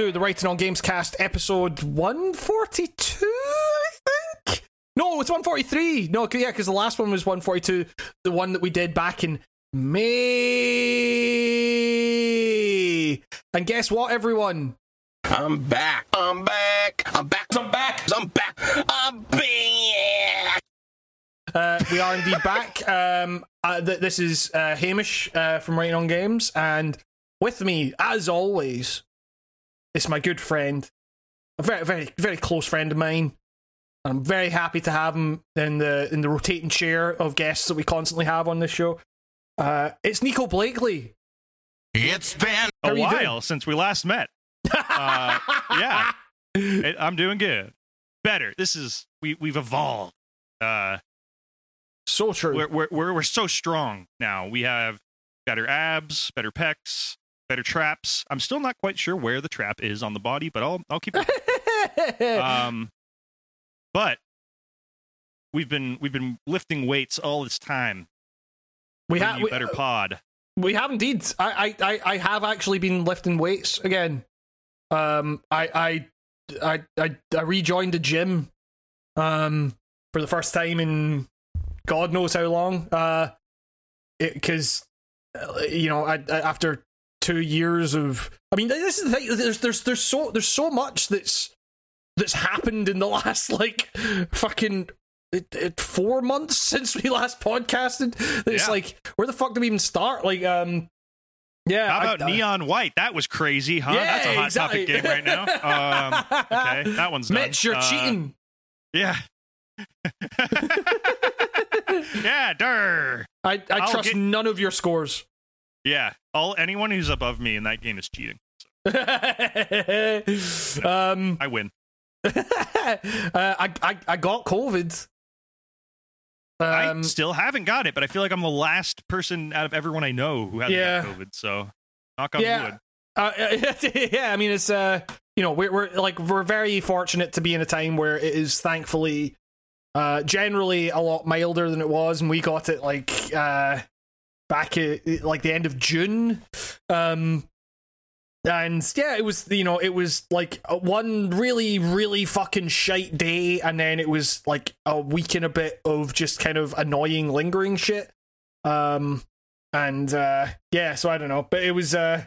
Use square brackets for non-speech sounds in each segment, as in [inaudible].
to the Writing on Games cast episode 142, I think? No, it's 143. No, yeah, because the last one was 142, the one that we did back in May. And guess what, everyone? I'm back. I'm back. I'm back. I'm back. I'm back. I'm back. Uh, we are indeed back. [laughs] Um, uh, th- this is uh, Hamish uh, from Writing on Games, and with me, as always, is my good friend, a very, very, very close friend of mine. I'm very happy to have him in the in the rotating chair of guests that we constantly have on this show. Uh, it's Nico Blakely. It's been a you doing? while since we last met. Uh, yeah, [laughs] It- I'm doing good. Better. This is we we've evolved. Uh, So true. we're, we're we're we're so strong now. We have better abs, better pecs, better traps. I'm still not quite sure where the trap is on the body, but I'll I'll keep. It. [laughs] um, but we've been we've been lifting weights all this time. we have better pod. we have indeed. I, I, I, I have actually been lifting weights again. Um, I, I, I, I, I rejoined the gym, um, for the first time in God knows how long. Uh, because you know, I, I after two years of, I mean, this is the thing. There's, there's, there's so, there's so much that's that's happened in the [laughs] last like fucking it, it, four months since we last podcasted. that It's Yeah. like, where the fuck do we even start? Like, um, yeah. How about I- neon white? That was crazy, huh? Yeah, That's a hot exactly. topic game right now. [laughs] Um, okay, that one's done. Mitch, you're Uh, cheating. Yeah. [laughs] yeah, der. I, I I'll trust get- none of your scores. Yeah, all anyone who's above me in that game is cheating. [laughs] um, I win. [laughs] uh, I, I I got COVID. I Um, still haven't got it, but I feel like I'm the last person out of everyone I know who hasn't Yeah. got COVID. So, knock on Yeah. wood. uh, [laughs] yeah, I mean it's uh, you know, we're we're like we're very fortunate to be in a time where it is thankfully uh generally a lot milder than it was, and we got it like uh back at like the end of June. Um and yeah, it was you know it was like one really really fucking shite day, and then it was like a week and a bit of just kind of annoying lingering shit. Um, and uh, yeah, so I don't know, but it was uh,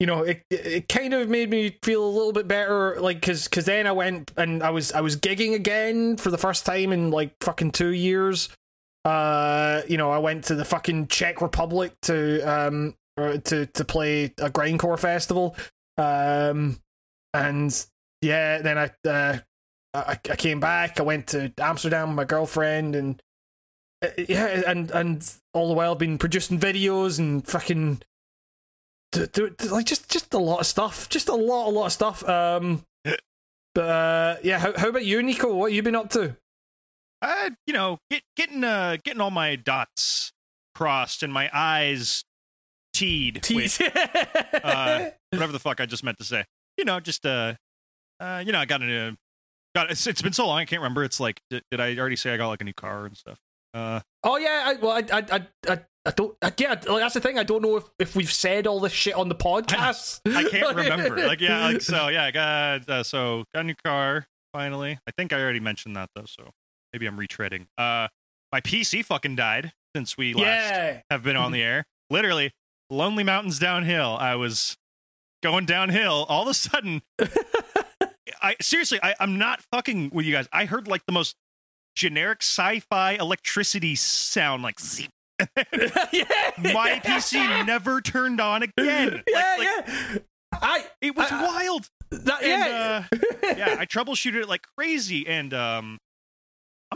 you know, it it kind of made me feel a little bit better, like because because then I went and I was I was gigging again for the first time in like fucking two years. Uh, you know, I went to the fucking Czech Republic to um uh, to to play a grindcore festival. Um, and yeah, then I uh I, I came back. I went to Amsterdam with my girlfriend, and uh, yeah, and and all the while been producing videos and fucking do, do, do- like just just a lot of stuff, just a lot a lot of stuff. Um, but uh, yeah, how how about you, Nico? What you been up to? Uh, you know, get, getting uh, getting all my dots crossed and my eyes teed. with, [laughs] uh, whatever the fuck I just meant to say. You know, just uh, uh, you know, I got a got. It's, it's been so long, I can't remember. It's like, did, did I already say I got like a new car and stuff? Uh, Oh yeah, I, well, I, I, I, I, I don't. I, yeah, like, that's the thing. I don't know if, if we've said all this shit on the podcast. I can't remember. [laughs] Like, yeah, like so, yeah, I got uh, so got a new car finally. I think I already mentioned that though, so maybe I'm retreading. Uh, my PC fucking died since we last have been on the air. [laughs] Literally, Lonely Mountains downhill. I was going downhill. All of a sudden, I seriously, I, I'm not fucking with you guys. I heard like the most generic sci-fi electricity sound, like zip. [laughs] My PC never turned on again. [laughs] Like- Yeah, like, yeah. I It was I- wild. that And, yeah. uh, yeah, I troubleshooted it like crazy, and um,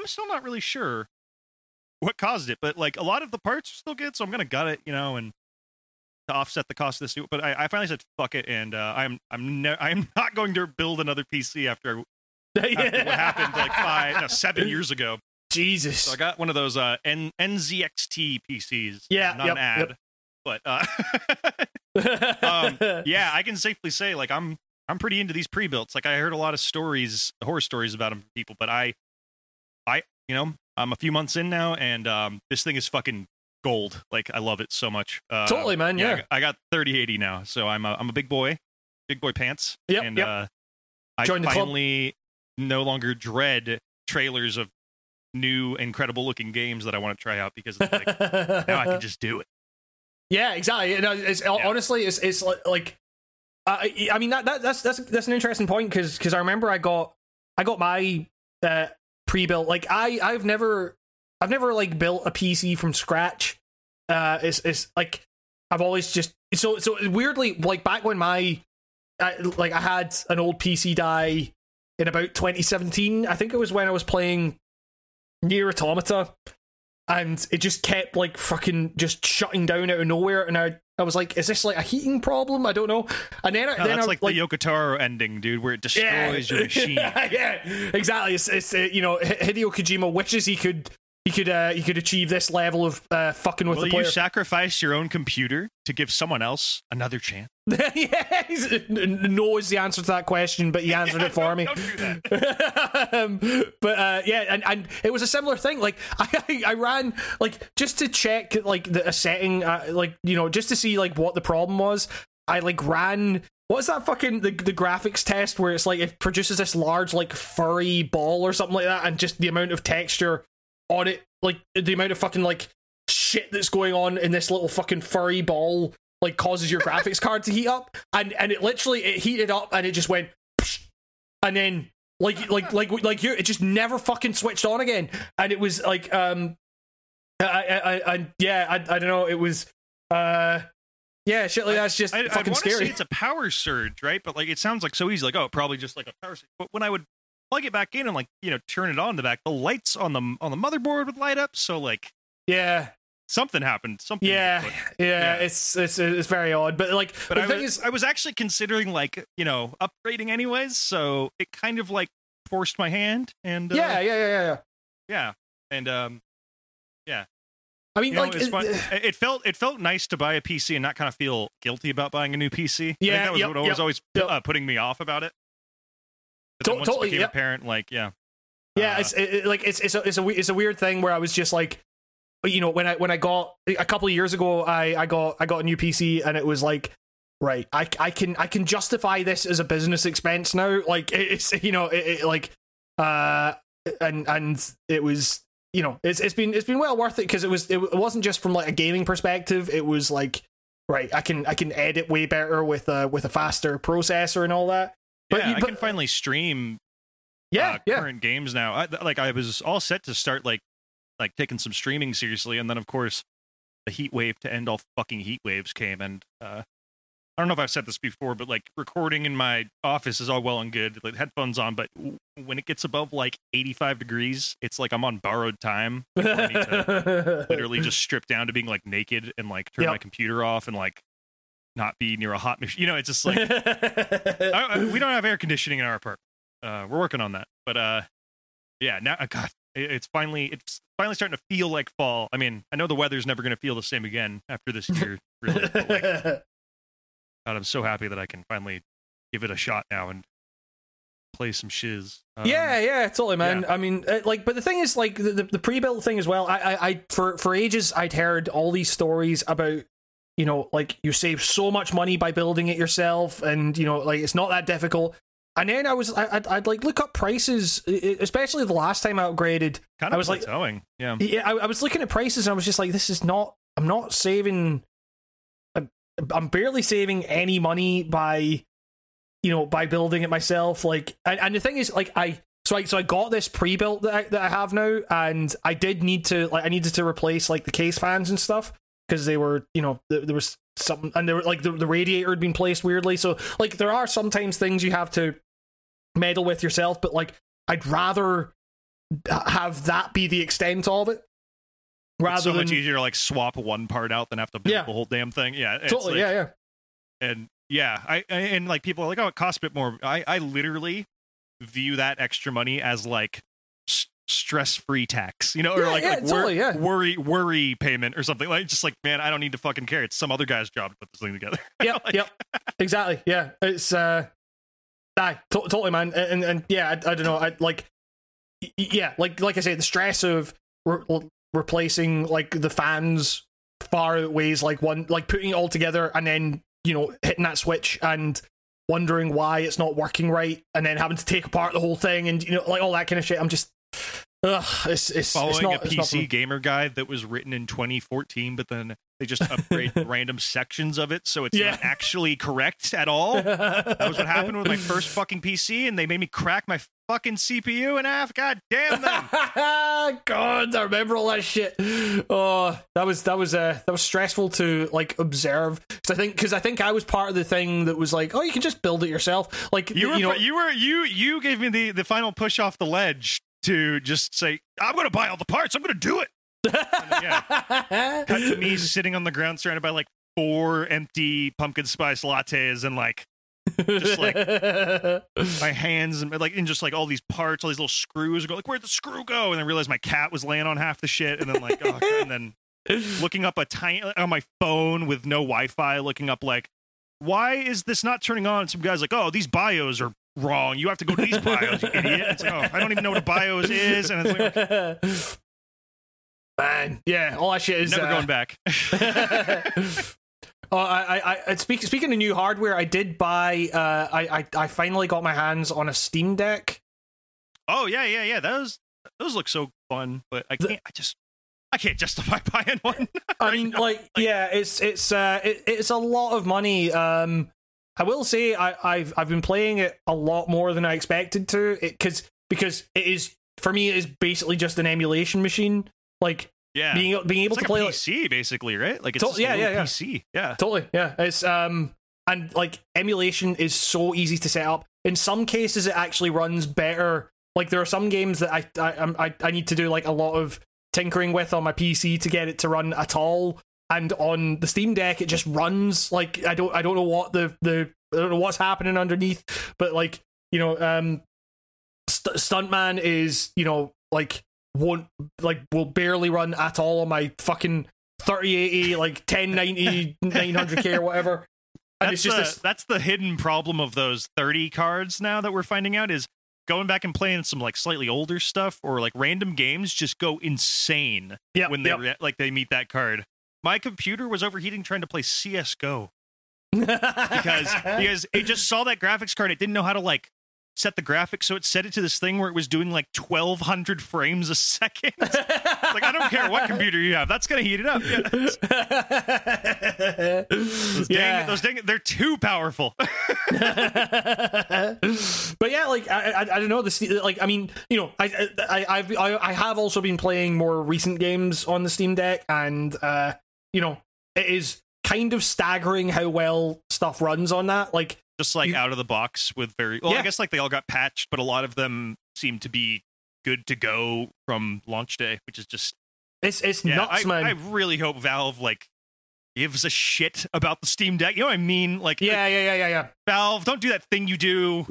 I'm still not really sure what caused it, but like a lot of the parts are still good, so I'm gonna gut it, you know, and to offset the cost of this. new- But I, I finally said fuck it, and uh, I'm I'm ne- I'm [laughs] not going to build another PC after, [laughs] after what happened like five, no, seven [laughs] years ago. Jesus. So I got one of those uh, N- NZXT PCs. Yeah, not yep, an ad, yep. but uh, um, yeah, I can safely say like I'm I'm pretty into these pre-builts. Like I heard a lot of stories, horror stories about them from people, but I I you know, I'm a few months in now and um this thing is fucking gold. Like I love it so much. Uh, Totally, man, yeah. I got- I got 3080 now, so I'm a, I'm a big boy big boy pants. Yep, and yep. uh, I Join finally no longer dread trailers of new incredible looking games that I want to try out because like [laughs] now I can just do it. Yeah, exactly. You know, it's, Honestly, it's it's like, like I, I mean that, that that's that's that's an interesting point because because I remember I got I got my uh, pre-built like I I've never I've never like built a PC from scratch. Uh, it's it's like I've always just so so weirdly like back when my I, like I had an old PC die in about 2017. I think it was when I was playing Nier Automata, and it just kept like fucking just shutting down out of nowhere. And I I was like, is this like a heating problem? I don't know. And then I No, then that's I, like, the Yoko Taro ending, dude, where it destroys your machine. [laughs] yeah, exactly. It's, it's uh, you know Hideo Kojima wishes he could he could uh, he could achieve this level of uh, fucking with Will the you sacrifice your own computer to give someone else another chance? [laughs] yeah, no is the answer to that question, but he answered it for [laughs] me. Don't do that. [laughs] um, but uh, yeah, and, and it was a similar thing. Like I, I ran like just to check like the a setting, uh, like you know, just to see like what the problem was. I like ran. What's that fucking the, the graphics test where it's like it produces this large like furry ball or something like that, and just the amount of texture on it, like the amount of fucking like shit that's going on in this little fucking furry ball, like causes your graphics [laughs] card to heat up, and and it literally it heated up and it just went, psh, [sniffs] and then like like like like you it just never fucking switched on again and it was like um i i i, I yeah I, I don't know it was uh yeah shit like that's just I, I fucking say scary it's a power surge, right? But like it sounds like so easy, like oh, probably just like a power surge. But when I would plug it back in and like you know turn it on the back, the lights on the on the motherboard would light up. So like yeah something happened. Something. yeah, yeah Yeah. it's it's it's very odd but like But I was, is I was actually considering like you know upgrading anyways, so it kind of like forced my hand and uh, yeah yeah yeah yeah yeah yeah, and um yeah i mean you know, like it-. It, it felt it felt nice to buy a PC and not kind of feel guilty about buying a new PC. I Yeah, think that was yep, what was yep, always yep. uh, putting me off about it. But To- then once totally, it became apparent, like yeah, Yeah, Uh, it's it, like it's it's a, it's a it's a weird thing where I was just like, you know, when I when I got a couple of years ago, I I got I got a new PC and it was like, right, I I can I can justify this as a business expense now. Like it's you know it, it like uh and and it was you know it's it's been it's been well worth it because it was it, it wasn't just from like a gaming perspective. It was like right, I can I can edit way better with a with a faster processor and all that. But yeah, you- I can finally stream Yeah, uh, yeah. current games now. I, like I was all set to start like like taking some streaming seriously, and then of course the heat wave to end all fucking heat waves came, and uh, I don't know if I've said this before, but like recording in my office is all well and good, like headphones on, but w- when it gets above like 85 degrees, it's like I'm on borrowed time. I need to [laughs] literally just strip down to being like naked and like turn Yep. my computer off and like not be near a hot machine. You know, it's just [laughs] like I, I, we don't have air conditioning in our apartment. Uh, we're working on that, but uh, yeah, now uh, God, it, it's finally it's finally starting to feel like fall. I mean, I know the weather's never going to feel the same again after this year, really. But like, [laughs] God, I'm so happy that I can finally give it a shot now and play some shiz. Um, yeah, yeah, totally, man. I mean, uh, like, but the thing is, like, the, the, the pre-built thing as well. I, I, I, for for ages, I'd heard all these stories about, you know, like you save so much money by building it yourself, and you know, like it's not that difficult. And then I was, I, I'd, I'd like look up prices, especially the last time I upgraded. kind of I was like- plateauing. yeah, Yeah, I, I was looking at prices, and I was just like, this is not. I'm not saving. I'm, I'm barely saving any money by, you know, by building it myself. Like, and, and the thing is, like, I so I so I got this pre-built that I, that I have now, and I did need to like I needed to replace like the case fans and stuff because they were, you know, there, there was something, and there were like the, the radiator had been placed weirdly. So like, there are sometimes things you have to meddle with yourself, but like, I'd rather have that be the extent of it rather it's so than much easier to like swap one part out than have to build Yeah. the whole damn thing. Yeah, it's totally. like- yeah, yeah. and yeah, I I- and like people are like, oh, it costs a bit more. I I literally view that extra money as like stress-free tax, you know, or Yeah, like yeah, like wor- totally, yeah. worry worry payment or something. Like just like man, I don't need to fucking care. It's some other guy's job to put this thing together. [laughs] Yep, Like- yep, exactly. Yeah, it's uh, aye, to- totally, man. And and yeah, I, I don't know. I like, yeah, like like I say, the stress of re- replacing like the fans far outweighs like one like putting it all together and then you know hitting that switch and wondering why it's not working right, and then having to take apart the whole thing, and you know, like all that kind of shit. I'm just, ugh, it's it's Following it's not, a it's not. PC gamer guide that was written in 2014, but then they just upgrade [laughs] random sections of it, so it's Yeah. not actually correct at all. That was what happened with my first [laughs] fucking PC, and they made me crack my fucking CPU in half. God damn them! [laughs] God, I remember all that shit. Oh, that was that was uh, that was stressful to like observe. Because I think because I think I was part of the thing that was like, oh, you can just build it yourself. Like You were you know, you were you you gave me the the final push off the ledge to just say I'm going to buy all the parts. I'm going to do it. Then, yeah, [laughs] cut to me sitting on the ground surrounded by like four empty pumpkin spice lattes and like just like [laughs] my hands and like and just like all these parts, all these little screws. Go like, where'd the screw go? And then realized my cat was laying on half the shit, and then like, oh, and then looking up a tiny on my phone with no Wi-Fi, looking up like, why is this not turning on? And some guys like, oh, these bios are wrong. You have to go to these bios, you idiot. It's like, oh, I don't even know what a bios is, and it's like, [laughs] Man, yeah, all that shit is never uh, going back. Oh, [laughs] [laughs] I, I, I speak, speaking of new hardware, I did buy. Uh, I, I, I finally got my hands on a Steam Deck. oh yeah, yeah, yeah. Those those look so fun, but I can't. I just I can't justify buying one. I mean, like, yeah, it's it's uh, it, it's a lot of money. Um, I will say I, I've I've been playing it a lot more than I expected to, because because it is for me it is basically just an emulation machine. Like yeah, being being able it's like to play a like, PC basically, right? Like it's To- yeah, yeah, yeah. PC. Yeah. Totally, yeah. It's um and like emulation is so easy to set up. In some cases, it actually runs better. Like there are some games that I I I, I need to do like a lot of tinkering with on my PC to get it to run at all. And on the Steam Deck, it just runs like I don't I don't know what the the I don't know what's happening underneath, but like you know um St- Stuntman is you know like won't like will barely run at all on my fucking 3080 like 1090 900k [laughs] or whatever and That's it's just the, this that's the hidden problem of those 30 cards now that we're finding out is going back and playing some like slightly older stuff or like random games just go insane yeah when they re- like they meet that card. My computer was overheating trying to play CS:GO because [laughs] because it just saw that graphics card. It didn't know how to like set the graphics, so it set it to this thing where it was doing like 1200 frames a second. [laughs] like I don't care what computer you have, that's gonna heat it up. Yeah. Those dang, Yeah. those dang, they're too powerful. [laughs] but yeah, like I, I, I don't know this. Like I mean, you know, I, I, I've, I, I have also been playing more recent games on the Steam Deck, and uh, you know, it is kind of staggering how well stuff runs on that. Like, just like You- out of the box with very well. Yeah. I guess like they all got patched, but a lot of them seem to be good to go from launch day, which is just it's it's yeah. nuts, I, man. I really hope Valve like gives a shit about the Steam Deck. You know what I mean? Like yeah, yeah, yeah, yeah, yeah. Valve, don't do that thing you do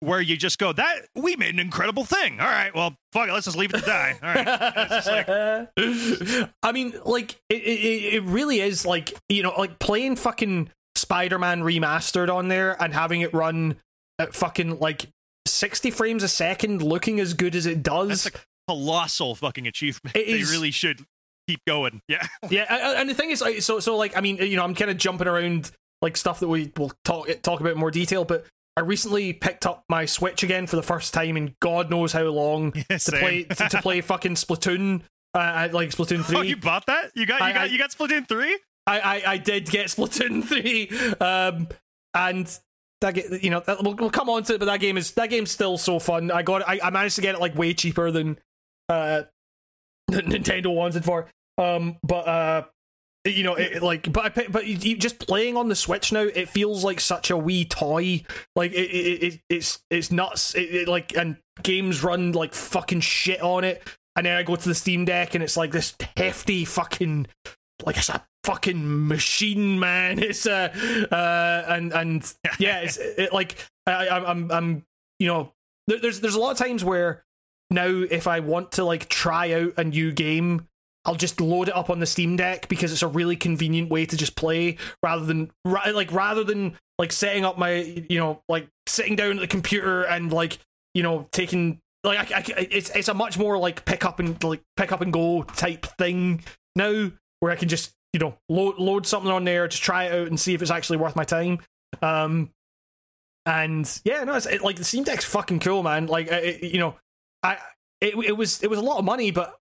where you just go that we made an incredible thing. All right, well, fuck it, let's just leave it to die. All right. [laughs] Like- I mean, like it, it, it really is like you know, like playing fucking Spider-Man remastered on there and having it run at fucking like sixty frames a second, looking as good as it does. That's a colossal fucking achievement. It they is- really should keep going. Yeah. [laughs] yeah, and the thing is, so so like I mean, you know, I'm kind of jumping around like stuff that we will talk talk about in more detail, but. I recently picked up my Switch again for the first time in God knows how long [laughs] to play to, to play [laughs] fucking Splatoon, uh, like Splatoon three. Oh, you bought that? You got you I- got I- you got Splatoon 3? I, I, I did get Splatoon [laughs] three, um, and that you know that, we'll, we'll come on to it, but that game is that game's still so fun. I got I, I managed to get it like way cheaper than uh Nintendo wanted for. Um, but uh, you know, it, it, like, but I but you, just playing on the Switch now, it feels like such a wee toy. Like it, it, it it's it's nuts. It, like and games run like fucking shit on it. And then I go to the Steam Deck and it's like this hefty fucking like it's a fucking machine, man. [laughs] It's uh, uh and and yeah, it's it, like I, I'm I'm you know there, there's there's a lot of times where now if I want to like try out a new game, I'll just load it up on the Steam Deck because it's a really convenient way to just play rather than like rather than like setting up my you know like sitting down at the computer and like you know taking like I, I, it's it's a much more like pick up and like pick up and go type thing now where I can just you know load load something on there to try it out and see if it's actually worth my time. Um, and yeah, no, it's it, like the Steam Deck's fucking cool, man. Like, it, you know, I it it was it was a lot of money, but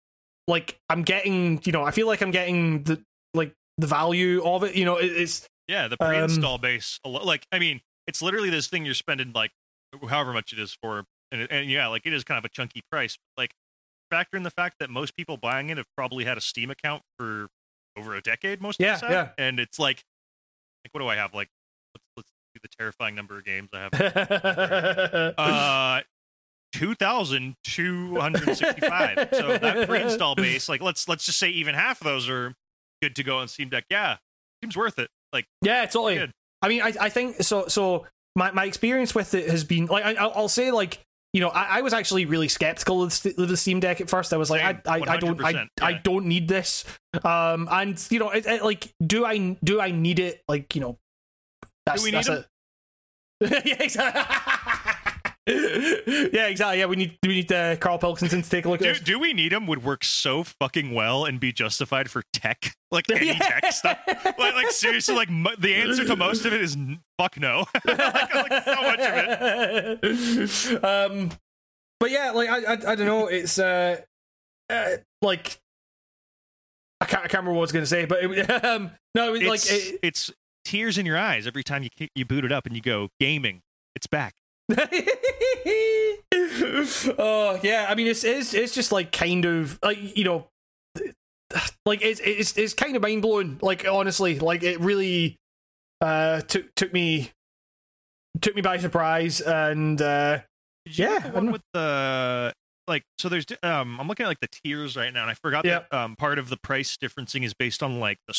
like I'm getting, you know, I feel like I'm getting the like the value of it. You know, it, it's Yeah, the Um, pre-install base, like I mean, it's literally this thing you're spending like however much it is for, and, and yeah, like it is kind of a chunky price. Like factor in the fact that most people buying it have probably had a Steam account for over a decade. Most Yeah, of us have, yeah. and it's like, like what do I have? Like let's let's do the terrifying number of games I have. [laughs] uh. 2265 so that [laughs] pre-install base like let's let's just say even half of those are good to go on steam deck yeah seems worth it like yeah, totally. Good. I mean, I I think so. So my my experience with it has been like I, I'll I'll say like. You know, I, I was actually really skeptical of the, Steam Deck at first. I was like, Same, I, I, I don't, I, 100%, I don't need this. Um, and you know, it, it, like, do I, do I need it? Like, you know, that's we need that's it. [laughs] yeah, exactly. [laughs] yeah, exactly. Yeah, we need we need uh, Karl Pilkington to take a look do, do we need him? would work so fucking well and be justified for tech? [laughs] Like any tech stuff? Like, like seriously like mo- the answer to most of it is n- fuck no. [laughs] Like, like so much of it. [laughs] Um, but yeah, like I, I, I don't know. It's uh, uh like I can't, I can't remember what I was gonna say, but it, um, no, it was like it's, it, it's tears in your eyes every time you you boot it up and you go gaming. It's back [laughs] oh yeah, I mean it's it's it's just like kind of like you know, like it's it's it's kind of mind blowing. Like honestly, like it really uh took took me took me by surprise and uh Yeah, get I the one with the like so there's um I'm looking at like the tiers right now and I forgot that um part of the price differencing is based on like the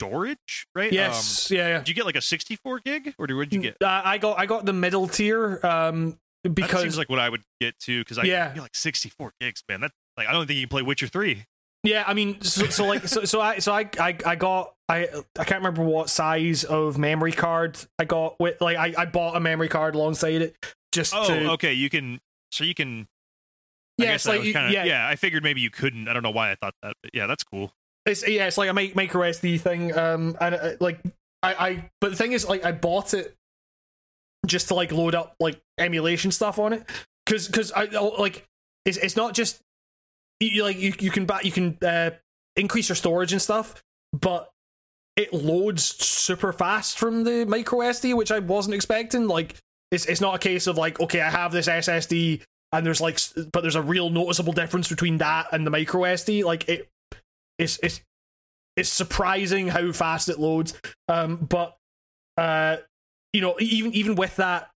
storage, right? Um, yes, yeah, yeah. did you get like a 64 gig or what did you get? Uh, I got I got the middle tier um That because seems like what I would get too because I Yeah. like 64 gigs, man. That like I don't think you can play Witcher 3. Yeah, I mean, so, so like, so, so I, so I, I, I got, I, I can't remember what size of memory card I got with, like, I, I bought a memory card alongside it just Oh, to, okay, you can so you can I yeah, guess like, was kinda, yeah, yeah, I figured maybe you couldn't. I don't know why I thought that. But yeah, that's cool. It's yeah, it's like a mic- micro SD thing, um, and uh, like, I, I, but the thing is, like, I bought it just to like load up like emulation stuff on it, because, because I like, it's, it's not just you, you, like you, you can back, you can uh, increase your storage and stuff, but it loads super fast from the micro SD, which I wasn't expecting. Like, it's it's not a case of like, okay, I have this SSD and there's like, but there's a real noticeable difference between that and the micro SD. Like, it, it's it's it's surprising how fast it loads. Um, but uh, you know, even even with that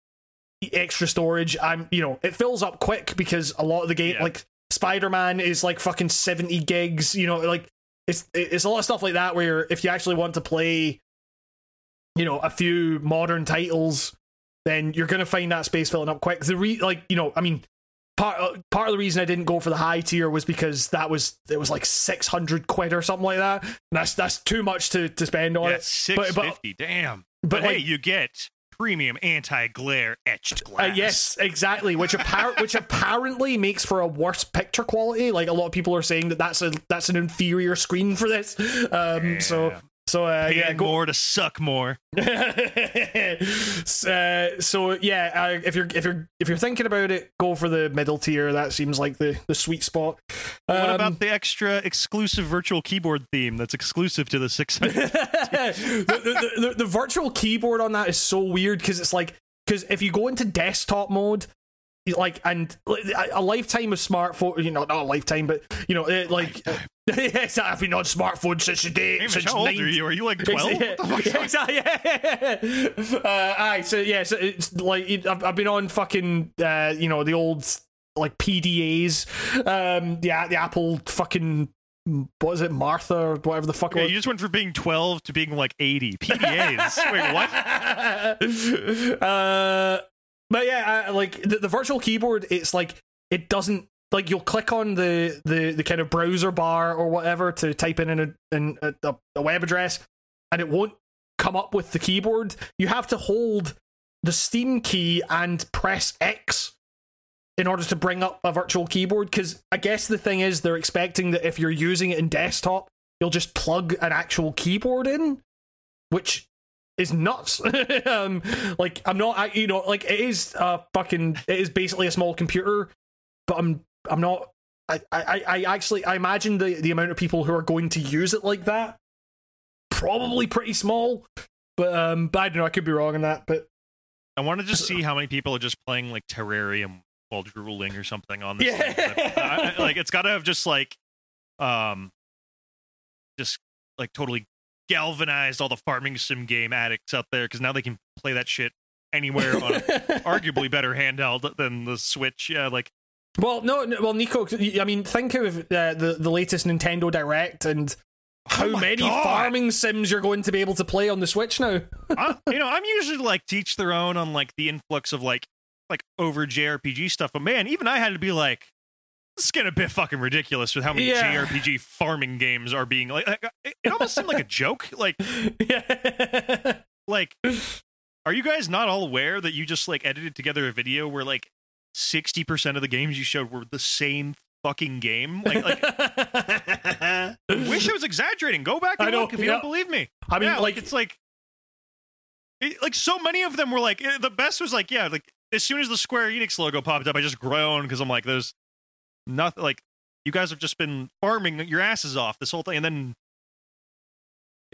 extra storage, I'm you know, it fills up quick because a lot of the game, Yeah. like Spider Man, is like fucking seventy gigs. You know, like it's it's a lot of stuff like that where if you actually want to play you know a few modern titles then you're gonna find that space filling up quick the re like you know i mean part uh, part of the reason i didn't go for the high tier was because that was it was like 600 quid or something like that and that's that's too much to to spend on yeah, it 650. damn. but, But, hey, like- you get premium anti-glare etched Uh, glass. yes, exactly. Which appar- which apparently makes for a worse picture quality. Like a lot of people are saying that that's a that's an inferior screen for this. Um, Yeah. so uh, Paying yeah, go, more to suck more. [laughs] uh, so yeah, uh, if you're if you're if you're thinking about it, go for the middle tier. That seems like the the sweet spot. what Um, about the extra exclusive virtual keyboard theme that's exclusive to the 600? [laughs] the, the, the, the virtual keyboard on that is so weird because it's like because if you go into desktop mode like and a a lifetime of smartphone you know not a lifetime but you know it, like yes i've been on smartphones since the day Hey, since how old are you? Are you like 12? [laughs] yeah, exactly. Yeah. [laughs] Uh, aye, so yeah, so it's like I've, I've been on fucking uh, you know the old like PDAs, um, the the Apple fucking what is it, Martha or whatever the fuck. it Yeah, was. you just went from being 12 to being like 80. [laughs] PDAs. Wait, what? uh, but yeah, I, like the, the virtual keyboard, it's like it doesn't like you'll click on the the the kind of browser bar or whatever to type in a, in a, a, web address, and it won't come up with the keyboard. You have to hold the Steam key and press X in order to bring up a virtual keyboard. Because I guess the thing is, they're expecting that if you're using it in desktop, you'll just plug an actual keyboard in, which is nuts. [laughs] um, like I'm not, you know, like it is a fucking, it is basically a small computer, but I'm, I'm not. I, I, I actually, I imagine the the amount of people who are going to use it like that, probably pretty small. But um, but I don't know. I could be wrong on that. But I wanted to just see how many people are just playing like Terrarium while drooling or something on this. Yeah. I- I- [laughs] like it's got to have just like, um, just like totally galvanized all the farming sim game addicts out there because now they can play that shit anywhere on [laughs] arguably better handheld than the Switch. Yeah, like Well, no, no, well, Nico. I mean, think of uh, the the latest Nintendo Direct and how Oh many God. farming sims you're going to be able to play on the Switch now. I, [laughs] you know, I'm usually like teach their own on like the influx of like like over JRPG stuff, but man, even I had to be like, this is getting a bit fucking ridiculous with how many Yeah. JRPG farming games are being like. like, it, it almost seemed like a joke. Like, [laughs] yeah. like, are you guys not all aware that you just like edited together a video where like sixty percent of the games you showed were the same fucking game? Like, like [laughs] wish I was exaggerating. Go back and look if you yeah. don't believe me. I mean, yeah, like, like- it's like, it- like so many of them were like eh, the best was like yeah, like as soon as the Square Enix logo popped up, I just groaned because I'm like, there's nothing like you guys have just been farming your asses off this whole thing, and then.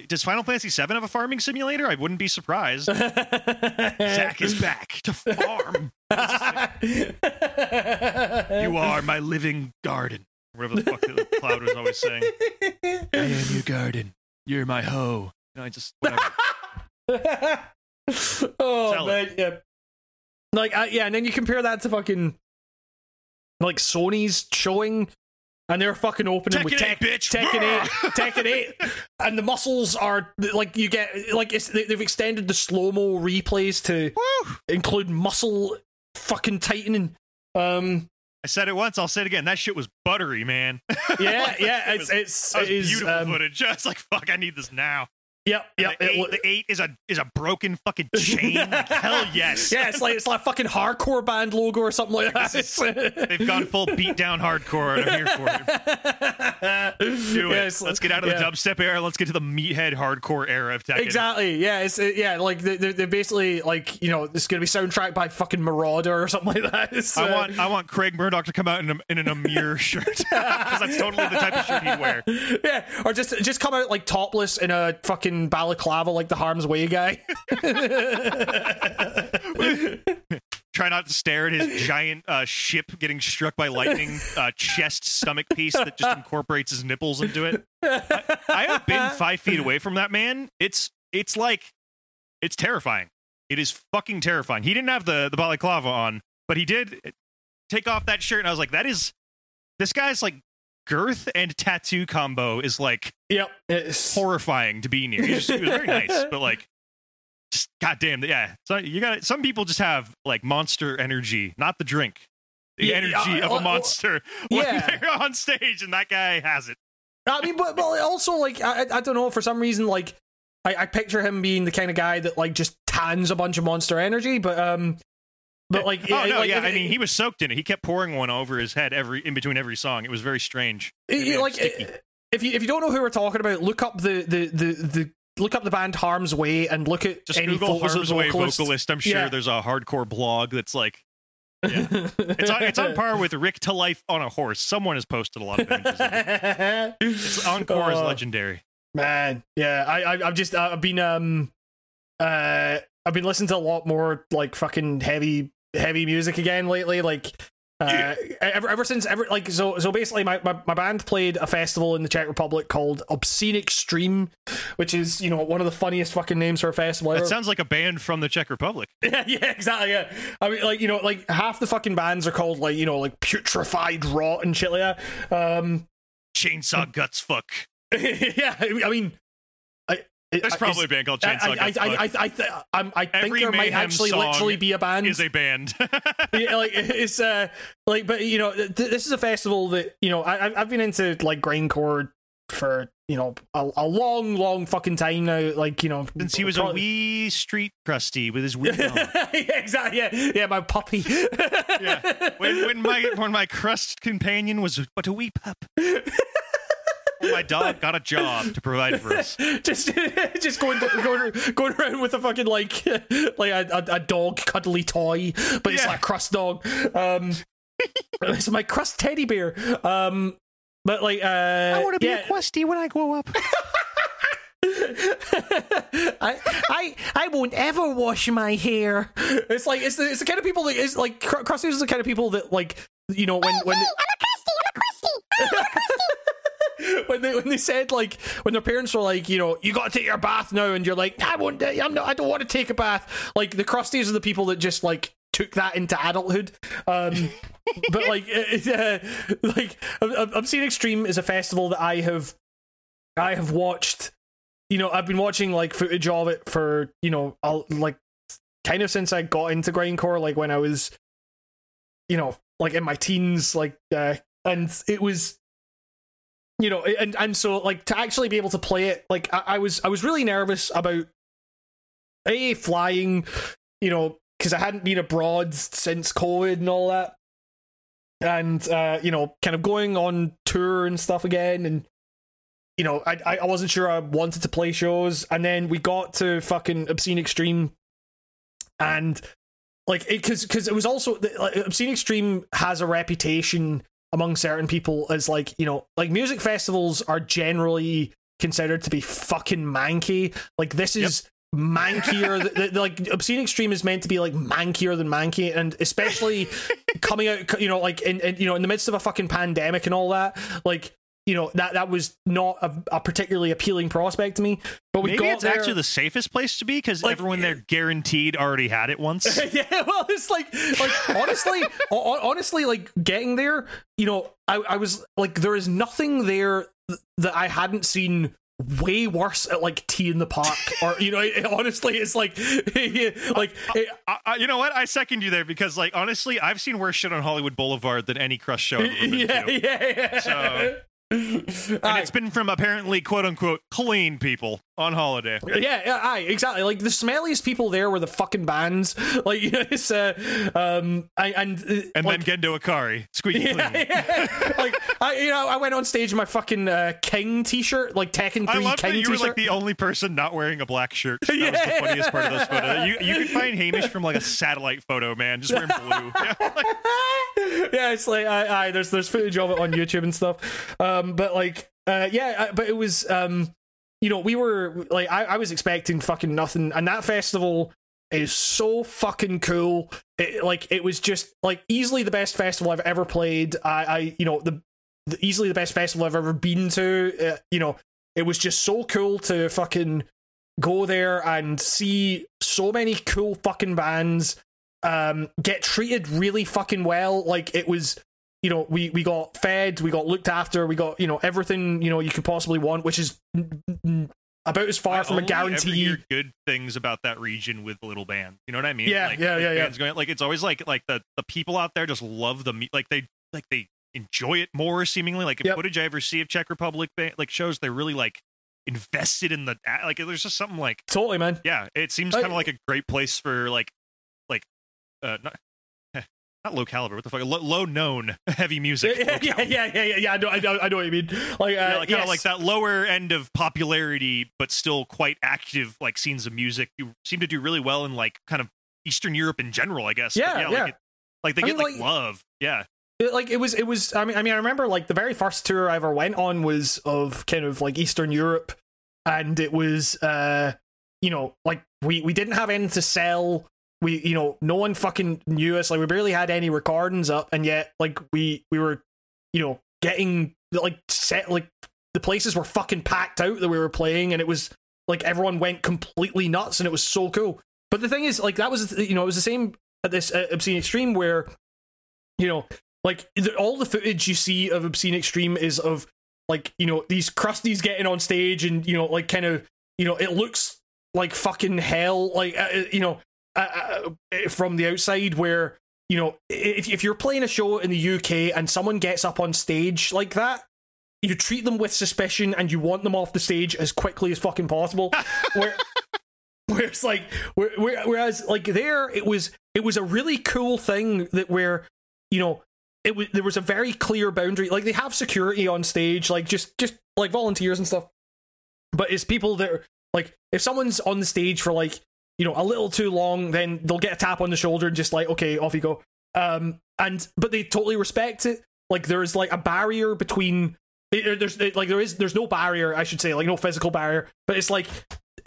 Does Final Fantasy VII have a farming simulator? I wouldn't be surprised. [laughs] Zack is back to farm. You are my living garden. Whatever the fuck the cloud was always saying. I am your garden. You're my hoe. No, I just whatever. [laughs] oh Sell man, yeah. Like, uh, yeah, and then you compare that to fucking like Sony's showing, and they're fucking opening with Tekken Tek- 8, bitch. Tekken eight, Tekken eight, and the muscles are like you get like it's, they- they've extended the slow mo replays to Woo! include muscle fucking tightening. Um, I said it once. I'll say it again. That shit was buttery, man. [laughs] yeah, yeah, it it's was- it's That was it is, beautiful um, footage. [laughs] It's like fuck. I need this now. Yep, yep. the, eight, the eight is a is a broken fucking [laughs] chain. Like, hell yes. yeah, it's like it's like a fucking hardcore band logo or something like that. This They've gone full beat down hardcore, and I'm here for it. [laughs] Do it. Let's get out of the dubstep era. Let's get to the meathead hardcore era of Tekken. Exactly. Yeah. It's uh, yeah. Like they- they're, they're basically like you know it's gonna be soundtracked by fucking Marauder or something like that. [laughs] It's, I uh, want I want Craig Marduk to come out in, a, in an Emmure shirt because that's totally the type of shirt he'd wear. yeah, or just just come out like topless in a fucking balaclava like the Harm's Way guy. [laughs] Try not to stare at his giant uh, ship getting struck by lightning uh, chest stomach piece that just incorporates his nipples into it. I, I have been five feet away from that man. It's it's like it's terrifying. It is fucking terrifying. He didn't have the the balaclava on, but he did take off that shirt, and I was like, that is this guy's like girth and tattoo combo is like yep. It's horrifying to be near. He was, he was very nice, but like, just goddamn, yeah. So you got some people just have like monster energy, not the drink, the Yeah, energy uh, of a uh, monster [laughs] when yeah. they're on stage, and that guy has it. I mean, but, but also like I I- I don't know for some reason like I, I picture him being the kind of guy that like just tans a bunch of Monster Energy, but um, but like oh no, like, yeah. if- I mean, he was soaked in it. He kept pouring one over his head every in between every song. It was very strange. It- It it- like if you if you don't know who we're talking about, look up the the the, the look up the band Harm's Way and look at just any Google photos Harm's of Way vocalist. I'm sure Yeah. there's a hardcore blog that's like [laughs] it's on, it's on par with Rick to life on a horse. Someone has posted a lot of images. Of it. It's [laughs] encore is Oh, legendary. Man, yeah, I, I I've just I've been um uh I've been listening to a lot more like fucking heavy heavy music again lately. Like uh, ever ever since ever like so so basically my, my my band played a festival in the Czech Republic called Obscene Extreme, which is you know one of the funniest fucking names for a festival ever. That sounds like a band from the Czech Republic. [laughs] Yeah, yeah, exactly. Yeah, I mean, like you know, like half the fucking bands are called like you know, like putrefied rot and shit like that. Um, Chainsaw Guts Fuck. [laughs] yeah, I mean, There's probably a band called Chainsaw I, I. I, I, th- I'm, I think Every there might actually literally be a band. is a band. [laughs] [laughs] yeah, like it's uh, like, but you know, th- this is a festival that you know I, I've- been into like grindcore for you know a, a long, long fucking time now. Like you know, Since he was a wee street crusty with his wee [laughs] yeah, exactly. Yeah, yeah, my puppy. yeah. When, when my when my crust companion was but a wee pup. My dog got a job to provide for us. [laughs] just [laughs] just going going going around with a fucking like [laughs] like a, a, a dog cuddly toy, but it's like a crust dog. Um, it's my crust teddy bear. Um, but like uh, I want to be yeah. questie when I grow up. I, I I won't ever wash my hair. It's like it's the it's the kind of people that is like Cr- Krusty is the kind of people that like you know when when [laughs] when they when they said like when their parents were like you know you got to take your bath now and you're like I won't I'm not I don't want to take a bath. Like the crusties are the people that just like took that into adulthood. Um [laughs] but like [laughs] uh, like Ob- Obscene Extreme is a festival that I have I have watched. You know I've been watching like footage of it for you know I'll, like kind of since I got into grindcore like when I was you know like in my teens like uh and it was you know and and so like to actually be able to play it like I, I was I was really nervous about a flying you know because I hadn't been abroad since COVID and all that. And uh you know kind of going on tour and stuff again and you know I I wasn't sure I wanted to play shows. And then we got to fucking obscene extreme and like because because it was also like, obscene extreme has a reputation among certain people is like you know like music festivals are generally considered to be fucking manky. Like this is mankier th- th- like obscene extreme is meant to be like mankier than manky and especially [laughs] coming out you know like in, in you know in the midst of a fucking pandemic and all that like you know that that was not a, a particularly appealing prospect to me but we Maybe got it's there actually the safest place to be because Like, everyone eh there guaranteed already had it once. [laughs] yeah, well, it's like, like honestly, [laughs] ho- honestly, like getting there, you know, I, I was like, there is nothing there th- that I hadn't seen way worse at like T in the Park, [laughs] or you know, it, honestly, it's like, like, it, I, I, you know what? I second you there because, like, honestly, I've seen worse shit on Hollywood Boulevard than any Crush show I've ever been yeah, yeah, yeah. So- [laughs] And Aye. it's been from apparently quote unquote clean people on holiday. Yeah, yeah, aye, exactly. Like the smelliest people there were the fucking bands. [laughs] Like, you [laughs] know, it's uh, um, I, and uh, And like, then Gendo Akari, squeaky Yeah, clean. yeah. [laughs] like I, you know, I went on stage in my fucking uh, King T-shirt, like Tekken I Three love King that you were T-shirt. like the only person not wearing a black shirt. That was the funniest part of those photos. You you can find Hamish from like a satellite photo, man, just wearing blue. Yeah. yeah, it's like I, I there's there's footage of it on YouTube and stuff. Um, but like, uh, yeah, I, but it was um, you know, we were like, I, I was expecting fucking nothing, and that festival is so fucking cool. It, like, it was just like easily the best festival I've ever played. I, I you know, the, the easily the best festival I've ever been to. Uh, you know, it was just so cool to fucking go there and see so many cool fucking bands um get treated really fucking well like it was you know we we got fed we got looked after we got you know everything you know you could possibly want which is about as far I from a guarantee good things about that region with little bands. You know what I mean? Yeah, like, yeah, yeah, yeah. Going, like it's always like like the the people out there just love the mu- like they like they enjoy it more seemingly. Like Yep. footage I ever see of Czech Republic ba- like shows they're really like invested in the like. There's just something like totally man yeah. It seems kind of like a great place for like like uh not. Not low caliber. What the fuck? Low, low known [laughs] heavy music. yeah yeah, yeah yeah yeah yeah I know I know, I know what you mean like uh, yeah, like kind of like that lower end of popularity, but still quite active, like scenes of music. You seem to do really well in like kind of Eastern Europe in general, I guess. But Yeah, like, yeah. it- like they I get mean, like, like- love. Yeah, It- like it was it was I mean I mean I remember like the very first tour I ever went on was of kind of like Eastern Europe and it was uh you know like we we didn't have anything to sell we you know no one fucking knew us. Like we barely had any recordings up and yet like we we were you know getting like set like the places were fucking packed out that we were playing and it was like everyone went completely nuts and it was so cool. But the thing is like that was you know it was the same at this uh, obscene extreme where you know like all the footage you see of obscene extreme is of like you know these crusties getting on stage and you know like kind of you know it looks like fucking hell like uh, uh, you know uh, uh, from the outside where you know if, if you're playing a show in the uk and someone gets up on stage like that you treat them with suspicion and you want them off the stage as quickly as fucking possible [laughs] where where it's like where, where, whereas like there it was it was a really cool thing that where you know it was there was a very clear boundary. Like they have security on stage, like just just like volunteers and stuff. But it's people that are, like if someone's on the stage for like you know a little too long, then they'll get a tap on the shoulder and just like okay, off you go. Um, and but they totally respect it. Like there's like a barrier between eh, eh, there's eh, like there is there's no barrier I should say like no physical barrier, but it's like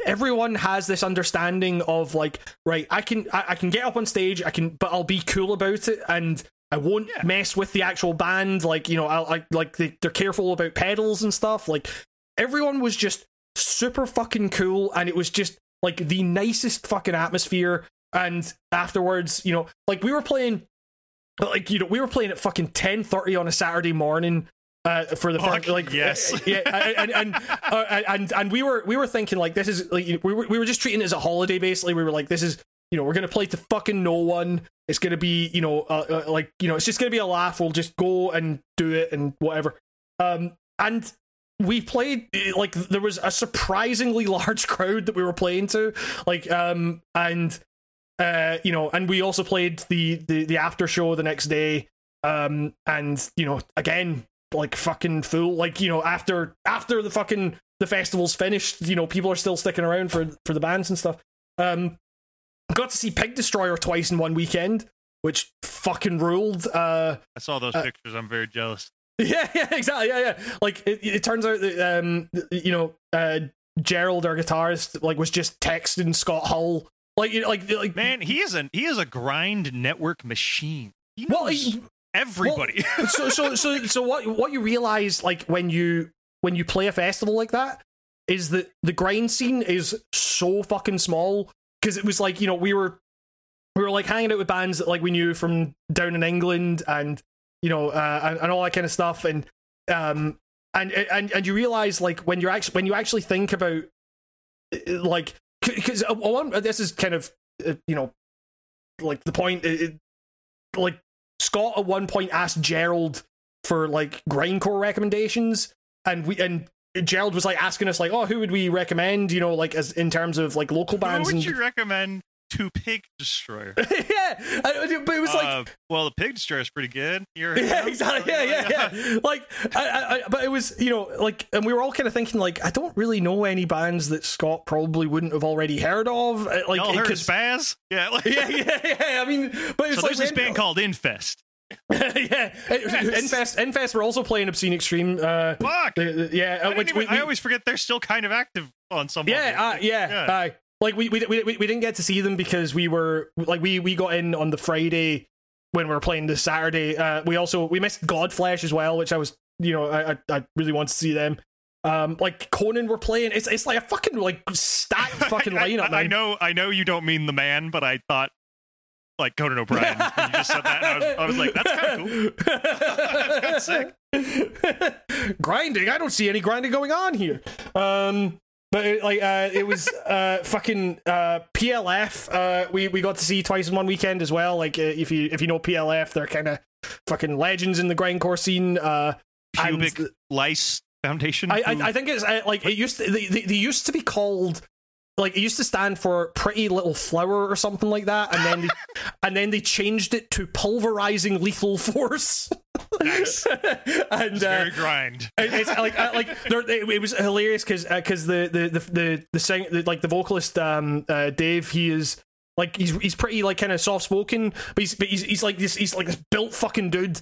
everyone has this understanding of like right I can I, I can get up on stage I can but I'll be cool about it and I won't Yeah. mess with the actual band like you know I'll I, like they, they're careful about pedals and stuff like everyone was just super fucking cool and it was just like the nicest fucking atmosphere and afterwards you know like we were playing like you know we were playing at fucking 10:30 on a Saturday morning uh, for the Fuck like yes. [laughs] yeah and and uh, and and we were we were thinking like this is like we were we were just treating it as a holiday basically. We were like this is you know we're gonna play to fucking no one. It's gonna be you know uh, uh, like you know it's just gonna be a laugh. We'll just go and do it and whatever. Um and we played eh, like there was a surprisingly [laughs] large crowd that we were playing to like um and uh you know and we also played the the, the after show the next day um and you know again like fucking full like you know after after the fucking the festival's finished you know people are still sticking around for for the bands and stuff um got to see pig destroyer twice in one weekend which fucking ruled uh I saw those Uh, pictures. I'm very jealous. [laughs] yeah, yeah, exactly. Yeah, yeah. Like it, it turns out that um, you know, uh, Gerald, our guitarist, like was just texting Scott Hull, like, you know, like, like Man, he is a he is a grind network machine. He knows Well, he- everybody. [laughs] so, so, so, so what? What you realize, like, when you when you play a festival like that, is that the grind scene is so fucking small because it was like you know we were we were like hanging out with bands that like we knew from down in England and you know uh, and, and all that kind of stuff. And um and and and you realize like when you're actually when you actually think about uh, like because this is kind of uh, you know like the point it, like Scott at one point asked Gerald for like grindcore recommendations. And we and Gerald was like asking us like oh who would we recommend? You know like as in terms of like local bands Who would and you recommend to Pig Destroyer? [laughs] yeah I- but it was like uh, well, the Pig Destroyer is pretty good. You're, yeah, exactly. Yeah, yeah, yeah. Like, I, I, but it was, you know, like, and we were all kind of thinking, like, I don't really know any bands that Scott probably wouldn't have already heard of. uh, Like, Y'all heard of 'cause- Spazz? Yeah. Like, yeah, yeah, yeah. I mean, but it's So like there's this band called Infest. [laughs] yeah, Infest. Infest. We're also playing Obscene Extreme. Uh, Fuck. the- the- yeah, I, uh, which even- we, I always forget they're still kind of active on some. yeah, uh, yeah, Yeah. aye. Like we, we we we didn't get to see them because we were like we we got in on the Friday when we were playing the Saturday. Uh, we also we missed Godflesh as well, which I was you know I I, I really want to see them. Um, like Conan were playing. It's it's like a fucking like stacked [laughs] fucking I, lineup. I, I man. know, I know you don't mean the man, but I thought like Conan O'Brien. you just said that, and I was, I was like, that's kind of cool. That's kind of sick. grinding. I don't see any grinding going on here. Um, but it, like uh, it was uh fucking uh PLF. Uh, we we got to see twice in one weekend as well. Like uh, if you if you know PLF, they're kind of fucking legends in the grindcore scene. Uh, Pubic Lice Foundation. I, I I think it's uh, like it used to, they, they, they used to be called like it used to stand for pretty little flower or something like that and then they, [laughs] and then they changed it to pulverizing lethal force Nice. [laughs] and It's uh, very grind. [laughs] it- it's like uh, like there, it, it was hilarious because because the the the the, the, sing, the like the vocalist um uh, Dave he is like he's he's pretty like kind of soft spoken but he's but he's, he's like this he's like this built fucking dude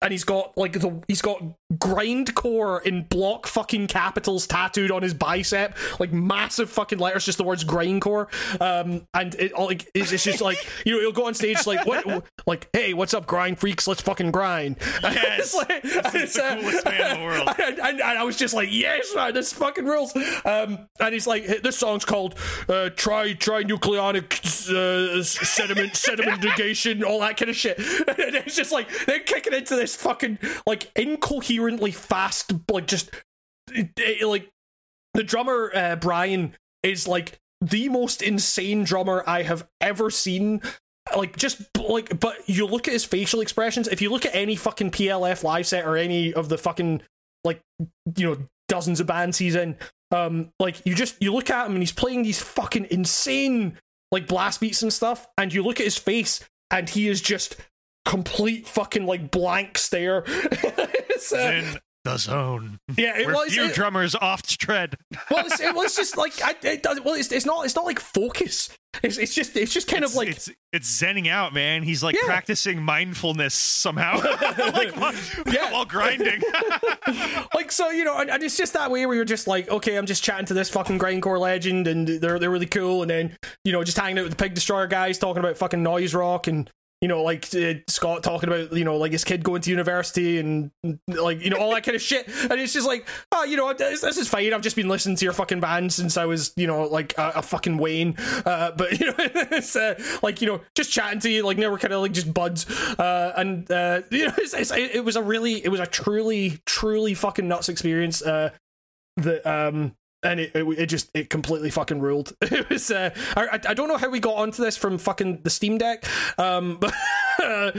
and he's got like the he's got grindcore in block fucking capitals tattooed on his bicep like massive fucking letters just the words grindcore um and it all like it's, it's just like you know he'll go on stage like what like hey what's up grind freaks let's fucking grind Yes. It's like- it's, the uh, coolest man in the world. [laughs] and, and, and I was just like, yes, man, this fucking rules. Um, and he's like, this song's called uh, "Try Try Nucleonic uh, Sediment [laughs] Sediment Negation," all that kind of shit. [laughs] And it's just like they're kicking into this fucking like incoherently fast, like just it- it- like the drummer uh, Brian is like the most insane drummer I have ever seen. Like just like, but you look at his facial expressions. If you look at any fucking PLF live set or any of the fucking like you know dozens of bands he's in, um, like you just you look at him and he's playing these fucking insane like blast beats and stuff, and you look at his face and he is just complete fucking like blank stare. [laughs] Uh, in the zone. yeah, it Where was. few it- drummers oft tread. well, it's, it was [laughs] just like I, it does. Well, it's, it's not. It's not like focus. It's, it's just. It's just kind it's, of like it's it's zenning out, man. He's like Yeah. practicing mindfulness somehow, [laughs] [laughs] like while, Yeah. while grinding. like so you know and, and it's just that way where you're just like okay i'm just chatting to this fucking grindcore legend and they're they're really cool and then you know just hanging out with the pig destroyer guys talking about fucking noise rock and you know like uh, scott talking about you know like his kid going to university and like you know all that kind of shit. And it's just like oh you know this, this is fine. I've just been listening to your fucking band since i was you know like a, a fucking wayne. Uh, but [laughs] you know it's uh, like you know just chatting to you like now we're kind of like just buds. Uh, and uh, [laughs] you know it's, it's, it was a really it was a truly truly fucking nuts experience uh, that um and it, it it just it completely fucking ruled. [laughs] It was uh, I I don't know how we got onto this from fucking the Steam Deck, um, [laughs] but uh,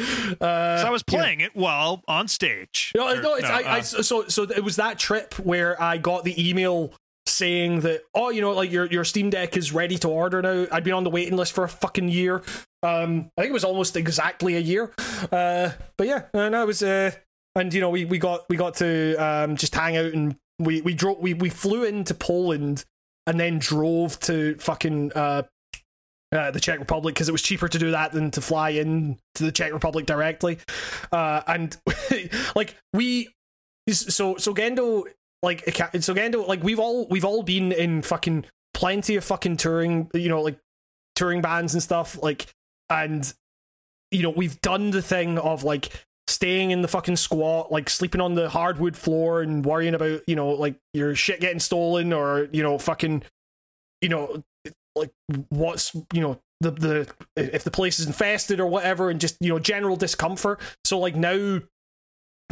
so I was playing it while on stage. no, Or- no, it's, I, I, uh, so so it was that trip where I got the email saying that oh you know like your your Steam Deck is ready to order now. I'd been on the waiting list for a fucking year. Um, I think it was almost exactly a year. Uh, but yeah, and I was uh, and you know we we got we got to um just hang out and we we drove we we flew into Poland and then drove to fucking uh uh, the Czech Republic because it was cheaper to do that than to fly in to the Czech Republic directly. Uh, and [laughs] like we, so so Gendo, like so Gendo, like we've all we've all been in fucking plenty of fucking touring, you know, like touring bands and stuff, like and you know we've done the thing of like staying in the fucking squat, like sleeping on the hardwood floor and worrying about you know like your shit getting stolen or you know fucking you know like what's you know the the if the place is infested or whatever and just you know general discomfort. So like now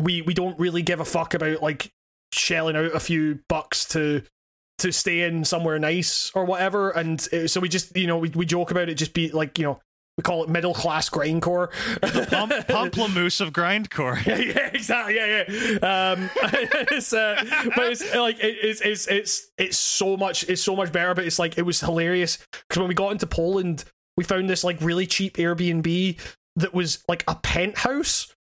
we we don't really give a fuck about like shelling out a few bucks to to stay in somewhere nice or whatever. And uh, so we just you know we, we joke about it just be like you know we call it middle class grindcore the Pump, Pomplamoose of grindcore. [laughs] yeah, yeah, exactly. Yeah, yeah. Um, [laughs] it's, uh, but it's like it, it's it's it's it's so much it's so much better. But it's like it was hilarious because when we got into Poland, we found this like really cheap Airbnb that was like a penthouse.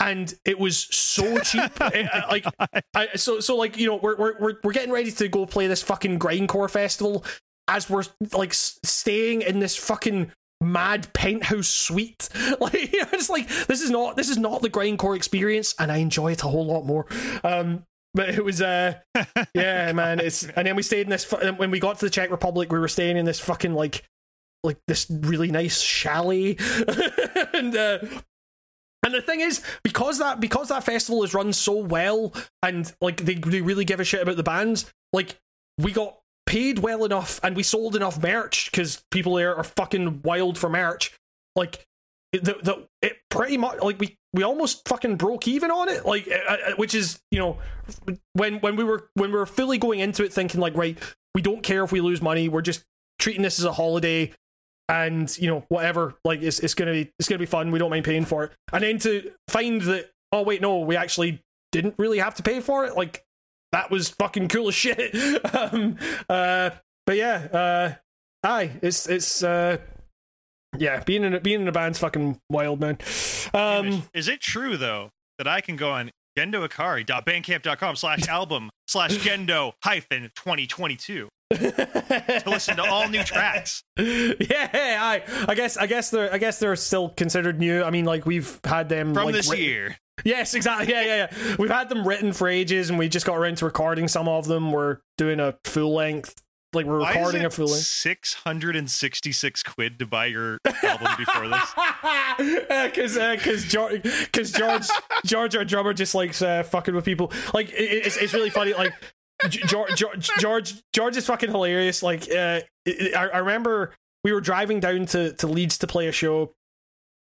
And it was so cheap, [laughs] It- uh, like I, so. So like you know, we're we're we're we're getting ready to go play this fucking grindcore festival, as we're like staying in this fucking mad penthouse suite. [laughs] Like you know, it's like this is not this is not the grindcore experience, and I enjoy it a whole lot more. Um, but it was uh, [laughs] yeah, man. It's and then we stayed in this when we got to the Czech Republic, we were staying in this fucking like like this really nice chalet, [laughs] and uh, and the thing is, because that because that festival is run so well, and like they they really give a shit about the bands, like we got paid well enough, and we sold enough merch because people there are fucking wild for merch. Like the the it pretty much like we we almost fucking broke even on it, like uh, uh, which is you know when when we were when we were fully going into it thinking like right we don't care if we lose money, we're just treating this as a holiday and you know whatever like it's, it's gonna be it's gonna be fun we don't mind paying for it and then to find that oh wait no we actually didn't really have to pay for it like that was fucking cool as shit. [laughs] Um uh but yeah uh aye it's it's uh yeah being in a, being in a band's fucking wild man. Um is it true though that I can go on gendoakari.bandcamp.com slash album slash gendo hyphen 2022 to listen to all new tracks? [laughs] yeah i i guess i guess they're i guess they're still considered new i mean like we've had them From like, this written- year. Yes, exactly. Yeah, yeah, yeah. We've had them written for ages, and we just got around to recording some of them. We're doing a full length, like we're Why recording a full length. 666 quid to buy your album before this? [laughs] Because because George because George George our drummer just likes uh, fucking with people. Like it, it's it's really funny. Like George George George George is fucking hilarious. Like uh, I, I remember we were driving down to to Leeds to play a show.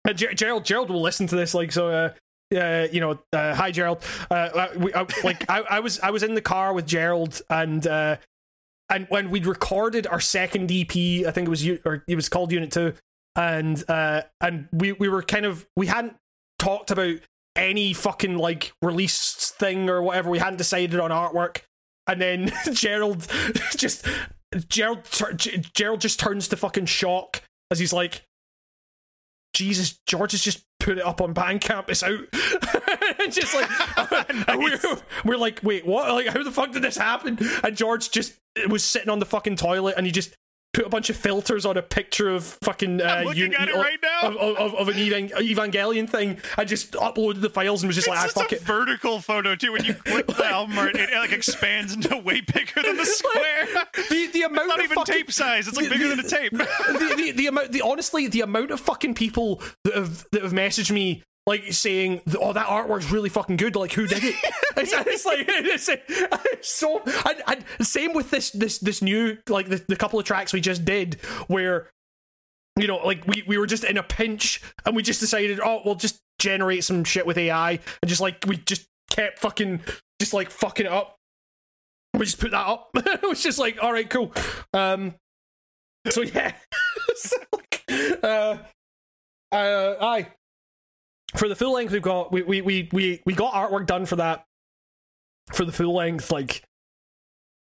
Uh, Ger- Gerald Gerald will listen to this. Like so. Uh, uh, you know, uh, hi Gerald. Uh, we, uh, like I, I was, I was in the car with Gerald, and uh, and when we'd recorded our second EP, I think it was, or it was called Unit Two, and uh, and we we were kind of we hadn't talked about any fucking like release thing or whatever. We hadn't decided on artwork, and then [laughs] Gerald just Gerald Gerald just turns to fucking shock as he's like, Jesus, George has just put it up on Bandcamp. It's out. [laughs] and just like [laughs] and we're, we're like, wait, what? Like, how the fuck did this happen? And George just was sitting on the fucking toilet, and he just put a bunch of filters on a picture of fucking. Uh, I'm looking at it right now. Of, of, of an Evan- Evangelion thing. I just uploaded the files and was just It's like, ah, fuck a it. vertical photo too. When you [laughs] click the album art, it, like expands into way bigger than the square. The, the amount It's not of even fucking, tape size. It's like the- bigger the- than a tape. [laughs] the, the, the amount, the honestly, the amount of fucking people that have that have messaged me like saying, "Oh, that artwork's really fucking good." Like, who did it? [laughs] it's, it's like it's, it's so. And, and same with this this this new like the, the couple of tracks we just did where. You know, like we, we were just in a pinch and we just decided, oh, we'll just generate some shit with AI and just like we just kept fucking just like fucking it up. We just put that up. [laughs] it was just like, all right, cool. Um, so yeah, [laughs] So, uh, uh, aye. For the full length, we've got we we we we we got artwork done for that for the full length like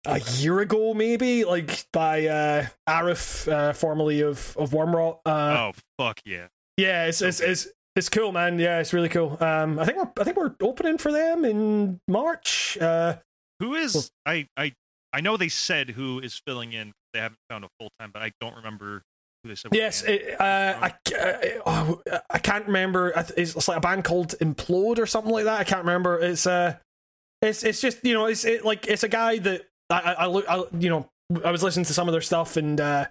a year ago, maybe like by uh Arif, uh, formerly of of Wormrot. Uh, oh fuck yeah! yeah, it's it's it's it's cool, man. Yeah, it's really cool. Um, I think we're I think we're opening for them in March. Uh, Who is I I I know they said who is filling in. They haven't found a full time, but I don't remember who they said. was Yes, it, uh, I, uh, oh, I can't remember. It's, like a band called Implore or something like that. I can't remember. It's uh, it's it's just you know, it's it, like it's a guy that I I, I look, I, you know, I was listening to some of their stuff and uh,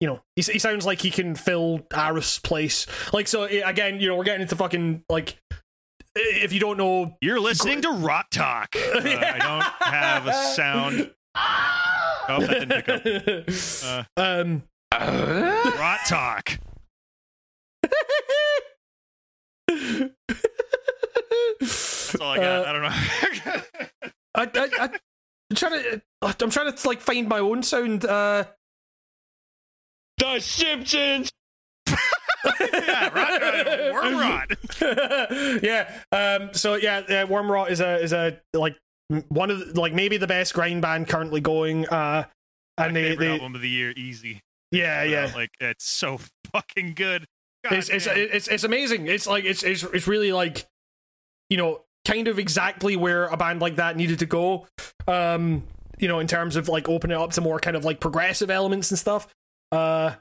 you know, he, he sounds like he can fill Arif's place. Like so, again, you know, we're getting into fucking like if you don't know You're listening to Rot Talk. [laughs] Uh, I don't have a sound. [laughs] Oh, that didn't pick up. [laughs] Uh, um Rot Talk. That's all I got. Uh, I don't know. [laughs] I, I, I, I'm trying to. I'm trying to like find my own sound. Uh, The Simpsons. yeah, rot, uh, worm rot. [laughs] yeah. Um. So yeah, uh, Wormrot is a is a like one of the, like maybe the best grind band currently going. Uh, and My they, they album of the year, easy. Yeah yeah. Like it's so [laughs] fucking good. God It's it's, it's it's amazing. It's like it's it's it's really like you know kind of exactly where a band like that needed to go. Um. You know, in terms of like opening it up to more kind of like progressive elements and stuff. Uh.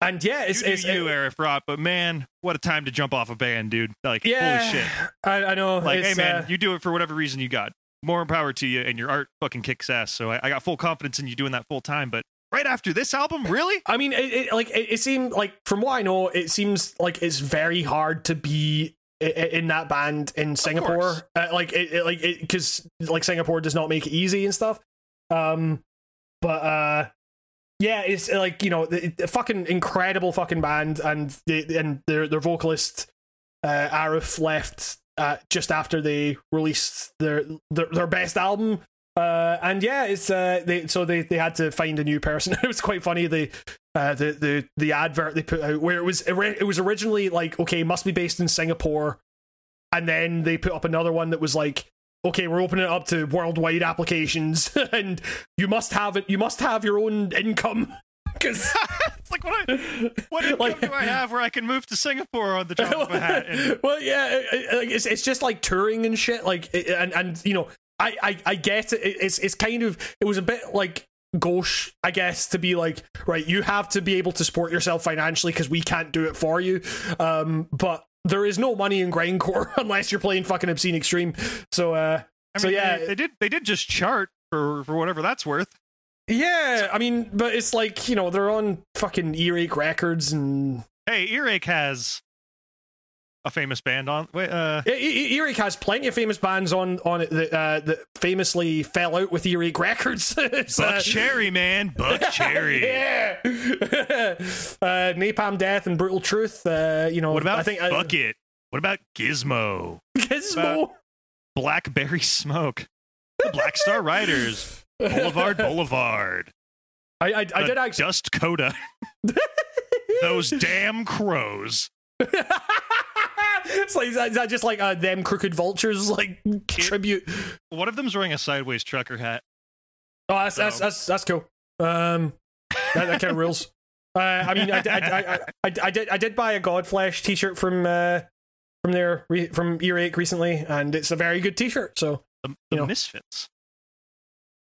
And yeah, it's you it's you, Arif Rot, but man, what a time to jump off a band, dude. Like, yeah. holy shit. I, I know. Like, hey, man, uh, you do it for whatever reason you got. More power to you, and your art fucking kicks ass. So I, I got full confidence in you doing that full time. But right after this album, really? I mean, it, it like it, it seemed like from what I know, it seems like it's very hard to be in that band in Singapore. Uh, like it, it like it because like Singapore does not make it easy and stuff. Um, but uh, yeah, it's like you know, the, the fucking incredible fucking band, and the and their their vocalist uh, Arif left uh, just after they released their their, their best album. Uh, and yeah, it's uh, they so they, they had to find a new person. [laughs] it was quite funny. The uh, the the the advert they put out where it was it was originally like okay, must be based in Singapore, and then they put up another one that was like okay, we're opening it up to worldwide applications, [laughs] and you must have it. You must have your own income [laughs] because It's like, what, I, what income Like- do I have where I can move to Singapore on the drop of a hat? And, well, yeah, it- it- it's it's just like touring and shit. Like, it- and and you know, I I I get it. It- It's it's kind of it was a bit like gauche, I guess, to be like, right, you have to be able to support yourself financially because we can't do it for you. Um, but there is no money in grindcore [laughs] unless you're playing fucking obscene extreme. So, uh, I so yeah, they, they did they did just chart for for whatever that's worth. yeah. I mean, but it's like you know they're on fucking earache records and Hey, Earache has a famous band on. Wait, uh, E- E- Earache has plenty of famous bands on on it that uh, that famously fell out with Earache Records. [laughs] It's, Buck uh, Cherry, man, Buck [laughs] Cherry. yeah. [laughs] uh, Napalm Death and Brutal Truth. Uh, you know, What about I think uh, Fuck It? What about Gizmo? Gizmo. Blackberry Smoke? The Black Star Riders? Boulevard Boulevard? I I, I did actually. Dust Coda? Those damn crows. It's like is that, is that just like uh, them crooked vultures like tribute? One of them's wearing a sideways trucker hat. Oh, that's that's So- that's, that's cool. Um, that, that kind of rules. Uh, I mean, I, I, I, I, I did I did buy a Godflesh T-shirt from uh, from there re- from Earache recently, and it's a very good T-shirt. So The, the You know. Misfits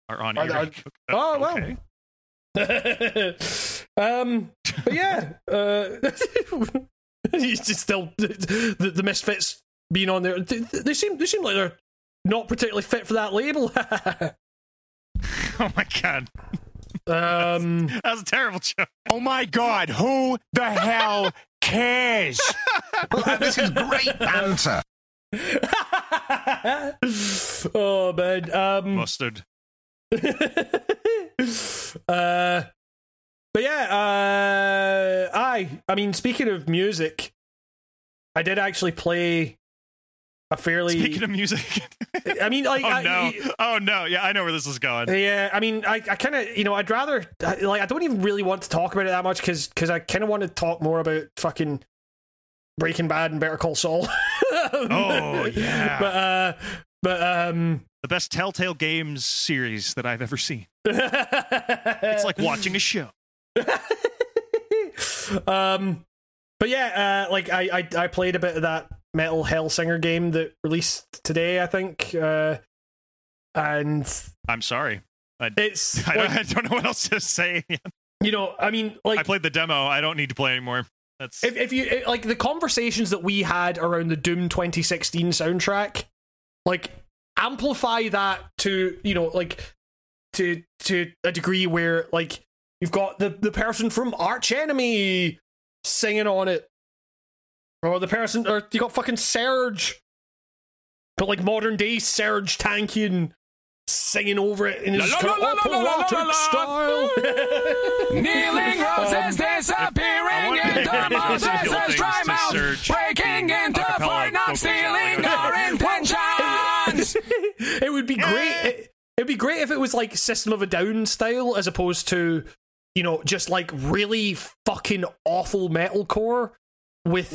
are on Are Earache. oh, well. okay. [laughs] um, but yeah, uh, [laughs] [laughs] he's just still [laughs] the, the misfits being on there. They, they seem they seem like they're not particularly fit for that label. [laughs] Oh my god, um, that was a terrible joke. Oh my god, who the hell cares? this is great banter. oh man. Um, Mustard. uh, but yeah, uh, I I mean, speaking of music, I did actually play a fairly. Speaking of music. I mean, like, [laughs] oh I- no. Oh no. Yeah, I know where this is going. Yeah, I mean, I, I kind of, you know, I'd rather, like, I don't even really want to talk about it that much because because I kind of want to talk more about fucking Breaking Bad and Better Call Saul. [laughs] Oh, yeah. but uh, but um, The best Telltale Games series that I've ever seen. [laughs] It's like watching a show. [laughs] um, but yeah, uh, like I, I I played a bit of that Metal Hellsinger game that released today, I think, uh, and I'm sorry. it's [laughs] I don't, like, I don't know what else to say. [laughs] you know, I mean, like I played the demo. I don't need to play anymore. That's if, if you it- like the conversations that we had around the Doom 2016 soundtrack, like amplify that to you know like to to a degree where like you've got the the person from Arch Enemy singing on it, or the person or you got fucking Serj, but like modern day Serj Tankian singing over it in his La, la, kind of operatic la, la. style. [laughs] Kneeling roses disappearing into You'll Moses' dry mouth, breaking into acapella for not stealing [laughs] our intentions. [laughs] it would be great. It'd be great if it was like System of a Down style, as opposed to, you know, just like really fucking awful metalcore with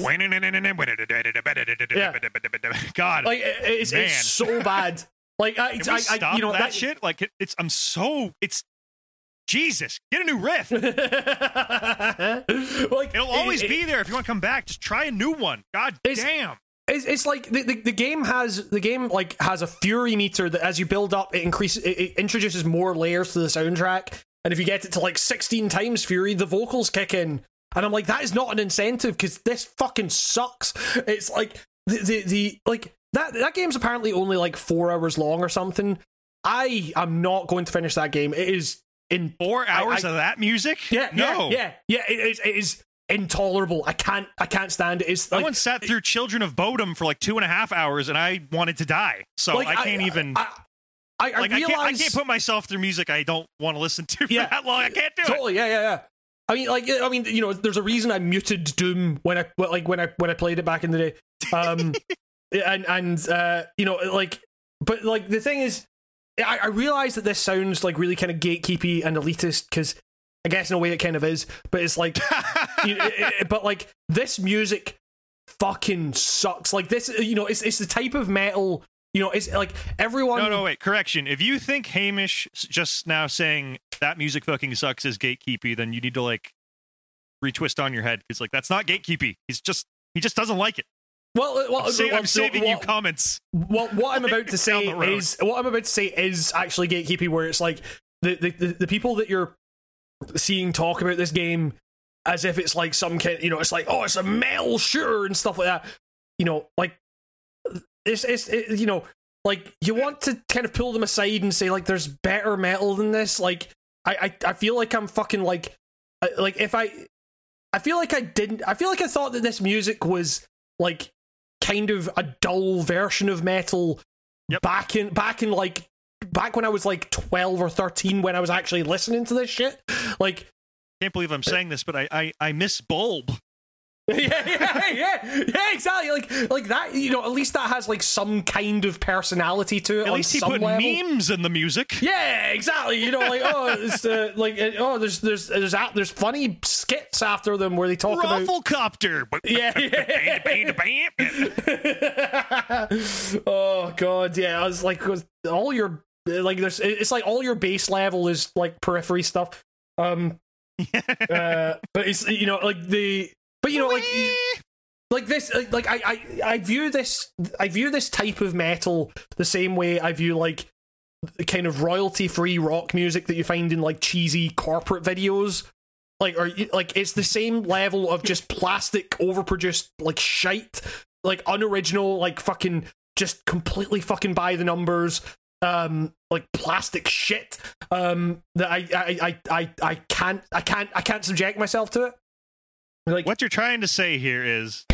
God, like it's, Man. it's so bad. Like I, can I, I you know that, shit? Like it, it's I'm so it's Jesus. Get a new riff. [laughs] like It'll always it- be there if you want to come back. Just try a new one. God It's- damn. It's, it's like the, the, the game has the game like has a fury meter that as you build up it increases it, it introduces more layers to the soundtrack and if you get it to like 16 times fury the vocals kick in and I'm like that is not an incentive because this fucking sucks it's like the, the the like that that game's apparently only like four hours long or something I am not going to finish that game it is in Four hours I- of that music? yeah no. yeah yeah yeah it is it is intolerable I can't I can't stand it it's I like once sat through Children of Bodom for like two and a half hours, and I wanted to die. So like, I can't even. I, I, I like I realize, can't, I can't put myself through music I don't want to listen to for Yeah. that long. I can't do it. totally, yeah, yeah, yeah. I mean, like, I mean, you know, there's a reason I muted Doom when I like when I when I played it back in the day. Um, [laughs] and and uh, you know, like, but like the thing is, I, I realize that this sounds like really kind of gatekeepy and elitist because I guess in a way it kind of is, but it's like, you, it- it- but like this music fucking sucks. Like this, you know, it's it's the type of metal. You know, it's like everyone. No, no, wait. Correction. If you think Hamish just now saying that music fucking sucks is gatekeepy, then you need to like retwist on your head because like that's not gatekeepy. He's just he just doesn't like it. Well, uh, well, I'm, sa- well, I'm saving you comments. Well, what I'm about to [laughs] say is what I'm about to say is actually gatekeeping, where it's like the, the the the people that you're seeing talk about this game as if it's like some kind, you know, it's like oh, it's a male shooter and stuff like that. You know, like it's it's it, you know, like you want to kind of pull them aside and say like there's better metal than this. Like I I, I feel like I'm fucking like like if I I feel like I didn't I feel like I thought that this music was like kind of a dull version of metal Yep. back in back in like back when I was like 12 or 13 when I was actually listening to this shit like Can't believe I'm uh, saying this, but I I, I miss Bulb. [laughs] yeah yeah yeah yeah exactly like like that you know at least that has like some kind of personality to it At on least he some put level. memes in the music. yeah exactly you know like oh it's uh, like oh there's there's there's a- there's funny skits after them where they talk about Rufflecopter. [laughs] yeah, yeah. [laughs] oh god, yeah. I was like, all your like, there's it's like all your base level is like periphery stuff. Um, uh, but it's you know like the but you know like like this like, like I, I i view this i view this type of metal the same way i view like the kind of royalty free rock music that you find in like cheesy corporate videos. Like or like it's the same level of just [laughs] plastic overproduced like shite like unoriginal like fucking just completely fucking by the numbers um like plastic shit um that i i i i, I can't i can't i can't subject myself to it like What you're trying to say here is [laughs]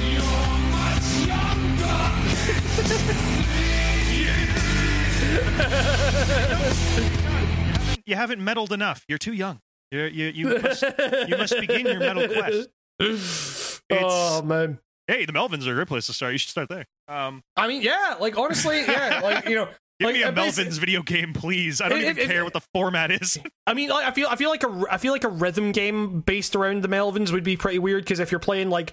you haven't meddled enough. You're too young. You're, you you must you must begin your metal quest. [laughs] oh man Hey, the Melvins are a great place to start. You should start there. Um, I mean, yeah, like honestly, yeah, like you know, give like me a Melvins video game, please. I don't If- even if- care what the format is. [laughs] I mean, like, I feel, I feel like a, I feel like a rhythm game based around the Melvins would be pretty weird because if you're playing like,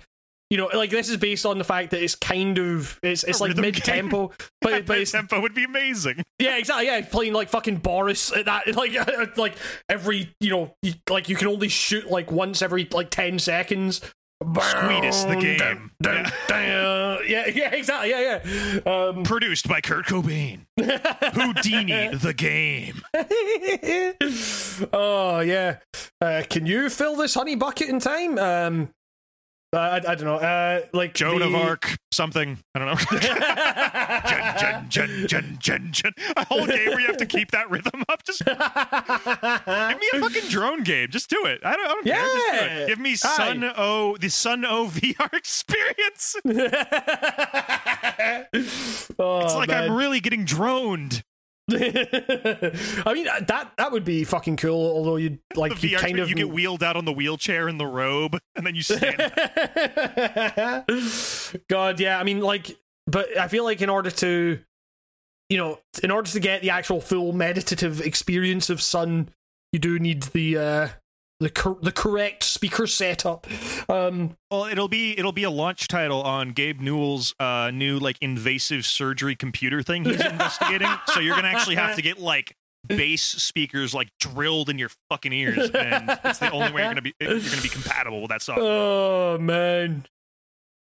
you know, like this is based on the fact that it's kind of, it's, it's like mid tempo, but [laughs] but that it's tempo would be amazing. [laughs] yeah, exactly, yeah, playing like fucking Boris at that, like like every, you know, like you can only shoot like once every like ten seconds. Sweetest the Dun, game. dun, Yeah. dun. [laughs] yeah, yeah, exactly, yeah, yeah. Um, Produced by Kurt Cobain. [laughs] Houdini the game. [laughs] oh yeah. Uh, can you fill this honey bucket in time? Um, uh, I, I don't know. Uh, like Joan of Arc, something. I don't know. [laughs] Jun, jun, jun, jun, jun, jun. A whole game where you have to keep that rhythm up. Just give me a fucking drone game. Just do it. I don't, I don't care. Just do it. Give me Aye. Sunn O))), the Sunn O))) VR [laughs] experience. oh, [laughs] It's like I'm really getting droned. [laughs] I mean uh, that that would be fucking cool. Although you'd [laughs] like you kind of you get wheeled out on the wheelchair in the robe, and then you stand. [laughs] God, yeah. I mean, like, but I feel like in order to, you know, in order to get the actual full meditative experience of Sunn, you do need the uh the cor- the correct speaker setup. Um, Well, it'll be it'll be a launch title on Gabe Newell's uh, new like invasive surgery computer thing he's [laughs] investigating. so you're gonna actually have to get like bass speakers like drilled in your fucking ears, and it's the only way you're gonna be you're gonna be compatible with that software. [laughs] oh man.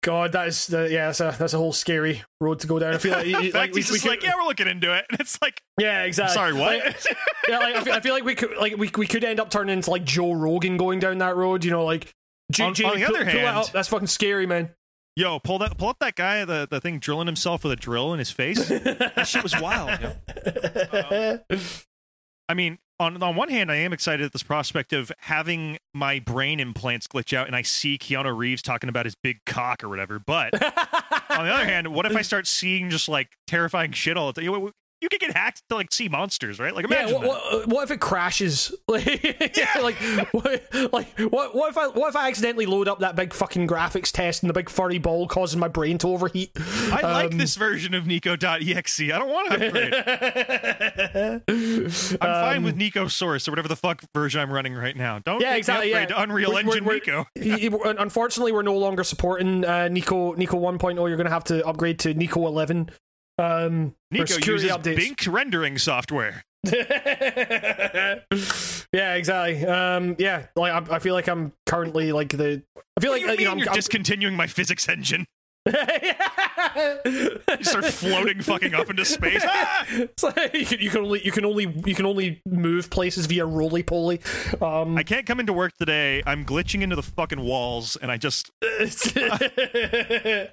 God, that is uh, yeah, that's a that's a whole scary road to go down. I feel like, you- [laughs] In fact, like we, he's we just could, like, yeah, we're looking into it, and [laughs] it's like, yeah, exactly. sorry, what? Like, [laughs] yeah, like, I, feel, I feel like we could like we we could end up turning into like Joe Rogan going down that road. You know, like J- On- J- on the pull- other pull that hand- up. that's fucking scary, man. Yo, pull that pull up that guy the the thing drilling himself with a drill in his face. that shit was wild. yo. I mean, on on one hand, I am excited at this prospect of having my brain implants glitch out, and I see Keanu Reeves talking about his big cock or whatever. But [laughs] on the other hand, what if I [laughs] start seeing just like terrifying shit all the time? You, could get hacked to like see monsters, right? Like Yeah, imagine what, that. what, what if it crashes? [laughs] Like, like, what, like, what, what if I, what if I accidentally load up that big fucking graphics test and the big furry ball causing my brain to overheat? I like um, this version of Nico.exe. I don't want to upgrade. [laughs] I'm fine with Nico Source or whatever the fuck version I'm running right now. Don't Um, Yeah, exactly. upgrade Yeah, to Unreal We're- Engine we're- Nico. [laughs] Unfortunately, we're no longer supporting uh, Nico Nico 1.0. You're going to have to upgrade to Nico 11 um, Nico uses updates. Bink rendering software. [laughs] yeah, exactly. Um, yeah, like I, I feel like I'm currently like the. I feel like you uh, mean you know, you're I'm, discontinuing my physics engine? [laughs] You start floating fucking up into space. Ah! [laughs] It's like you can, you can only you can only you can only move places via roly poly. Um, I can't come into work today. I'm glitching into the fucking walls, and I just my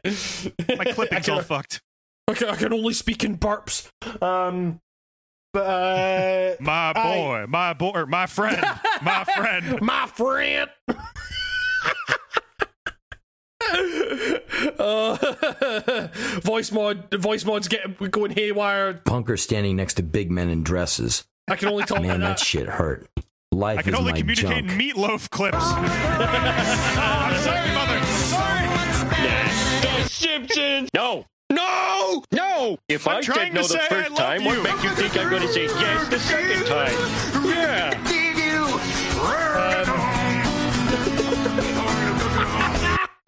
my clipping's all fucked. I can, I can only speak in burps. Um, but uh, My I- boy, my boy, my friend, [laughs] my friend. my friend. uh, [laughs] voice mod, voice mod's getting going haywire. Punker standing next to big men in dresses. I can only talk Man, that that. shit hurt. Life I can is only my communicate junk. in meatloaf clips. [laughs] I'm sorry, mother. Sorry. The Simpsons. No. No! No! If I'm I trying said no the first time, you. what makes you think I'm going to say yes the second time? Yeah.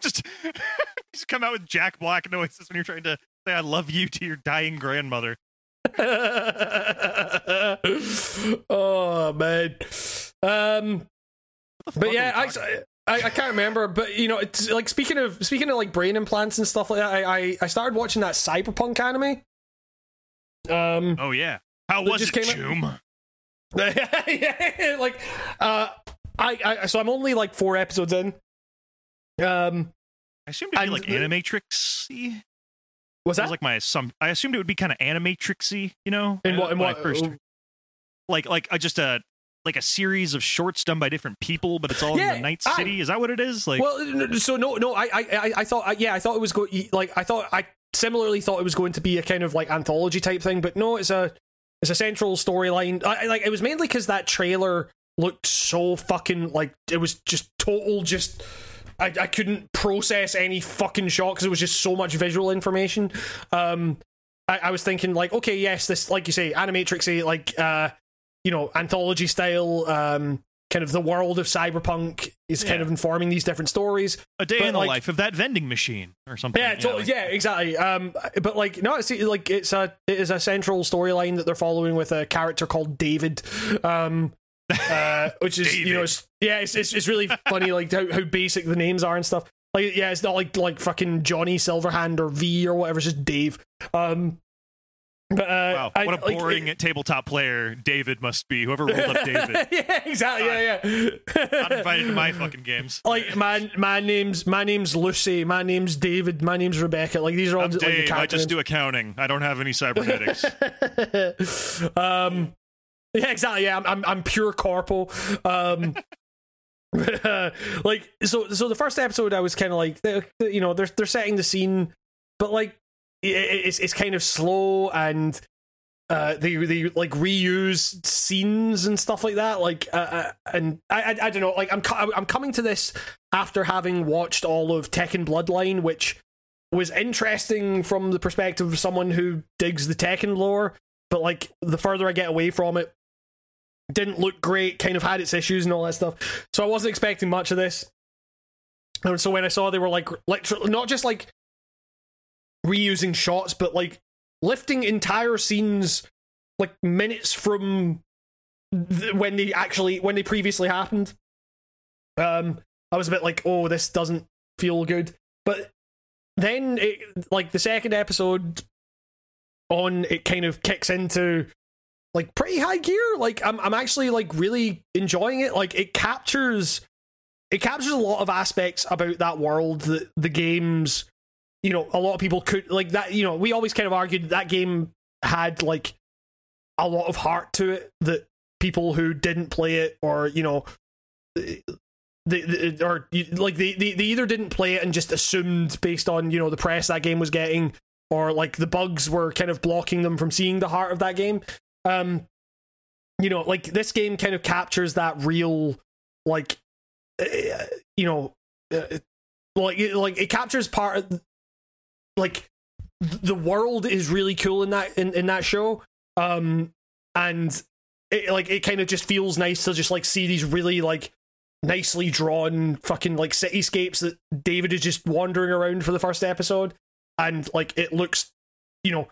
Just, [laughs] just come out with Jack Black noises when you're trying to say "I love you" to your dying grandmother. [laughs] oh man. Um, What the fuck but yeah, I? I, I can't remember, but you know, it's like speaking of speaking of like brain implants and stuff like that. I I, I started watching that cyberpunk anime. Um, Oh yeah. How was just it, [laughs] yeah, like uh, I I so I'm only like four episodes in. Um, I assumed it'd be like the- animatrixy. was That that was like my some. I assumed it would be kind of animatrixy, you know. in what in what first like like uh, just a like a series of shorts done by different people, but it's all Yeah, in the night I- city. Is that what it is? Like, well, so no, no. I, I, I- I thought, yeah, I thought it was going. Like, I thought, I similarly thought it was going to be a kind of like anthology type thing, but no, it's a, it's a central storyline. I, I- like, it was mainly because that trailer looked so fucking like it was just total, just. I, I couldn't process any fucking shot because it was just so much visual information. Um, I, I was thinking like, okay, yes, this like you say, animatrixy, like uh, you know, anthology style. Um, kind of the world of cyberpunk is kind of informing these different stories. a day but, in the life of that vending machine or something. Yeah, totally, yeah, exactly. Um, but like, no, it's like it's a it is a central storyline that they're following with a character called David. Um, uh, [laughs] which is you know, it's, yeah, it's, it's it's really funny like how, how basic the names are and stuff. Like, yeah, it's not like like fucking Johnny Silverhand or V or whatever. It's just Dave. Um, but uh, Wow, I- what a like, boring it- tabletop player David must be. Whoever rolled up [laughs] David. yeah, exactly. Yeah, yeah. Not invited to my [laughs] fucking games. like my my name's my name's Lucy, my name's David, my name's Rebecca. Like these are all I'm just, like the Dave. I just names. do accounting. I don't have any cybernetics. [laughs] um, yeah, exactly. Yeah, I'm I'm, I'm pure corporal. Um, like so so the first episode, I was kind of like, they- you know, they're they're setting the scene, but like it's it's kind of slow and. Uh, they they like reuse scenes and stuff like that. Like, uh, uh, and I, I I don't know. Like, I'm co- I'm coming to this after having watched all of Tekken Bloodline, which was interesting from the perspective of someone who digs the Tekken lore, but like the further I get away from it, didn't look great, kind of had its issues and all that stuff. So I wasn't expecting much of this. And so when I saw they were like literally not just like reusing shots, but like lifting entire scenes like minutes from th- when they actually when they previously happened. Um, I was a bit like, oh, this doesn't feel good. But then it like the second episode on it kind of kicks into like pretty high gear like i'm i'm actually like really enjoying it like it captures it captures a lot of aspects about that world that the games you know a lot of people could like that you know we always kind of argued that game had like a lot of heart to it that people who didn't play it or you know they, they or like they, they they either didn't play it and just assumed based on you know the press that game was getting or like the bugs were kind of blocking them from seeing the heart of that game. Um you know like this game kind of captures that real like uh, you know uh, like like it captures part of like the world is really cool in that in, in that show. Um and it like it kind of just feels nice to just like see these really like nicely drawn fucking like cityscapes that David is just wandering around for the first episode. And like it looks you know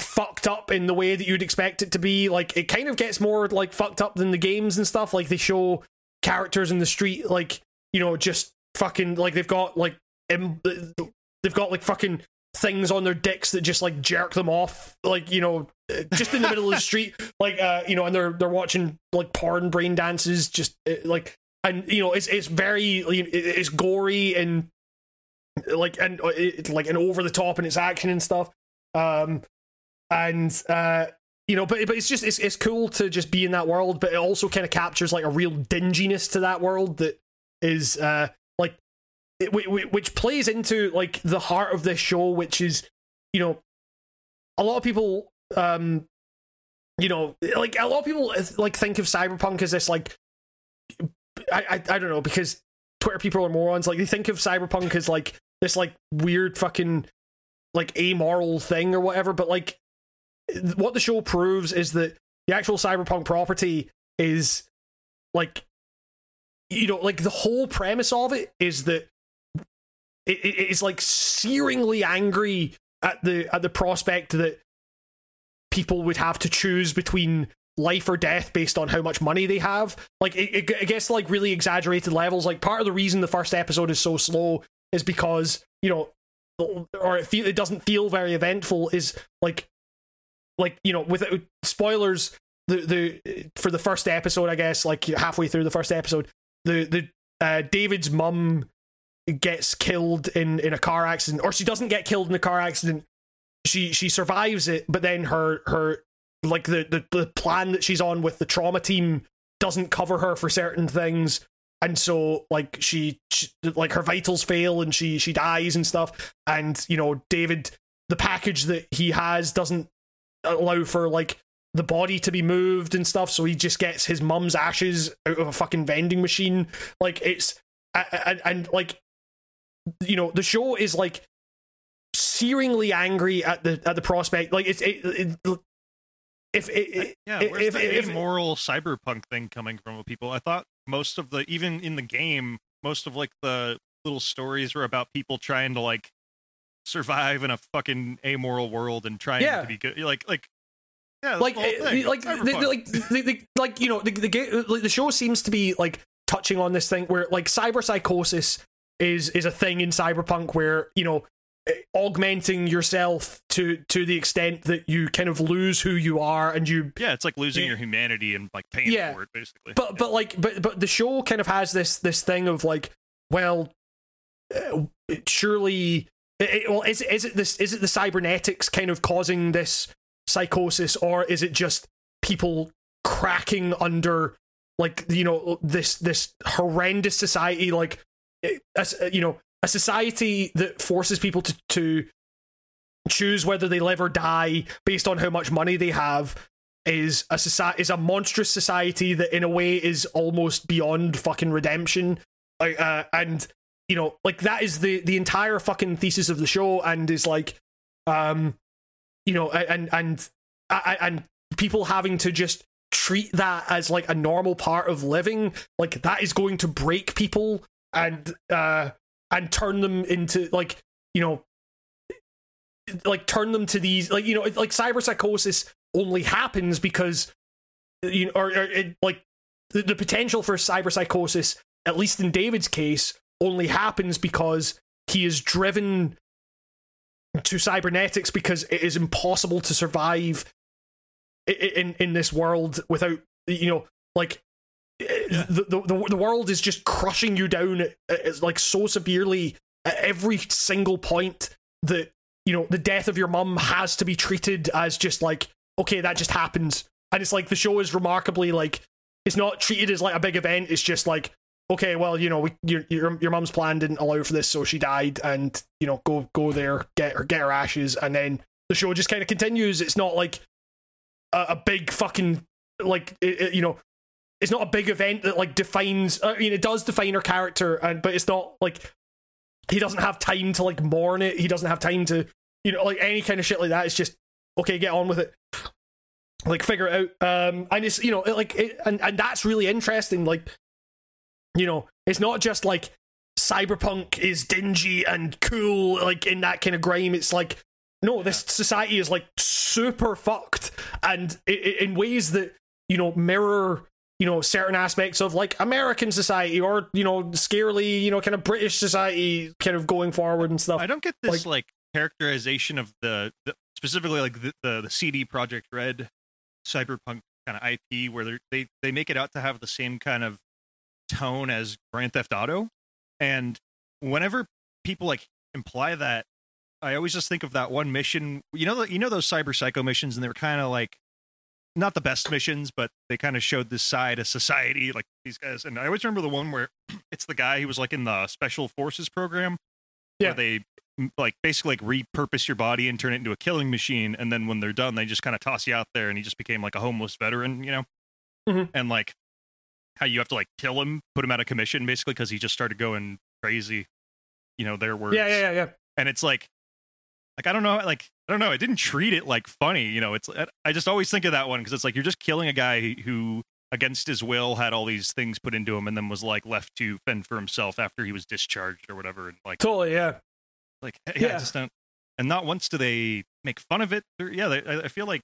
fucked up in the way that you'd expect it to be. Like it kind of gets more like fucked up than the games and stuff. Like they show characters in the street like you know just fucking like they've got like Im- they've got like fucking things on their dicks that just like jerk them off like you know just in the middle of the street [laughs] like uh you know and they're they're watching like porn brain dances just uh, like and you know it's it's very it's gory and like and uh, like and over the top in its action and stuff. Um and uh you know but but it's just it's, it's cool to just be in that world but it also kind of captures like a real dinginess to that world that is uh like it, whi- whi- which plays into like the heart of this show which is you know a lot of people um you know like a lot of people uh, like think of cyberpunk as this like I, I I don't know because Twitter people are morons. Like they think of cyberpunk as like this like weird fucking like amoral thing or whatever. But like what the show proves is that the actual cyberpunk property is like you know like the whole premise of it is that it, it it's like searingly angry at the at the prospect that people would have to choose between life or death based on how much money they have. Like it, it, gets like really exaggerated levels. Like part of the reason the first episode is so slow is because you know, or it feel it doesn't feel very eventful. Is like, like you know, without spoilers. The the for the first episode, I guess, like halfway through the first episode, the the uh, David's mum gets killed in in a car accident, or she doesn't get killed in a car accident. She she survives it, but then her her like the, the the plan that she's on with the trauma team doesn't cover her for certain things. And so like she, she like her vitals fail and she she dies and stuff. And you know david the package that he has doesn't allow for like the body to be moved and stuff. So he just gets his mum's ashes out of a fucking vending machine. Like it's and, and like you know the show is like searingly angry at the at the prospect like it's it, it, if it, yeah, if, where's if, the if, amoral cyberpunk thing coming from with people? I thought most of the even in the game, most of like the little stories were about people trying to like survive in a fucking amoral world and trying Yeah. to be good. Like like yeah, like uh, thing. like the, the- like the, like you know the the, ga- like, the show seems to be like touching on this thing where like cyber psychosis is is a thing in cyberpunk where you know augmenting yourself to to the extent that you kind of lose who you are and you yeah, it's like losing Yeah. your humanity and like paying Yeah. for it basically. but but like but but the show kind of has this this thing of like well uh, surely it, it- well is it, is it this is it the cybernetics kind of causing this psychosis or is it just people cracking under like you know this this horrendous society like as you know a society that forces people to to choose whether they live or die based on how much money they have is a society is a monstrous society that in a way is almost beyond fucking redemption. Like uh, and you know like that is the the entire fucking thesis of the show and is like um you know and and, and people having to just treat that as like a normal part of living like that is going to break people and uh and turn them into like you know like turn them to these like you know like cyber psychosis only happens because you know or, or it, like the, the potential for cyber psychosis at least in david's case only happens because he is driven to cybernetics because it is impossible to survive in in this world without you know like the, the the world is just crushing you down it's like so severely at every single point that you know the death of your mum has to be treated as just like okay that just happens. And it's like the show is remarkably like it's not treated as like a big event. It's just like okay well you know we, your your your mum's plan didn't allow for this so she died and you know go go there get her get her ashes. And then the show just kind of continues. It's not like a, a big fucking like it, it- you know it's not a big event that like defines i mean it does define her character and but it's not like he doesn't have time to like mourn it. He doesn't have time to you know like any kind of shit like that. It's just okay get on with it. Like figure it out. Um and it's you know it, like it, and and that's really interesting like you know it's not just like cyberpunk is dingy and cool like in that kind of grime. It's like no this society is like super fucked and in ways that you know mirror you know certain aspects of like american society or you know scarily you know kind of british society kind of going forward and stuff I don't get this like, like characterization of the, the specifically like the, the the CD Projekt Red cyberpunk kind of IP where they they make it out to have the same kind of tone as Grand Theft Auto, and whenever people like imply that, I always just think of that one mission. You know, you know those Cyber Psycho missions, and they were kind of like not the best missions, but they kind of showed this side of society, like these guys. And I always remember the one where [clears throat] it's the guy who was like in the Special Forces program, Yeah. where they like basically like repurpose your body and turn it into a killing machine, and then when they're done, they just kind of toss you out there, and he just became like a homeless veteran, you know, Mhm. and like how you have to like kill him, put him out of commission, basically because he just started going crazy. You know, their words yeah yeah yeah yeah and it's like like i don't know like i don't know I didn't treat it like funny you know it's i just always think of that one because it's like you're just killing a guy who against his will had all these things put into him and then was like left to fend for himself after he was discharged or whatever and like totally yeah like [laughs] yeah, Yeah. I just don't and not once do they make fun of it or, yeah they, I, I feel like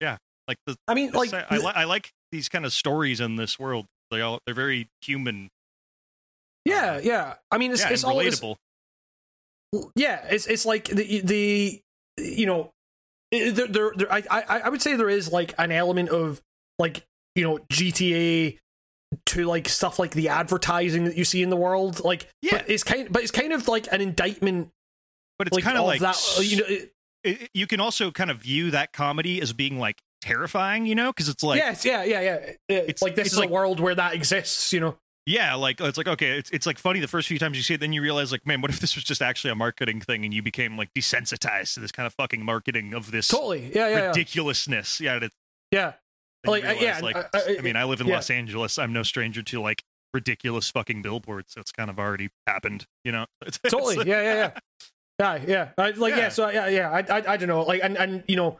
yeah Like the, I mean, the like se- I, I like these kind of stories in this world. They all they're very human. yeah, um, yeah. I mean, it's yeah, it's all it's, relatable. yeah it's it's like the the you know there, there, there I, I I would say there is like an element of like you know GTA to like stuff like the advertising that you see in the world like Yeah. but it's kind but it's kind of like an indictment but it's like kind of like that uh, you know it, it- you can also kind of view that comedy as being like terrifying, you know, because it's like yes yeah yeah yeah it's It's- like this it's is like- a world where that exists you know yeah, like it's like okay, it's it's like funny the first few times you see it, then you realize like, man, what if this was just actually a marketing thing and you became like desensitized to this kind of fucking marketing of this totally yeah yeah yeah, ridiculously Yeah, yeah. Like, uh, realize, yeah, like I- I- I mean, I live in yeah. Los Angeles. I'm no stranger to like ridiculous fucking billboards. So it's kind of already happened, you know. It's, [laughs] it's totally like- yeah yeah yeah [laughs] yeah yeah I, like yeah. Yeah. so yeah yeah I, I i don't know like and and you know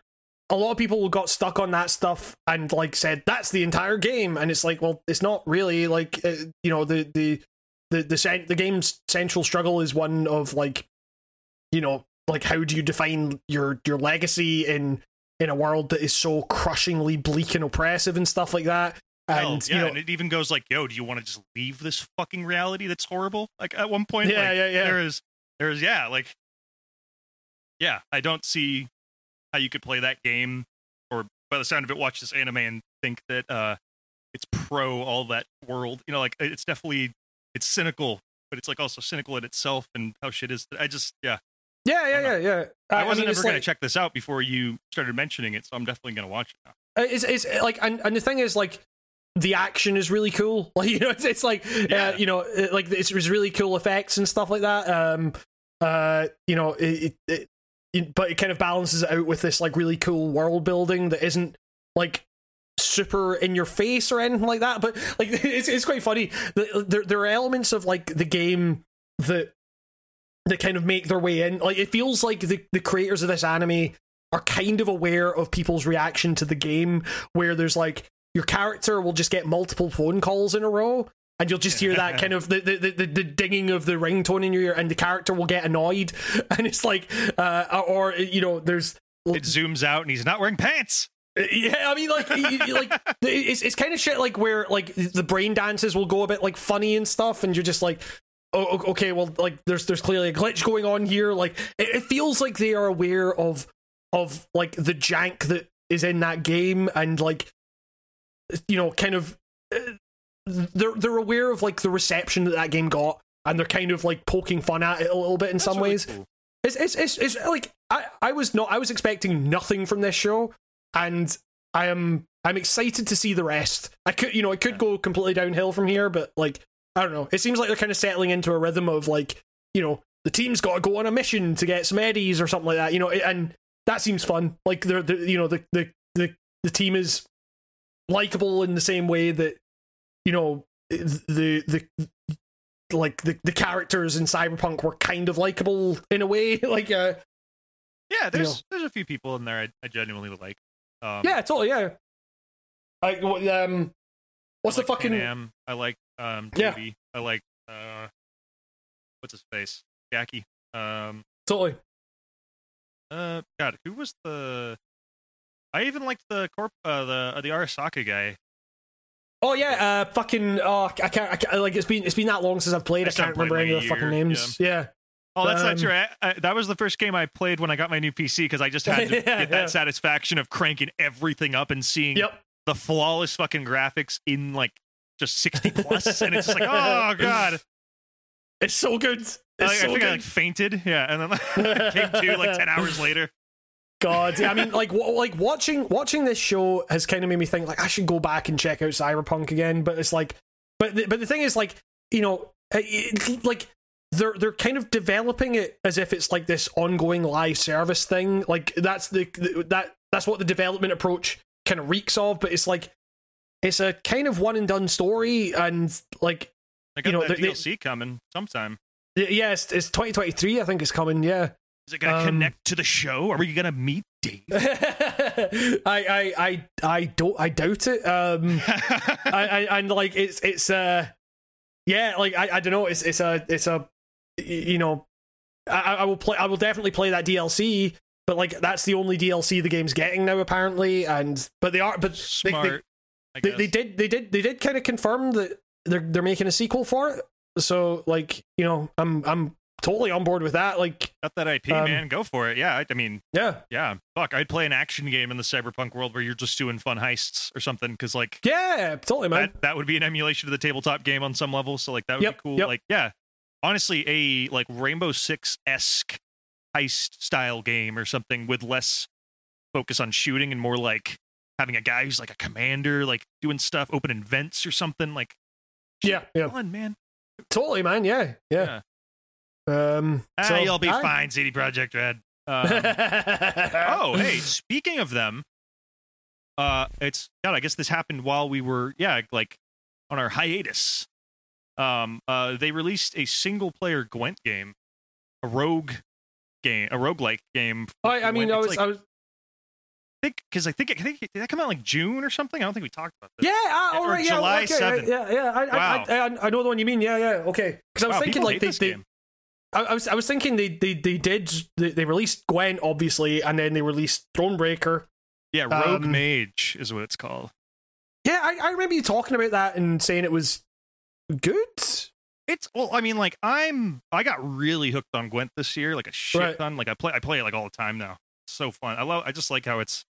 a lot of people got stuck on that stuff and like said that's the entire game and it's like well it's not really like uh, you know the the the the, cen- the game's central struggle is one of like you know like how do you define your your legacy in in a world that is so crushingly bleak and oppressive and stuff like that Hell, and yeah, you know and it even goes like, "Yo, do you want to just leave this fucking reality that's horrible?" Like at one point, Yeah, like, yeah, yeah. There is, there is, yeah, like, yeah. I don't see how you could play that game, or by the sound of it, watch this anime and think that uh it's pro all that world. You know, like it's definitely it's cynical, but it's like also cynical in itself and how shit is. I just, yeah, yeah yeah yeah yeah I wasn't mean, ever gonna check this out before you started mentioning it, so I'm definitely gonna watch it now. Uh, It's, it's like, and, and the thing is, like, the action is really cool. [laughs] Like, you know, it's, it's like, Yeah. uh, you know, uh, like it's, it's really cool effects and stuff like that. Um, uh, you know, it, it- but it kind of balances it out with this like really cool world building that isn't like super in your face or anything like that. But like, [laughs] it's it's quite funny. There there are elements of like the game that that kind of make their way in. Like, it feels like the the creators of this anime are kind of aware of people's reaction to the game where there's like your character will just get multiple phone calls in a row and you'll just hear that [laughs] kind of the the, the, the dinging of the ringtone in your ear and the character will get annoyed [laughs] and it's like uh or you know there's It zooms out and he's not wearing pants. yeah, I mean, like, like [laughs] it's it's kind of shit like where like the brain dances will go a bit like funny and stuff, and you're just like, oh, okay, well, like there's there's clearly a glitch going on here. Like, it, it feels like they are aware of of like the jank that is in that game, and like, you know, kind of uh, they're they're aware of like the reception that that game got, and they're kind of like poking fun at it a little bit in some really ways. cool. It's, it's it's it's like I I was not I was expecting nothing from this show, and I am I'm excited to see the rest. I could you know it could go completely downhill from here, but like I don't know. It seems like they're kind of settling into a rhythm of like you know the team's got to go on a mission to get some eddies or something like that. You know, and that seems fun. Like they're, the you know the the the the team is likable in the same way that you know the the like the, the characters in cyberpunk were kind of likable in a way [laughs] like uh Yeah, there's know. there's a few people in there I, I genuinely like. Um, yeah totally yeah I, um what's I the like fucking Panam. I like um Yeah. I like uh what's his face? Jackie. Um totally uh God, who was the I even liked the corp uh the uh, the Arasaka guy. Oh yeah uh fucking oh I can't, I can't like it's been it's been that long since I've played I I, can't remember any of the fucking names. yeah. Oh, that's Um, not true. I, I, that was the first game I played when I got my new PC because I just had to [laughs] Yeah, get that yeah. satisfaction of cranking everything up and seeing yep. the flawless fucking graphics in like just 60 plus [laughs] and it's just like oh god. It's so good. It's I, I so think good I like fainted. Yeah and then [laughs] came to like 10 hours later God, yeah, I mean, like, wa- like watching watching this show has kind of made me think like I should go back and check out Cyberpunk again. But it's like, but the, but the thing is, like, you know, it- like they're they're kind of developing it as if it's like this ongoing live service thing. Like that's the, the that that's what the development approach kind of reeks of. But it's like it's a kind of one and done story, and like I got You know, that they- they- DLC coming sometime Yes, yeah, it's, it's 2023. I think it's coming. Yeah. Is it gonna Um, connect to the show are we gonna meet Dave [laughs] I, I I I don't I doubt it. Um [laughs] I, I and like it's it's uh yeah, like I, I don't know, it's it's a it's a you know I, I will play I will definitely play that DLC but like that's the only DLC the game's getting now apparently, and but they are but they, they, Smart. They, they did they did they did kind of confirm that they're they're making a sequel for it. So like you know I'm I'm totally on board with that. Like Got that IP, Um, man. Go for it. Yeah, I, I mean, yeah yeah. Fuck, I'd play an action game in the cyberpunk world where you're just doing fun heists or something. Because like yeah totally man. that, that would be an emulation of the tabletop game on some level. So like that would Yep, be cool. yep. Like yeah, honestly, a like Rainbow Six esque heist style game or something with less focus on shooting and more like having a guy who's like a commander, like doing stuff, opening vents or something. Like yeah yeah fun, man. totally man. Yeah yeah. Um. Ah, so, you'll be aye. fine, CD Projekt Red. Um, [laughs] oh, hey, speaking of them, uh, it's God. I guess this happened while we were, yeah, like on our hiatus. Um, uh, they released a single-player Gwent game, a rogue game, a roguelike game. I, I mean, I was, like, I was, think because I think I think did that come out like June or something? I don't think we talked about this. yeah, ah, all Or right, yeah, July okay, 7th. yeah, yeah. I, Wow. I, I, I know the one you mean. Yeah, yeah, okay. Because I was Wow, thinking like they, this they game. I, I was, I was thinking they, they, they did, they, they released Gwent obviously, and then they released Thronebreaker. Yeah, Rogue Um, Mage is what it's called. Yeah, I, I remember you talking about that and saying it was good. It's well, I mean, like I'm, I got really hooked on Gwent this year, like a shit Right. ton. Like I play, I play it like all the time now. It's so fun. I love, I just like how it's,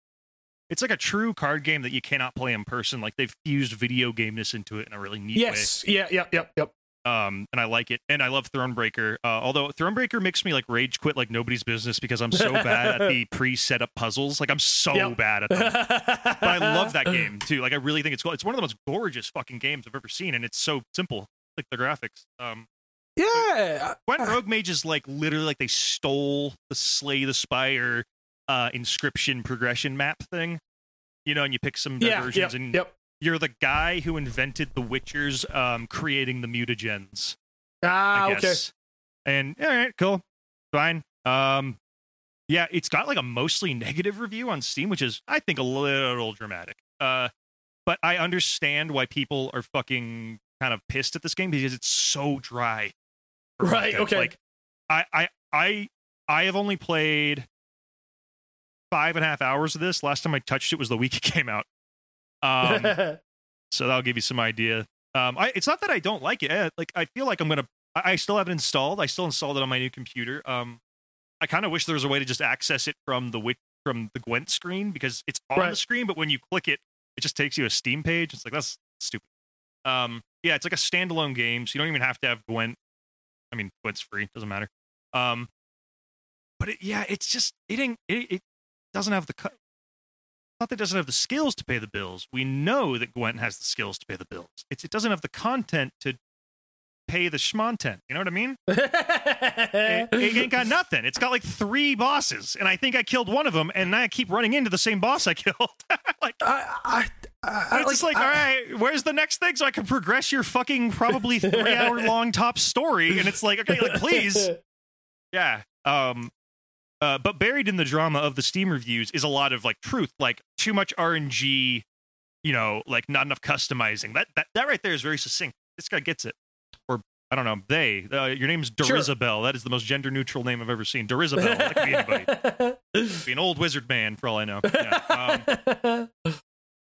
it's like a true card game that you cannot play in person. Like they've fused video gameness into it in a really neat Yes, yeah, yeah, yep, yep. Um, and I like it. And I love Thronebreaker. Uh, although Thronebreaker makes me like rage quit like nobody's business because I'm so [laughs] bad at the pre-set up puzzles. Like I'm so Yep. bad at them. but I love that [laughs] game too. Like I really think it's cool. It's one of the most gorgeous fucking games I've ever seen, and it's so simple. Like the graphics. Um, Yeah, when Rogue Mage is like literally like they stole the Slay the Spire uh Inscryption progression map thing. You know, and you pick some yeah, yep, and yep. You're the guy who invented the Witchers um creating the mutagens, Ah, okay. And all right, cool. Fine. Um yeah, it's got like a mostly negative review on Steam, which is I think a little dramatic. Uh but I understand why people are fucking kind of pissed at this game because it's so dry. Right, okay. Like I I I I have only played five and a half hours of this. Last time I touched it was the week it came out. Um [laughs] so that'll give you some idea. Um, I, it's not that I don't like it. Eh, Like I feel like I'm gonna. I, I still have it installed. I still installed it on my new computer. Um, I kind of wish there was a way to just access it from the from the Gwent screen because it's on the screen, but when you click it, it just takes you a Steam page. It's like that's stupid. Um, yeah, it's like a standalone game, so you don't even have to have Gwent. I mean, Gwent's free; doesn't matter. Um, but it, yeah, it's just it ain't it, it doesn't have the cut. Not that it doesn't have the skills to pay the bills. We know that Gwent has the skills to pay the bills. It's it doesn't have the content to pay the schmontent. You know what I mean? [laughs] It, it ain't got nothing. It's got like three bosses, and I think I killed one of them, and now I keep running into the same boss I [laughs] killed. [laughs] like I, I, I, it's just like, all right, where's the next thing so I can progress your fucking probably three hour long top story? And it's like, okay, like please, yeah. Um, uh, but buried in the drama of the Steam reviews is a lot of like truth, like too much RNG, you know, like not enough customizing. That that that right there is very succinct. This guy gets it. Or I don't know, they. Uh, your name's Sure. Dorizabel. That is the most gender neutral name I've ever seen. Dorizabel. That could be anybody. Could [laughs] be an old wizard man for all I know. Yeah. Um,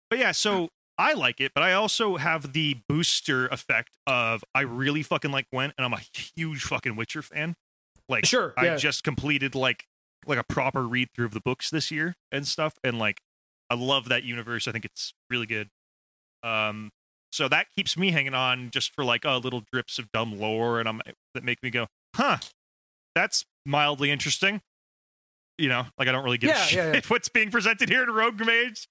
but yeah, so I like it, but I also have the booster effect of I really fucking like Gwent, and I'm a huge fucking Witcher fan. Like, Sure, I just completed like like a proper read through of the books this year and stuff, and like I love that universe. I think it's really good. Um, so that keeps me hanging on just for like uh, little drips of dumb lore, and I'm that make me go, huh, that's mildly interesting. You know, like I don't really give a Yeah, shit yeah, yeah. [laughs] what's being presented here in Rogue Mage.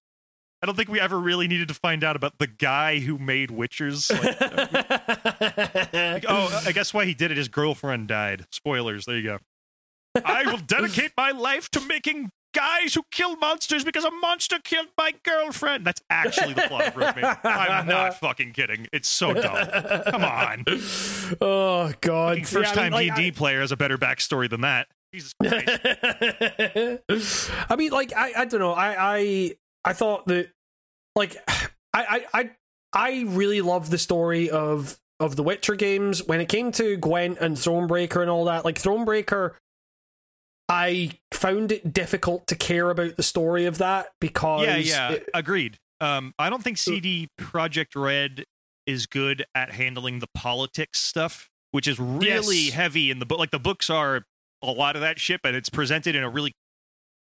I don't think we ever really needed to find out about the guy who made Witchers. Like, [laughs] like, oh, I guess why he did it. His girlfriend died. Spoilers. There you go. I will dedicate my life to making guys who kill monsters because a monster killed my girlfriend. That's actually the plot of Mage. I'm [laughs] not fucking kidding. It's so dumb. Come on. [laughs] oh God! First Yeah, I time mean, D&D player has a better backstory than that. Jesus [laughs] Christ. I mean, like I, I don't know. I, I, I thought that, like, [sighs] I, I, I, I really love the story of of the Witcher games. When it came to Gwent and Thronebreaker and all that, like Thronebreaker, I found it difficult to care about the story of that because yeah, yeah, it- agreed. Um, I don't think CD Projekt Red is good at handling the politics stuff, which is really Yes. heavy in the book. Like the books are a lot of that shit, but it's presented in a really.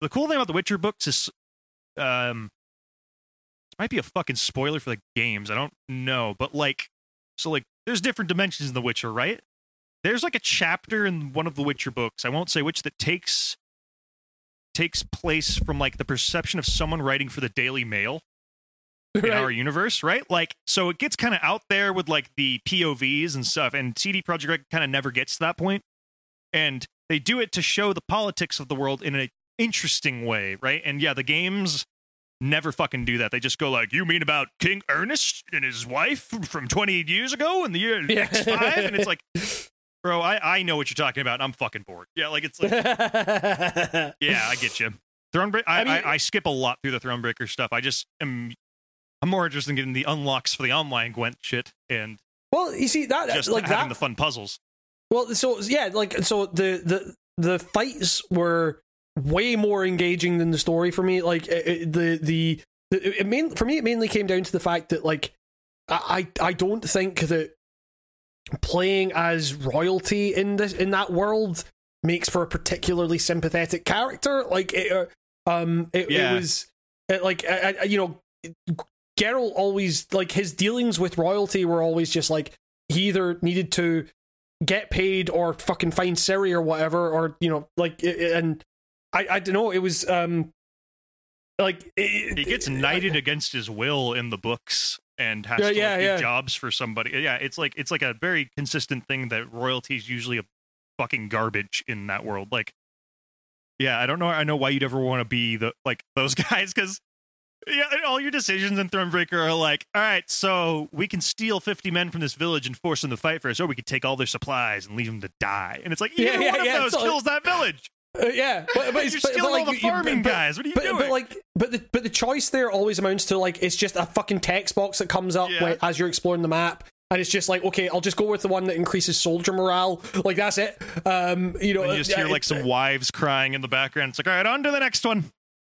The cool thing about the Witcher books is, um, this might be a fucking spoiler for the games. I don't know, but like, so like, there's different dimensions in the Witcher, right? There's like a chapter in one of the Witcher books. I won't say which that takes takes place from like the perception of someone writing for the Daily Mail [laughs] in Right. our universe, right? Like, so it gets kind of out there with like the POVs and stuff, and CD Projekt Red kind of never gets to that point. and they do it to show the politics of the world in an interesting way, right? And yeah, the games never fucking do that. They just go like, "You mean about King Ernest and his wife from 28 years ago in the year Yeah. X5?" and it's like, [laughs] bro, I I know what you're talking about. I'm fucking bored. Yeah, like it's like, [laughs] yeah, I get you. Thronebreaker. I, I mean- I, I skip a lot through the Thronebreaker stuff. I just am. I'm more interested in getting the unlocks for the online Gwent shit and well, you see that just like having that the fun puzzles. Well, so yeah, like so the the the fights were way more engaging than the story for me. Like it, the the, the it main, for me, it mainly came down to the fact that like I I don't think that playing as royalty in this in that world makes for a particularly sympathetic character. Like it, uh, um, it, Yeah. it was it, like I, I, you know. Geralt always like his dealings with royalty were always just like he either needed to get paid or fucking find Ciri or whatever, or you know, like, and I, I don't know, it was, um, like, it, He gets knighted against his will in the books and has Yeah, to yeah, like, do jobs for somebody. Yeah, it's like it's like a very consistent thing that royalty is usually a fucking garbage in that world. Like, yeah, I don't know. I know why you'd ever want to be the like [laughs] those guys because. Yeah, all your decisions in Thronebreaker are like, all right, so we can steal 50 men from this village and force them to fight for us, or we could take all their supplies and leave them to die. And it's like, Yeah, either yeah, one of yeah, those it's like- kills that village. Uh, yeah, but, but it's [laughs] You're stealing but, like, all the you- you- farming but- guys. What are you doing? But like, but the but the choice there always amounts to like it's just a fucking text box that comes up Yeah. when, as you're exploring the map, and it's just like, okay, I'll just go with the one that increases soldier morale. Like that's it. Um, you know, and you just uh, hear like some wives crying in the background. It's like, all right, on to the next one.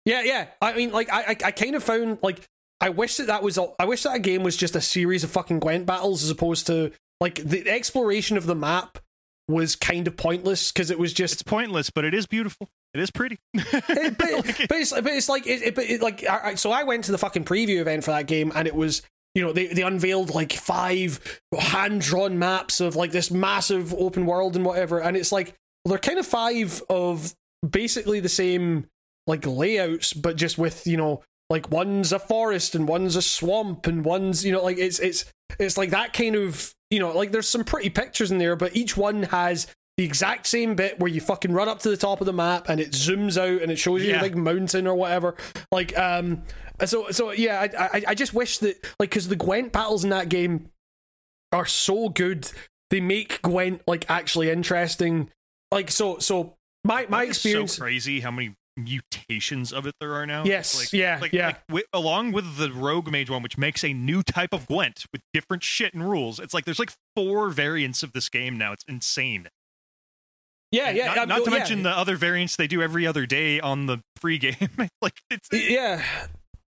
Yeah, yeah. I mean, like, I, I, I kind of found like I wish that that was. A, I wish that a game was just a series of fucking Gwent battles as opposed to like the exploration of the map was kind of pointless because it was just It's pointless, but it is beautiful. It is pretty. [laughs] It- but, Like, but it's but it's like it, it, like I- so I went to the fucking preview event for that game and it was you know they they unveiled like five hand drawn maps of like this massive open world and whatever and it's like well, they're kind of five of basically the same like layouts but just with you know like one's a forest and one's a swamp and one's you know like it's it's it's like that kind of you know like there's some pretty pictures in there but each one has the exact same bit where you fucking run up to the top of the map and it zooms out and it shows you Yeah. a big mountain or whatever like um so so yeah i i, I just wish that like because the gwent battles in that game are so good they make gwent like actually interesting like so so my my it's experience so crazy how many mutations of it there are now. Yes, Like- yeah, like, yeah. Like, along with the Rogue Mage one, which makes a new type of Gwent with different shit and rules. It's like there's like four variants of this game now. It's insane. yeah And yeah Not, um, not to yeah. mention the other variants they do every other day on the free game. [laughs] like it's, it's yeah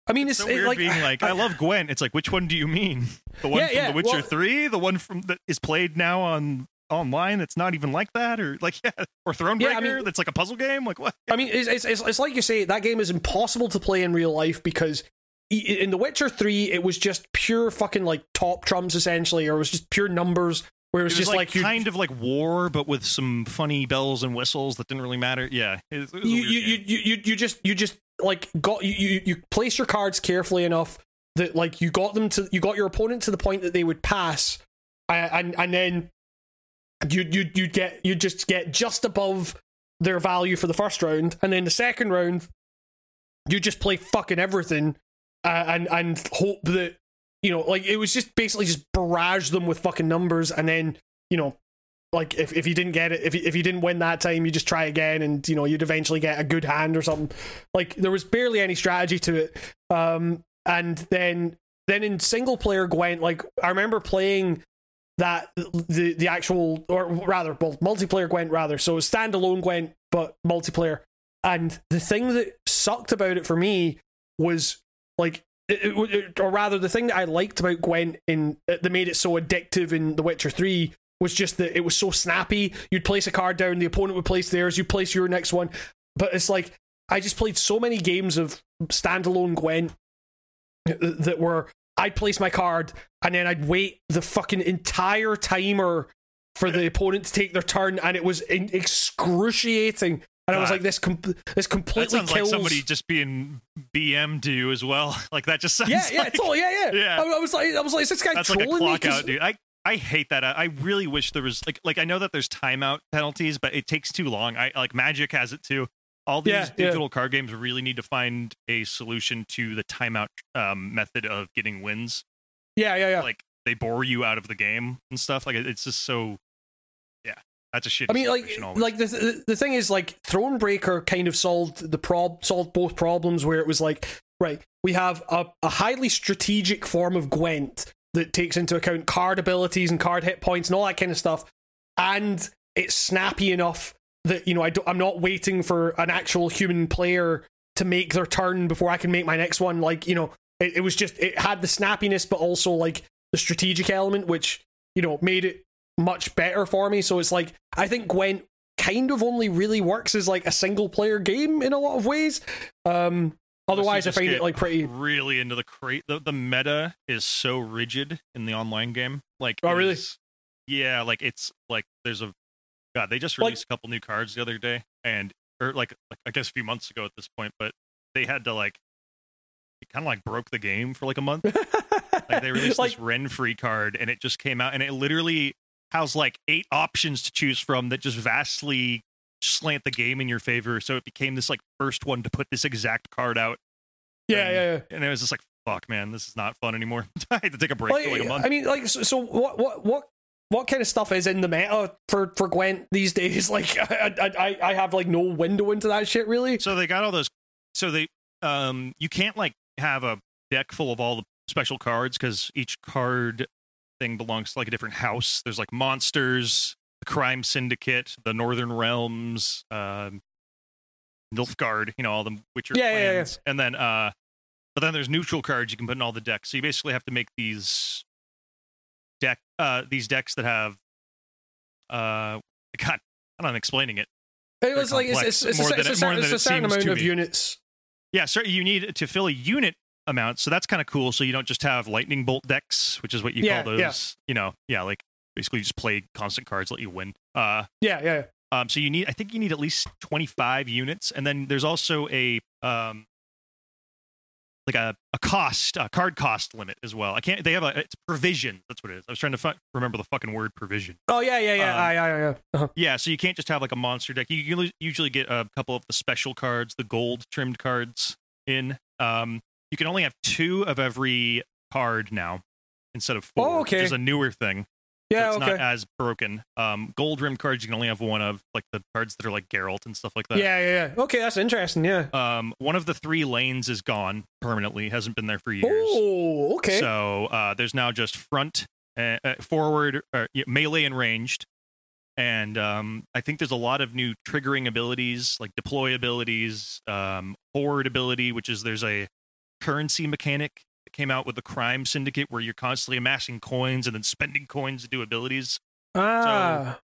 i mean it's, so it, weird like being like, I, love Gwent. It's like, which one do you mean? [laughs] The one Yeah, from yeah, The Witcher well- Three, the one from that is played now on online that's not even like that, or like [laughs] yeah, or Thronebreaker Yeah, I mean- that's like a puzzle game. Like what? I mean, it's, it's, it's, it's like you say, that game is impossible to play in real life because in The Witcher 3, it was just pure fucking like top trumps essentially, or it was just pure numbers, where it was, It was just like, like, kind of like war, but with some funny bells and whistles that didn't really matter. Yeah, it, was- was you, you, you, you, you, just, you just like got, you, you, place your cards carefully enough that like you got them to, you got your opponent to the point that they would pass, and, and then you, you, you get, you just get just above their value for the first round, and then the second round, you just play fucking everything, uh, and and hope that you know, like it was just basically just barrage them with fucking numbers, and then you know, like if, if you didn't get it, if if you didn't win that time, you just try again, and you know you'd eventually get a good hand or something. Like there was barely any strategy to it, um, and then then in single player Gwent, like I remember playing that the the actual or rather well, multiplayer Gwent rather. So standalone Gwent but multiplayer. And the thing that sucked about it for me was like it, it- or rather the thing that I liked about Gwent in uh, that made it so addictive in The Witcher 3 was just that it was so snappy. You'd place a card down the opponent would place theirs you place your next one. But it's like I just played so many games of standalone Gwent that were I'd place my card and then I'd wait the fucking entire timer for the opponent to take their turn, and it was in- excruciating. And I was like, this com- this That completely sounds kills. like somebody just being BM to you as well. [laughs] Like that just sounds yeah, yeah, like totally, yeah, yeah. [laughs] Yeah. I, I was like, I was like, is this guy that's like a trolling me? out, dude. I I hate that. I, I really wish there was like like I know that there's timeout penalties, but it takes too long. I like Magic has it too. All these Yeah, yeah. digital card games really need to find a solution to the timeout um, method of getting wins. Yeah, yeah, yeah. Like they bore you out of the game and stuff. Like it's just so. Yeah, that's a shit. I mean, like, like the, the the thing is, like, Thronebreaker kind of solved the prob solved both problems. Where it was like, right, we have a, a highly strategic form of Gwent that takes into account card abilities and card hit points and all that kind of stuff, and it's snappy enough that you know I don't, I'm not waiting for an actual human player to make their turn before I can make my next one. Like, you know, it, it was just it had the snappiness, but also like the strategic element, which you know made it much better for me. So it's like I think Gwent kind of only really works as like a single player game in a lot of ways. Um otherwise I find it like pretty really into the crate. The, the meta is so rigid in the online game. Like, Oh, really? is- yeah, like it's like there's a God. They just Like- released a couple new cards the other day, and or like, like I guess a few months ago at this point, but they had to like it kind of like broke the game for like a month. like they released [laughs] Like- this Renfri card, and it just came out, and it literally has like eight options to choose from that just vastly slant the game in your favor. So it became this like first one to put this exact card out Yeah, and, yeah, yeah. And it was just like, fuck, man, this is not fun anymore. [laughs] I had to take a break Like, for like a month. I mean like so, so what what what what kind of stuff is in the meta for for Gwent these days? [laughs] Like I I I- I have like no window into that shit really. so they got all those. So they, um, you can't like have a deck full of all the special cards because each card thing belongs to like a different house. There's like monsters, the crime syndicate, the Northern Realms, um, Nilfgaard. You know all the Witcher Yeah, yeah, yeah. and then uh, but then there's neutral cards you can put in all the decks. So you basically have to make these uh, these decks that have, uh, [laughs] God, I don't know, I'm explaining it. It was like it's it's, it's, a, it's, than a, it- certain- more it's a certain amount of me. units. Yeah, so you need to fill a unit amount, so that's kind of cool. So you don't just have lightning bolt decks, which is what you Yeah, call yeah. those. You know, yeah, like basically you just play constant cards, let you win. Uh, Yeah, yeah. um, so you need, I think you need at least twenty five units, and then there's also a um, like a, a cost, a card cost limit as well. I can't. They have a it's provision. That's what it is. I was trying to remember the fucking word provision. Oh yeah, yeah, yeah. Um, aye, aye, aye, aye. Uh-huh. Yeah, so you can't just have like a monster deck. You can usually get a couple of the special cards, the gold trimmed cards in. Um, you can only have two of every card now instead of four, Oh, okay. which is a newer thing. So Yeah, it's okay. not as broken. Um, gold rimmed cards you can only have one of, like the cards that are like Geralt and stuff like that. yeah, yeah, yeah. Okay, that's interesting. Yeah. Um, one of the three lanes is gone permanently. Hasn't been there for years. Oh, okay. So uh, there's now just front, uh, uh, forward, uh, yeah, melee, and ranged. And um, I think there's a lot of new triggering abilities, like deploy abilities, um, forward ability, which is there's a currency mechanic came out with the Crime Syndicate, where you're constantly amassing coins and then spending coins to do abilities. ah,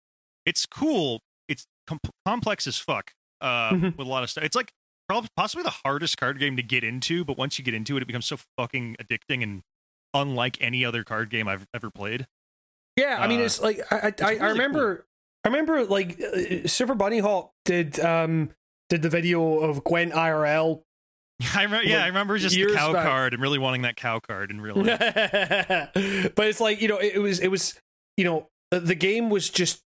It's cool. It's com- complex as fuck uh, Mhm. with a lot of stuff. It's like probably possibly the hardest card game to get into, but once you get into it, it becomes so fucking addicting and unlike any other card game I've ever played. yeah. I mean, uh, it's like I, I, I, I really remember, I remember like uh, Super Bunnyhop did um did the video of Gwent IRL. [laughs] I remember, yeah, Like, I remember just the cow back. card and really wanting that cow card in real life. [laughs] but it's like you know, it, it was it was you know the, the game was just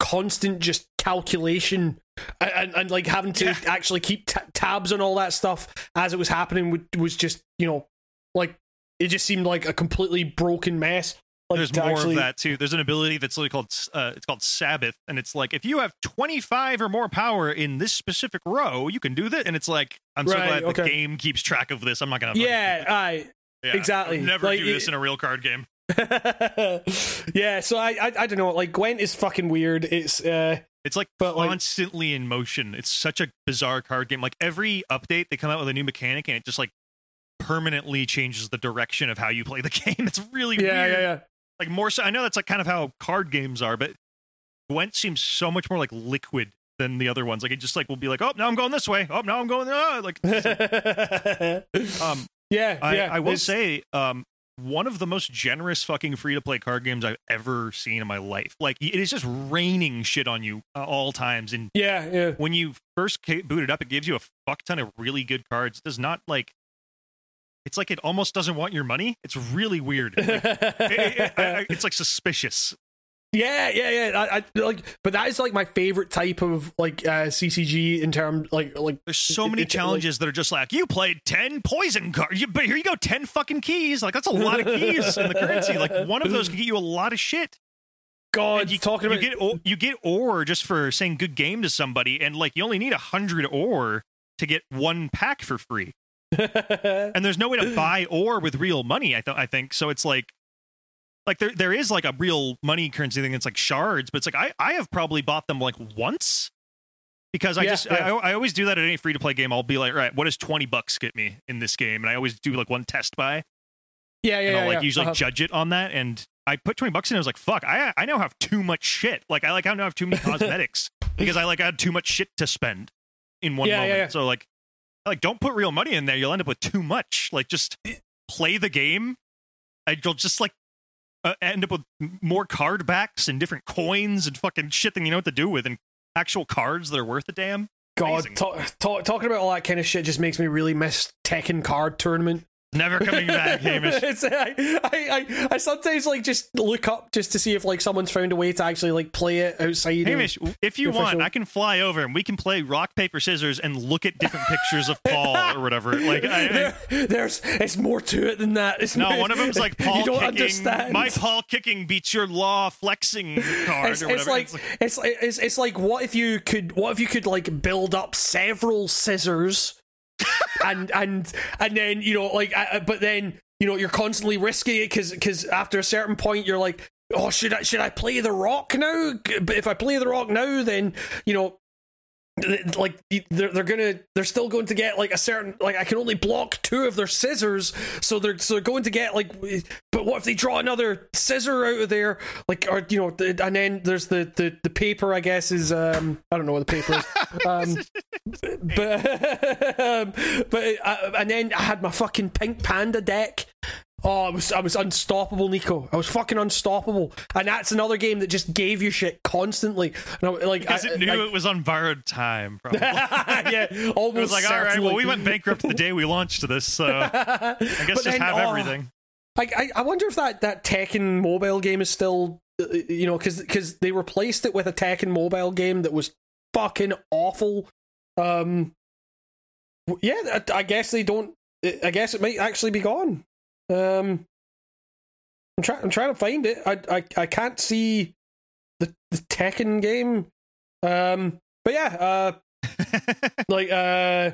constant just calculation and, and, and like having to Yeah. actually keep t- tabs on all that stuff as it was happening would, was just you know like it just seemed like a completely broken mess like There's more actually- of that too. There's an ability that's literally called uh, it's called Sabbath, and it's like if you have 25 or more power in this specific row, you can do that. And it's like I'm so Right, glad the game keeps track of this. I'm not gonna. yeah I [laughs] Yeah, exactly. I'd never Like, do this it- in a real card game. [laughs] yeah, so I, I I don't know. Like Gwent is fucking weird. It's uh, It's like But, like- constantly in motion. It's such a bizarre card game. Like every update, they come out with a new mechanic, and it just like permanently changes the direction of how you play the [laughs] game. It's really yeah, weird. yeah, yeah. Like more so, I know that's like kind of how card games are, but Gwent seems so much more like liquid than the other ones. Like it just like will be like, oh, now I'm going this way. Oh, now I'm going. Oh, like [laughs] um, yeah, I, yeah. I will it's- say, um, one of the most generous fucking free to play card games I've ever seen in my life. Like it is just raining shit on you uh, all times, and Yeah, yeah. when you first boot it up, it gives you a fuck ton of really good cards. It does not like. It's like it almost doesn't want your money. It's really weird. Like, it- it- I- it's like suspicious. Yeah, yeah, yeah. I, I like, but that is like my favorite type of like uh CCG in terms like like. There's so many it- like- challenges that are just like you played ten poison cards, but here you go, ten fucking keys. Like that's a lot of keys in the currency. Like one of those can get you a lot of shit. God, And you, talking you about get o- you get ore just for saying good game to somebody, and like you only need a hundred ore to get one pack for free. [laughs] And there's no way to buy ore with real money. I th- I think so. It's like like there there is like a real money currency thing. It's like shards, but it's like I I have probably bought them like once because I Yeah, just yeah. I, I always do that at any free to play game. I'll be like, right, what does twenty bucks get me in this game? And I always do like one test buy, yeah, yeah, and I'll yeah, like usually Uh-huh. judge it on that. And I put twenty bucks in. I was like, fuck, I I now have too much shit. Like I like I now have too many [laughs] cosmetics because I like I had too much shit to spend in one moment. So like like don't put real money in there. You'll end up with too much. Like just play the game. I, you'll just like uh, end up with more card backs and different coins and fucking shit that you know what to do with and actual cards that are worth a damn. God, talk, talk, talking about all that kind of shit just makes me really miss Tekken card tournament. Never coming back, Hamish. [laughs] It's- I, I, I, sometimes like just look up just to see if like someone's found a way to actually like play it outside. of- Hamish, if you want, official- I can fly over and we can play rock paper scissors and look at different pictures of Paul or whatever. Like, I, there, there's it's more to it than that. It's no, more- one of them's like [laughs] Paul you don't kicking. understand. My Paul kicking beats your law flexing card it's, or it's whatever. like it's like it's, it's like what if you could what if you could like build up several scissors [laughs] and and and then you know like uh, but then you know you're constantly risking it because because after a certain point you're like oh should I should I play the rock now? But if I play the rock now then you know like they're, they're gonna they're still going to get like a certain like I can only block two of their scissors so they're so they're going to get like but what if they draw another scissor out of there? Like or you know and then there's the, the the paper I guess is um I don't know what the paper is. [laughs] Um but [laughs] um, but uh, and then I had my fucking pink panda deck Oh, I was I was unstoppable, Nico. I was fucking unstoppable, and that's another game that just gave you shit constantly. And I, like, because I, it knew like- it was on borrowed time. Probably. [laughs] yeah, almost. It was like, all right, well, we went bankrupt the day we launched this, so [laughs] I guess But just then, have oh, everything. I, I I wonder if that that Tekken mobile game is still, uh, you know, because because they replaced it with a Tekken mobile game that was fucking awful. Um, yeah, I, I guess they don't. I guess it might actually be gone. Um, I'm trying. I'm trying to find it. I I I can't see the the Tekken game. Um, but yeah, uh, [laughs] like uh,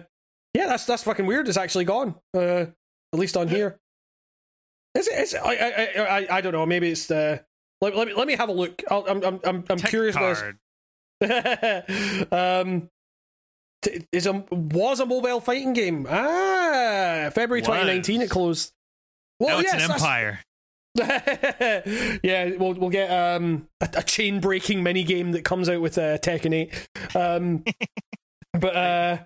yeah, that's that's fucking weird. It's actually gone. Uh, at least on here. Is it? Is it I, I, I, I don't know. Maybe it's uh. Let, let me let me have a look. I'll, I'm I'm I'm I'm Tech curious. card. [laughs] um, t- is a was a mobile fighting game. Ah, February 2019 it closed. Well, now it's yes, an that's- empire. [laughs] yeah, we'll we'll get um a, a chain breaking mini game that comes out with uh, Tekken 8. Um, [laughs] but uh,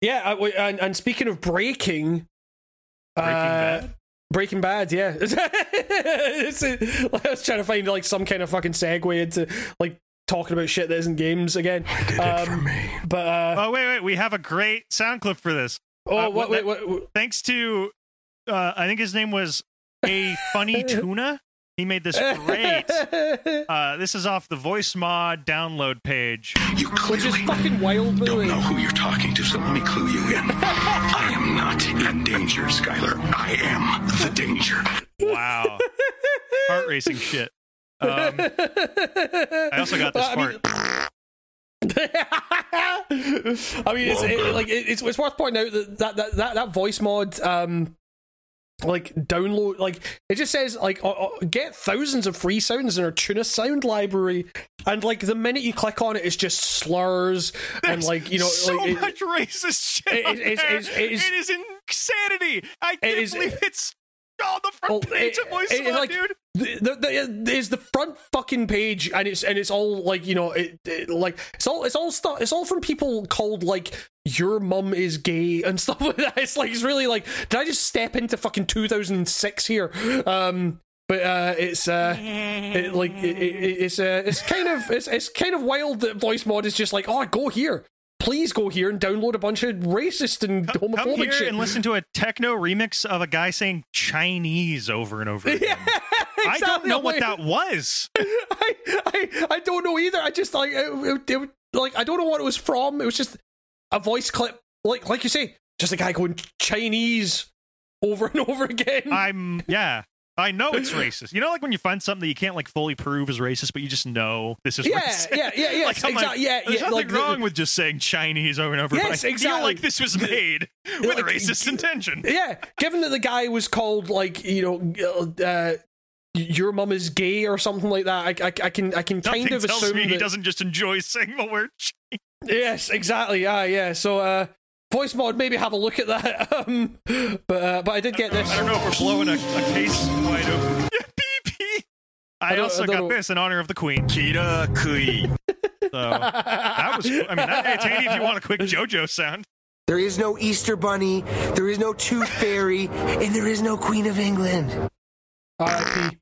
yeah, uh, wait, and, and speaking of breaking, Breaking uh, Bad. Breaking Bad, yeah. [laughs] It's a- I was trying to find like some kind of fucking segue into like talking about shit that isn't games again. Um, but uh, Oh wait, wait, we have a great sound clip for this. oh, uh, what, what- wait, what, what, Thanks to, uh, I think his name was a funny [laughs] tuna. He made this great. [laughs] Uh, this is off the Voicemod download page. You which is clearly fucking wild, by don't way. know who you're talking to, so let me clue you in. I am not in danger, Skyler. I am the danger. Wow, heart racing shit. Um, I also got this Well, I mean- part. [laughs] I mean, it's it, like it, it's it's worth pointing out that that that, that, that Voicemod um like download like it just says like uh, uh, get thousands of free sounds in our tuna sound library and like the minute you click on it it's just slurs and like you know so like it- much racist shit. it- it- it's- there. it's- it is- it is insanity. I can't believe it's on the front Oh, page it- of Voice it- it, like, dude. the, the, the, there's the front fucking page and it's and it's all like you know it, it- like it's all it's all stuff it's all from people called like your mum is gay and [laughs] stuff like that. It's like it's really like did i just step into fucking 2006 here? Um but uh it's uh it, like it, it, it's uh it's kind of it's, it's kind of wild that Voicemod is just like oh go here please go here and download a bunch of racist and Come homophobic here shit and listen to a techno remix of a guy saying Chinese over and over [laughs] again. yeah, I don't know what that was. [laughs] I, I I don't know either. I just like it, it, it- like I don't know what it was from. It was just a voice clip, like like you say, just a guy going Chinese over and [laughs] over again. I'm yeah. I know it's [laughs] racist. You know, like when you find something that you can't like fully prove is racist, but you just know this is yeah, racist. yeah, yeah, [laughs] yeah, like, I'm like, yeah, There's yeah. nothing Like the- wrong with just saying Chinese over and over, Yes, but I feel exactly. like this was made [laughs] with Like, racist g- intention. yeah, given that the guy was called like you know, uh, your mum is gay or something like that, I, I, I can I can Nothing kind of tells assume me he that- doesn't just enjoy saying the word. Chinese. Yes, exactly. Yeah, yeah. So, uh, Voicemod, maybe have a look at that. [laughs] Um, but uh, but I did get this. I don't know if we're blowing a, a case wide open. Yeah, BP. I, I don't- also I got know. this in honor of the Queen. Kira Kui. So that was. I mean, that, hey, Taney, if you want a quick JoJo sound. There is no Easter Bunny, there is no Tooth Fairy, and there is no Queen of England. R.I.P.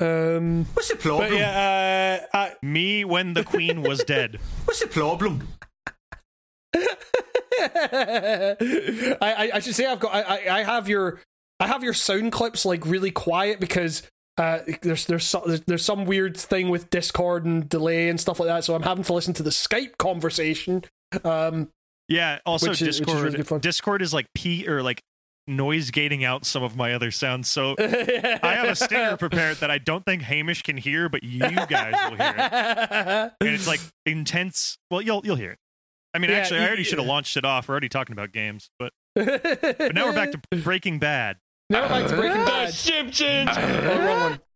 Um, What's the but problem? yeah, uh, I, Me when the Queen was dead. What's the problem? [laughs] [laughs] I, I I should say I've got I, I I have your I have your sound clips like really quiet because uh there's there's so, there's, there's some weird thing with Discord and delay and stuff like that, so I'm having to listen to the Skype conversation. Um, Yeah. Also, Which is- is Discord. really. Discord is like P or like noise gating out some of my other sounds. So [laughs] I have a stinger prepared that I don't think Hamish can hear, but you guys will hear it. [laughs] And it's like intense. Well, you'll you'll hear it. I mean, Yeah, actually, I already should have launched it off. We're already talking about games, but but now we're back to [laughs] Breaking Bad. now we're back to Breaking Bad. Simpsons. Oh, wrong one. [laughs]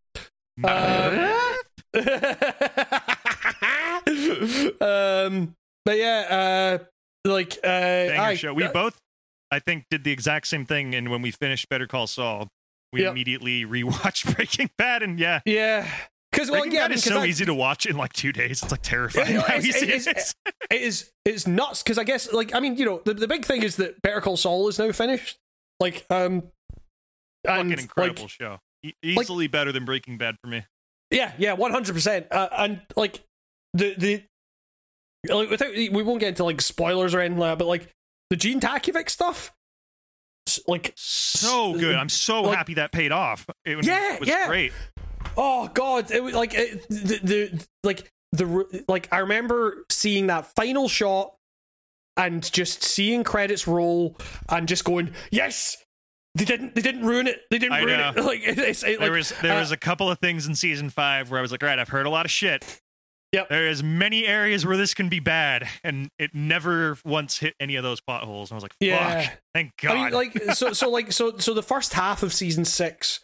Um, [laughs] um, but yeah, uh, like uh, I, show. We uh, both, I think, did the exact same thing. And when we finished Better Call Saul, we Yep. immediately rewatched Breaking Bad. And yeah, yeah, because well, yeah, is because so I- easy to watch in like two days. It's like terrifying Yeah, how it's- easy it's- it is. it is it's nuts because I guess like I mean you know the, the big thing is that Better Call Saul is now finished like um and Fucking incredible like, show. E- easily better than Breaking Bad for me. yeah yeah one hundred percent uh, and like the the like without we won't get into like spoilers or anything like that but like the Gene Takovic stuff like So good. I'm so like- happy that paid off. It was, Yeah, was yeah. great. Oh god, it was like it, the, the like the like I remember seeing that final shot and just seeing credits roll and just going, "Yes, they didn't they didn't ruin it. They didn't I ruin know. it." [laughs] Like it, it's it, There like, was there uh, was a couple of things in season five where I was like, all right, I've heard a lot of shit. Yep. There is many areas where this can be bad, and it never once hit any of those potholes. And I was like, fuck, Yeah. thank God. I mean, like so so like so so the first half of season six,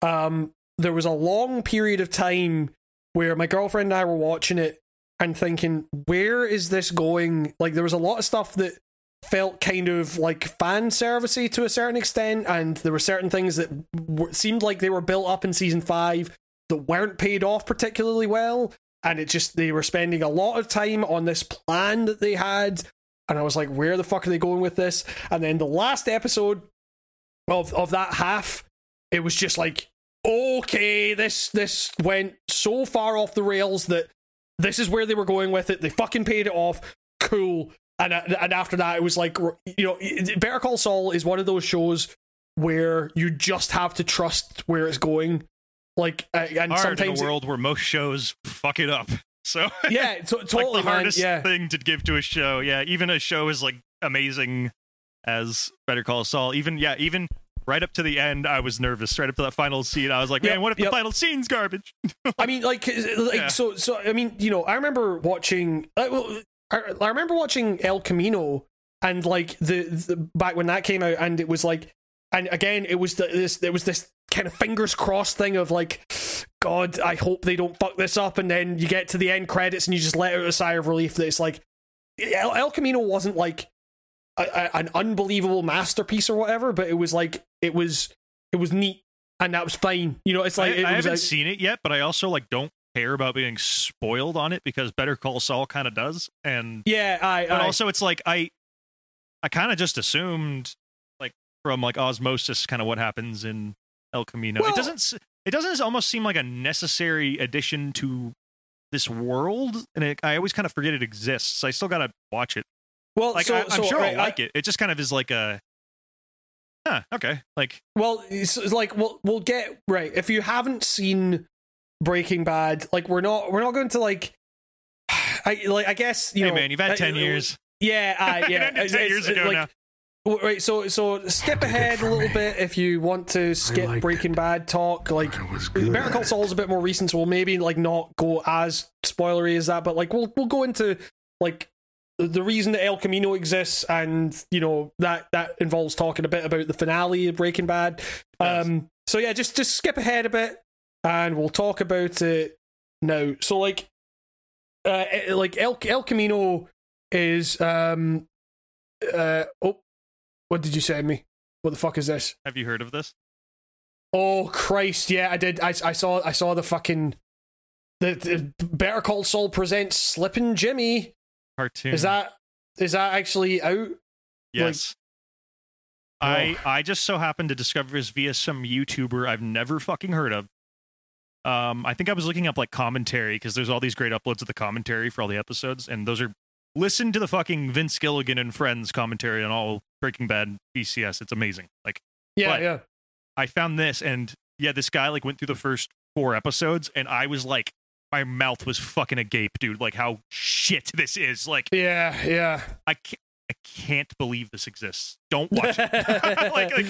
um, there was a long period of time where my girlfriend and I were watching it and thinking, where is this going? Like there was a lot of stuff that felt kind of like fan servicey to a certain extent, and there were certain things that w- seemed like they were built up in season five that weren't paid off particularly well. And it just they were spending a lot of time on this plan that they had and I was like, where the fuck are they going with this? And then the last episode of of that half, it was just like, okay, this this went so far off the rails that this is where they were going with it. They fucking paid it off. Cool. And uh, and after that, it was like, you know, Better Call Saul is one of those shows where you just have to trust where it's going. Like, uh, and hard in sometimes a it- world where most shows fuck it up. [laughs] So yeah, like totally, the man. hardest Yeah, thing to give to a show. Yeah, even a show is like amazing as Better Call Saul. Even yeah, even right up to the end, I was nervous. Right up to that final scene, I was like, Yep, man, what if yep. the final scene's garbage? [laughs] I mean, like, like Yeah. so, so. I mean, you know, I remember watching. I, well, I, I remember watching El Camino, and like the, the back when that came out, and it was like and again, it was the, this it was this kind of fingers crossed thing of like, God, I hope they don't fuck this up, and then you get to the end credits and you just let out a sigh of relief that it's like El, El Camino wasn't like a, a, an unbelievable masterpiece or whatever, but it was like it was it was neat and that was fine. You know, it's like I, it I haven't like- seen it yet, but I also like don't care about being spoiled on it because Better Call Saul kind of does, and yeah, I, but I also it's like I, I kind of just assumed like from like osmosis, kind of what happens in El Camino. Well- it doesn't. It doesn't almost seem like a necessary addition to this world, and it, I always kind of forget it exists. I still gotta watch it. Well, Like so, I, I'm so, sure right, I'll I- like it. It just kind of is like a. Huh, okay. Like Well, it's, it's like we'll we'll get right. If you haven't seen Breaking Bad, like we're not we're not going to like. [sighs] I like I guess you hey know. man, you've had ten years. Yeah, uh, [laughs] It yeah. ended 10 it's, years ago like, now. Right, so so skip ahead a little bit if you want to skip liked Breaking Bad talk. Like I was good Better Call at it. Saul's a bit more recent, so we'll maybe like not go as spoilery as that, but like we'll we'll go into like the- reason that El Camino exists, and you know that that involves talking a bit about the finale of Breaking Bad. does. Um, so yeah, just just skip ahead a bit, and we'll talk about it now. So like, uh, like El El Camino is um, uh, oh, what did you send me? What the fuck is this? Have you heard of this? Oh Christ! Yeah, I did. I, I saw. I saw the fucking the, the Better Call Saul presents Slippin' Jimmy. Cartoon. Is that is that actually out? Yes. I I just so happened to discover this via some YouTuber I've never fucking heard of. Um, I think I was looking up like commentary because there's all these great uploads of the commentary for all the episodes, and those are listen to the fucking Vince Gilligan and Friends commentary on all Breaking Bad BCS. It's amazing. Like Yeah, yeah. I found this, and yeah, this guy like went through the first four episodes, and I was like, my mouth was fucking agape, dude. Like how shit this is. Like Yeah, yeah. I can't. I can't believe this exists. Don't watch it. [laughs] like, like,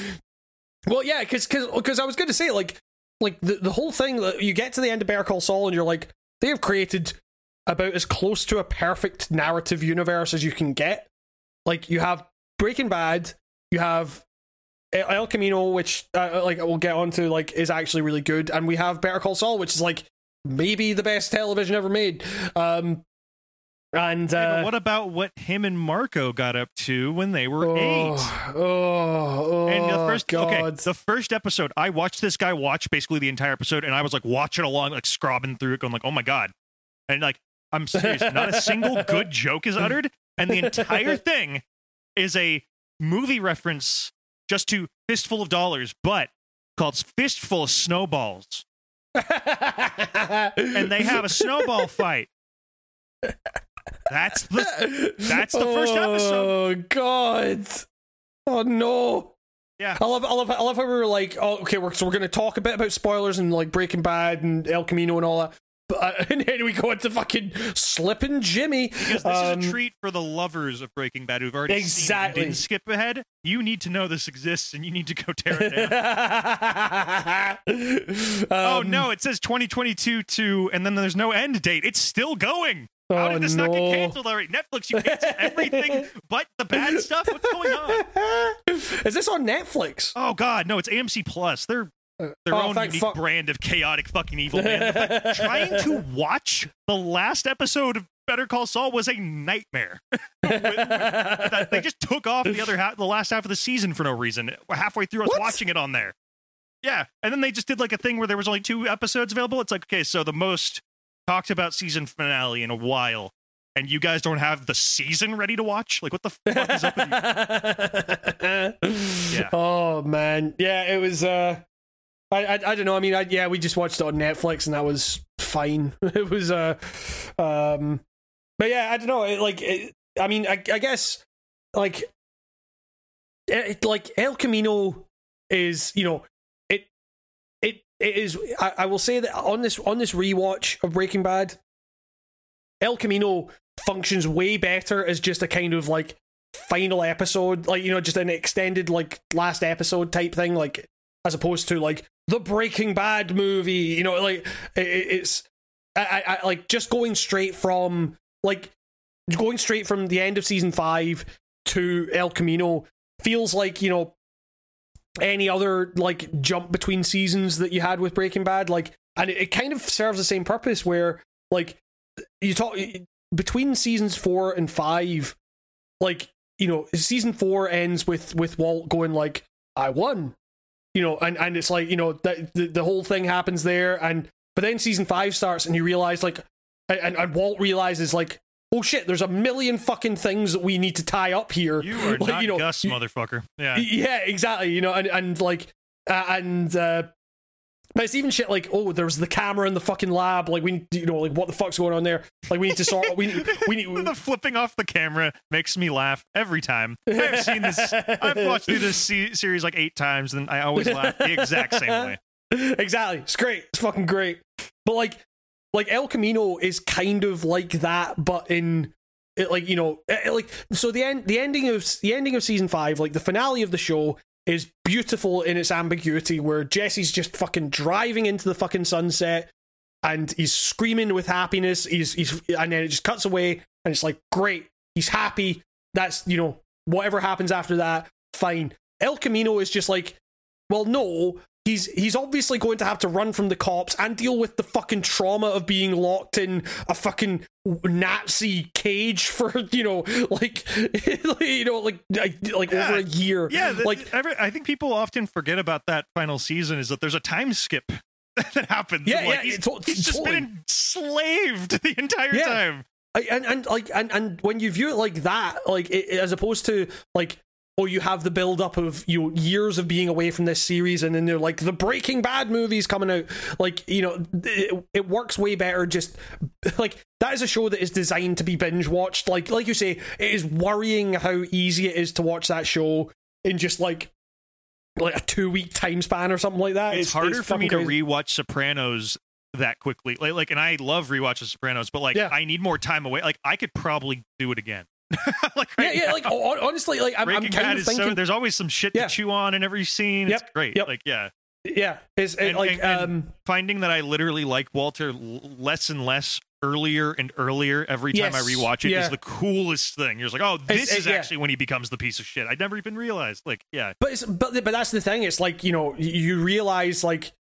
Well, yeah, because because I was going to say like like the the whole thing that you get to the end of Better Call Saul and you're like they have created about as close to a perfect narrative universe as you can get. Like you have Breaking Bad, you have El El Camino, which uh, like we'll get onto, like is actually really good, and we have Better Call Saul, which is like maybe the best television ever made. Um, and uh, but what about what him and Marco got up to when they were oh, eight? Oh, oh, And the first God. okay, the first episode, I watched this guy watch basically the entire episode, and I was like watching along, like scrobbing through it, going like, "Oh my god!" And like, I'm serious, not a single [laughs] good joke is uttered, and the entire [laughs] thing is a movie reference just to Fistful of Dollars, but called Fistful of Snowballs, and they have a snowball fight. That's the That's the first oh, episode. Oh God! Oh no! Yeah. I love, I love, I love how we were like, oh, okay, we're so we're gonna talk a bit about spoilers and like Breaking Bad and El Camino and all that, [laughs] uh, and then we go into fucking Slippin' Jimmy. Because this Um, is a treat for the lovers of Breaking Bad who've already Exactly. seen it didn't skip ahead. You need to know this exists, and you need to go tear it down. [laughs] oh Um, no! It says 2022 to, and then there's no end date. It's still going. How Oh, did this not no. get canceled already? Netflix, you cancel [laughs] everything but the bad stuff. What's going on? Is this on Netflix? Oh God, no! It's AMC Plus. They're their oh, own unique fuck. brand of chaotic fucking evil. Man. Fact- [laughs] trying to watch the last episode of Better Call Saul was a nightmare. [laughs] they just took off the other half, the last half of the season for no reason. Halfway through us What? watching it on there. Yeah, and then they just did like a thing where there was only two episodes available. It's like okay, so the most talked about season finale in a while, and you guys don't have the season ready to watch. Like what the fuck is up with you? [laughs] yeah. Oh man, yeah. It was. uh I, I I don't know. I mean, I, yeah, we just watched it on Netflix and that was fine. [laughs] it was. uh Um. But yeah, I don't know. It, like, it, I mean, I, I guess like it, like El Camino is you know it it it is. I, I will say that on this on this rewatch of Breaking Bad, El Camino functions way better as just a kind of like final episode, like you know, just an extended like last episode type thing, like as opposed to like the Breaking Bad movie. You know, like it, it- it's I, I, I like just going straight from like going straight from the end of season five to El Camino feels like you know any other like jump between seasons that you had with Breaking Bad. Like, and it, it kind of serves the same purpose where like you talk between seasons four and five, like you know, season four ends with with Walt going like, "I won," you know, and and it's like you know that the, the whole thing happens there, and but then season five starts and you realize like, and, and Walt realizes like. Oh shit! There's a million fucking things that we need to tie up here. You [laughs] are Like, not you know, Gus, motherfucker. Yeah. yeah, exactly. You know, and and like, uh, and uh, but it's even shit like, oh, there's the camera in the fucking lab. Like, we, you know, like what the fuck's going on there? Like, we need to sort. We [laughs] need, we need. the flipping off the camera makes me laugh every time. I've seen this. [laughs] I've watched through this se- series like eight times, and I always laugh the exact same way. [laughs] exactly. It's great. It's fucking great. But like, like El Camino is kind of like that, but in it, like you know, it, like so the end, the ending of the ending of season five, like the finale of the show is beautiful in its ambiguity, where Jesse's just fucking driving into the fucking sunset. And he's screaming with happiness. He's he's and then it just cuts away, and it's like great. He's happy. That's you know whatever happens after that, fine. El Camino is just like well, no, he's he's obviously going to have to run from the cops and deal with the fucking trauma of being locked in a fucking Nazi cage [laughs] for you know like [laughs] you know like like, Yeah. over a year. Yeah, like every, I think people often forget about that final season is that there's a time skip [laughs] that happens. Yeah, Like, yeah, he's, to- he's just totally. been enslaved the entire Yeah. time. I, and and like and and when you view it like that, like it, as opposed to like. Oh, you have the build up of you know, years of being away from this series, and then they're like the Breaking Bad movies coming out. Like you know, it, it works way better. Just [laughs] like that is a show that is designed to be binge watched. Like like you say, it is worrying how easy it is to watch that show in just like like a two week time span or something like that. It's, harder for me to crazy. rewatch Sopranos that quickly. Like, like, and I love rewatching Sopranos, but like, Yeah. I need more time away. Like, I could probably do it again. [laughs] like, Yeah, right yeah. now. Like honestly, like I'm, I'm kind of thinking. so. There's always some shit Yeah. to chew on in every scene. Yep, It's great. yep. Like, yeah. yeah, it's it, And- like and- and um. finding that I literally like Walter less and less earlier and earlier every time I rewatch it is yeah. the coolest thing. You're just like, oh, this it- is yeah. actually when he becomes the piece of shit. I'd never even realized. Like, yeah, But it's but but that's the thing. It's like you know you realize like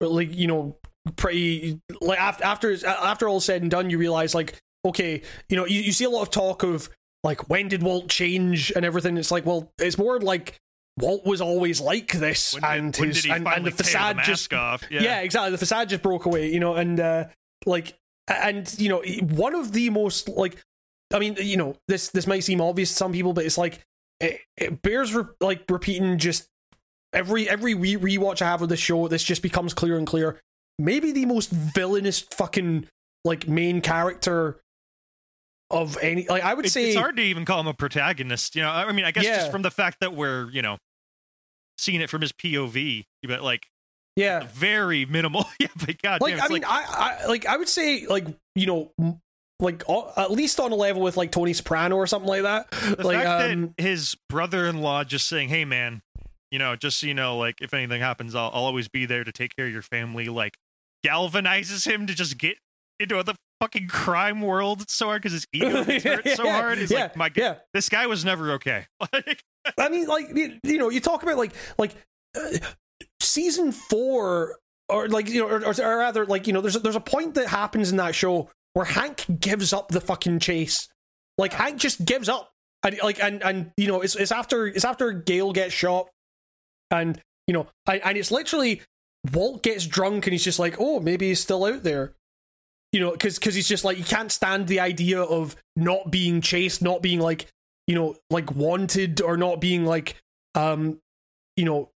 like you know pretty like after after after all said and done, you realize like okay, you know you, you see a lot of talk of like when did Walt change and everything. It's like well, it's more like Walt was always like this, when, and when his did he and, and the facade the just off? yeah. exactly. The facade just broke away, you know, and uh, like, and you know, one of the most like, I mean, you know, this this might seem obvious to some people, but it's like it, it bears re- like repeating just every every re- rewatch I have of the show. This just becomes clear and clear. Maybe the most villainous fucking like main character of any. Like I would It- say, it's hard to even call him a protagonist. You know, I mean, I guess Yeah. just from the fact that we're, you know, seeing it from his POV, but like yeah. very minimal. [laughs] yeah, but god, like damn, I mean, I, I like I would say like you know like uh, at least on a level with like Tony Soprano or something like that. the like fact um, that his brother-in-law just saying, "Hey, man, you know, just so you know, like if anything happens, I'll, I'll always be there to take care of your family." Like galvanizes him to just get into the fucking crime world so hard because his ego [laughs] gets hurt so Yeah, hard. It's yeah, like, my God, yeah. this guy was never okay. [laughs] I mean, like you, know, you talk about like like uh, season four, or like you know, or, or, or rather, like you know, there's a, there's a point that happens in that show where Hank gives up the fucking chase. Like Hank just gives up, and like and and you know, it's it's after it's after Gale gets shot, and you know, and, and it's literally Walt gets drunk and he's just like, oh, maybe he's still out there. You know, because because he's just like he can't stand the idea of not being chased, not being like you know like wanted or not being like um you know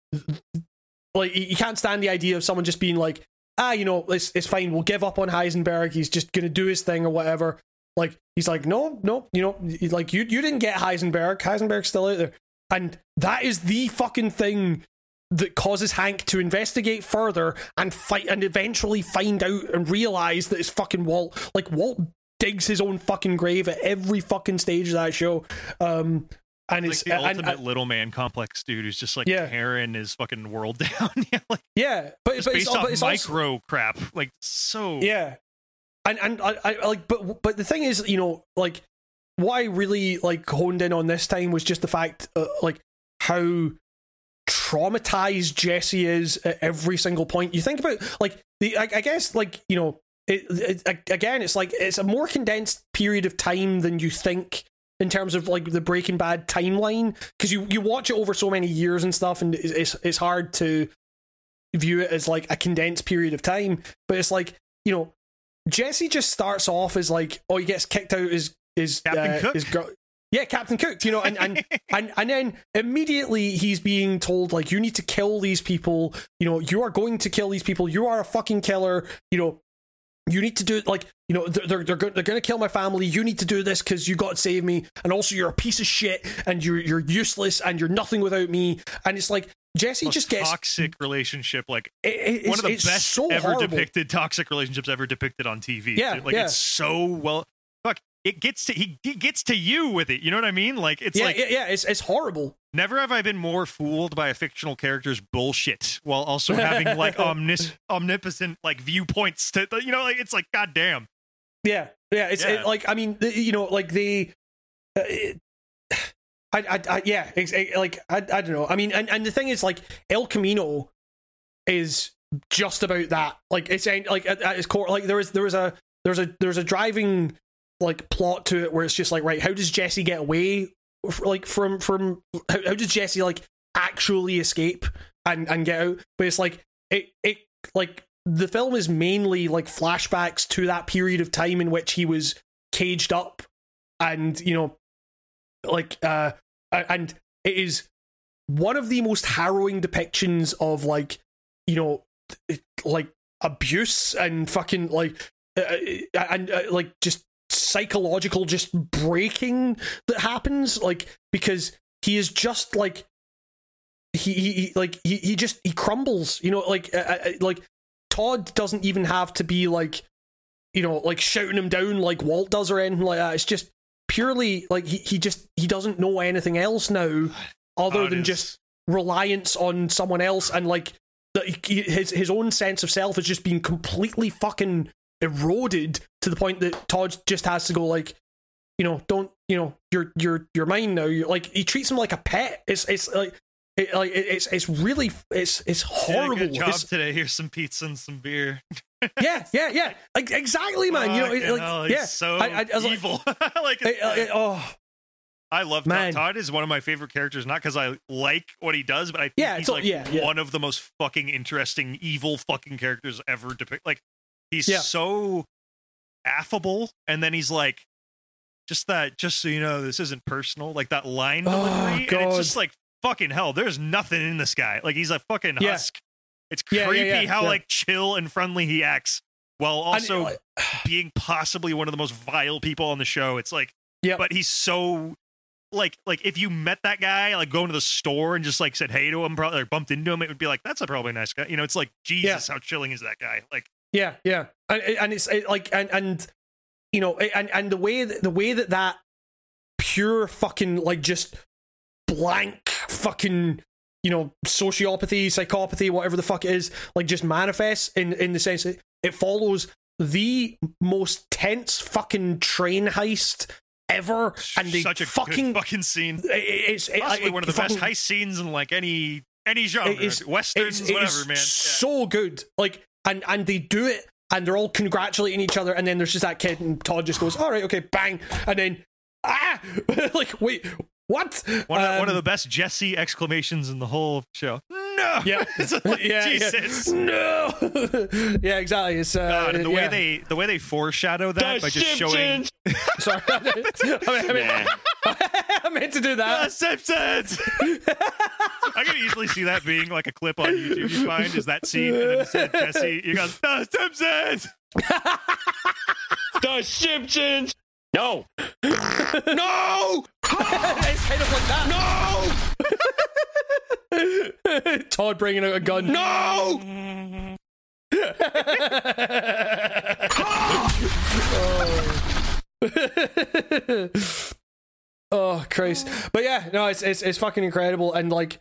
like he can't stand the idea of someone just being like ah you know it's it's fine we'll give up on Heisenberg he's just gonna do his thing or whatever. Like he's like no no you know like you you didn't get Heisenberg Heisenberg's still out there. And that is the fucking thing that causes Hank to investigate further and fight and eventually find out and realize that it's fucking Walt. Like Walt digs his own fucking grave at every fucking stage of that show. Um and like it's the ultimate and- little man complex dude who's just like Yeah. tearing his fucking world [laughs] down. [laughs] yeah, like yeah, but, just but it's, based off but it's also, micro crap. Like so. Yeah, and and I, I like, but but the thing is, you know, like what I really like honed in on this time was just the fact, uh, like how traumatized Jesse is at every single point. You think about like the I, I guess like you know it, it, again it's like it's a more condensed period of time than you think in terms of like the Breaking Bad timeline because you you watch it over so many years and stuff and it's it's hard to view it as like a condensed period of time but it's like you know Jesse just starts off as like oh he gets kicked out as is Captain uh, Cook? his girl yeah Captain Cook you know and and, [laughs] and and then immediately he's being told like you need to kill these people you know you are going to kill these people you are a fucking killer you know you need to do it like you know they're they're, they're, go- they're gonna kill my family you need to do this because you got to save me and also you're a piece of shit and you're you're useless and you're nothing without me and it's like jesse Most just gets toxic relationship, like it- one of the best so ever horrible. depicted toxic relationships ever depicted on TV. Yeah, like yeah. it's so well. It gets to he, he gets to you with it. You know what I mean? Like it's yeah, like yeah yeah it's it's horrible never have I been more fooled by a fictional character's bullshit while also having like [laughs] omnis- omnipotent like viewpoints to you know like it's like goddamn. yeah yeah it's Yeah. It, like i mean the- you know like they uh, it, [sighs] I, I, I yeah it's, it, like I, I don't know i mean and, and the thing is like el camino is just about that like it's like at, at its core like there is there is a there's a there's a driving like plot to it where it's just like right how does jesse get away like from from how, how does jesse like actually escape and and get out? But it's like it it like the film is mainly like flashbacks to that period of time in which he was caged up and you know like uh and it is one of the most harrowing depictions of like you know like abuse and fucking like uh, uh, and uh, like just psychological just breaking that happens like because he is just like he, he, he like he, he just he crumbles you know like uh, uh, like todd doesn't even have to be like you know like shouting him down like walt does or anything like that. It's just purely like he, he just he doesn't know anything else now other than just reliance on someone else and like that his his own sense of self has just been completely fucking eroded to the point that Todd just has to go like you know don't you know you're you're you're mine now you're like he treats him like a pet it's it's like it, like it- it's it's really it's it's horrible good job It's- today. Here's some pizza and some beer. [laughs] yeah yeah yeah like exactly man you know like hell, yeah so I, I, I was evil. [laughs] like, I- uh, I- oh I love Man. Todd. Todd is one of my favorite characters, not because I like what he does, but I think Yeah, he's like yeah, yeah. one of the most fucking interesting evil fucking characters ever depicted. Like he's Yeah. so affable, and then he's like, just that, just so you know, this isn't personal. Like that line Oh, delivery, and it's just like fucking hell. There's nothing in this guy. Like he's a fucking Yeah. husk. It's Yeah, yeah, creepy yeah, how yeah. like chill and friendly he acts, while also like, uh, [sighs] being possibly one of the most vile people on the show. It's like, yeah, but he's so like like if you met that guy like going to the store and just like said hey to him, probably or bumped into him, it would be like that's a probably nice guy. You know, it's like Jesus, how chilling is that guy? Like Yeah, yeah, and eh, and it's it, like and and you know eh, and and the way that the way that that pure fucking like just blank fucking you know sociopathy, psychopathy, whatever the fuck it is, like just manifests in in the sense that it follows the most tense fucking train heist ever, and they such a fucking fucking scene. it- it's it, Possibly it one of the fucking- best heist scenes in like any any genre, it's- westerns, it's- whatever, is man. Yeah. So good, like, and and they do it, and they're all congratulating each other, and then there's just that kid, and Todd just goes, "All right, okay, bang," and then ah, [laughs] like, wait, what? One, of, one of Um, the best Jesse exclamations in the whole show. No, yeah, [laughs] It's like, [laughs] yeah, Jesus. yeah. no, [laughs] yeah, exactly. It's uh, God, and the way they the way they foreshadow that by just showing sorry, I meant, I meant, I meant to do The that. Simpsons. I can easily see that being like a clip on YouTube. You find is that scene, and then instead of Jesse, you got the Simpsons. The Simpsons. No. [laughs] No! it's kind of like that. No! [laughs] Todd bringing out a gun. No! [laughs] oh Christ! But yeah, no, it's it's it's fucking incredible, and like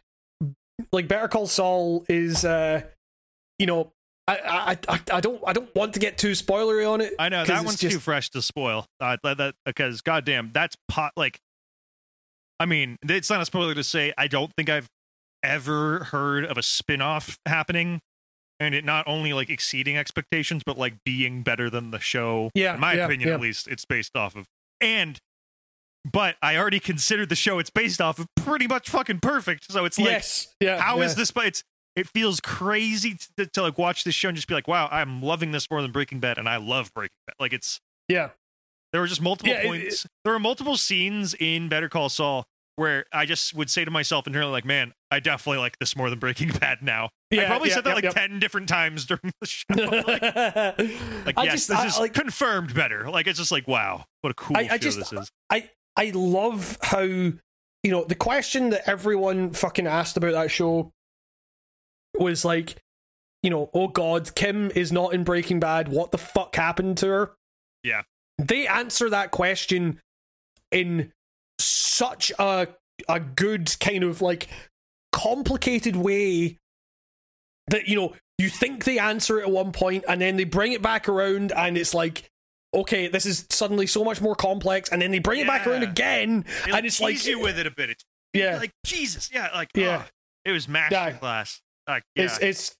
like Better Call Saul is, uh you know, I I I, don't I don't want to get too spoilery on it. I know that one's just- too fresh to spoil. Uh, that, that because goddamn, that's pot. Like, I mean, it's not a spoiler to say I don't think I've ever heard of a spin-off happening and it not only like exceeding expectations but like being better than the show Yeah, in my yeah, opinion yeah. at least it's based off of and but i already considered the show it's based off of pretty much fucking perfect so it's like yes. Yeah. how is yeah. this but it's it feels crazy to, to like watch this show and just be like wow i'm loving this more than breaking bad and i love breaking bad like it's Yeah. there were just multiple Yeah, it- points. there were multiple scenes in Better Call Saul where I just would say to myself internally, like, "Man, I definitely like this more than Breaking [laughs] Bad now." I probably yeah, said that yep, like yep. ten different times during the show. [laughs] [laughs] like, like, yes, just, this I, is like, confirmed better. Like, it's just like, wow, what a cool I- I show just- this is. I I love how you know the question that everyone fucking asked about that show was like, you know, oh god, Kim is not in Breaking Bad. What the fuck happened to her? Yeah. They answer that question in such a a good kind of like complicated way that you know you think they answer it at one point and then they bring it back around and it's like okay this is suddenly so much more complex and then they bring it back around again They and it's like you with it a bit. It's yeah like Jesus, yeah, like Yeah. oh, it was masterclass. Uh, like, yeah, it's it's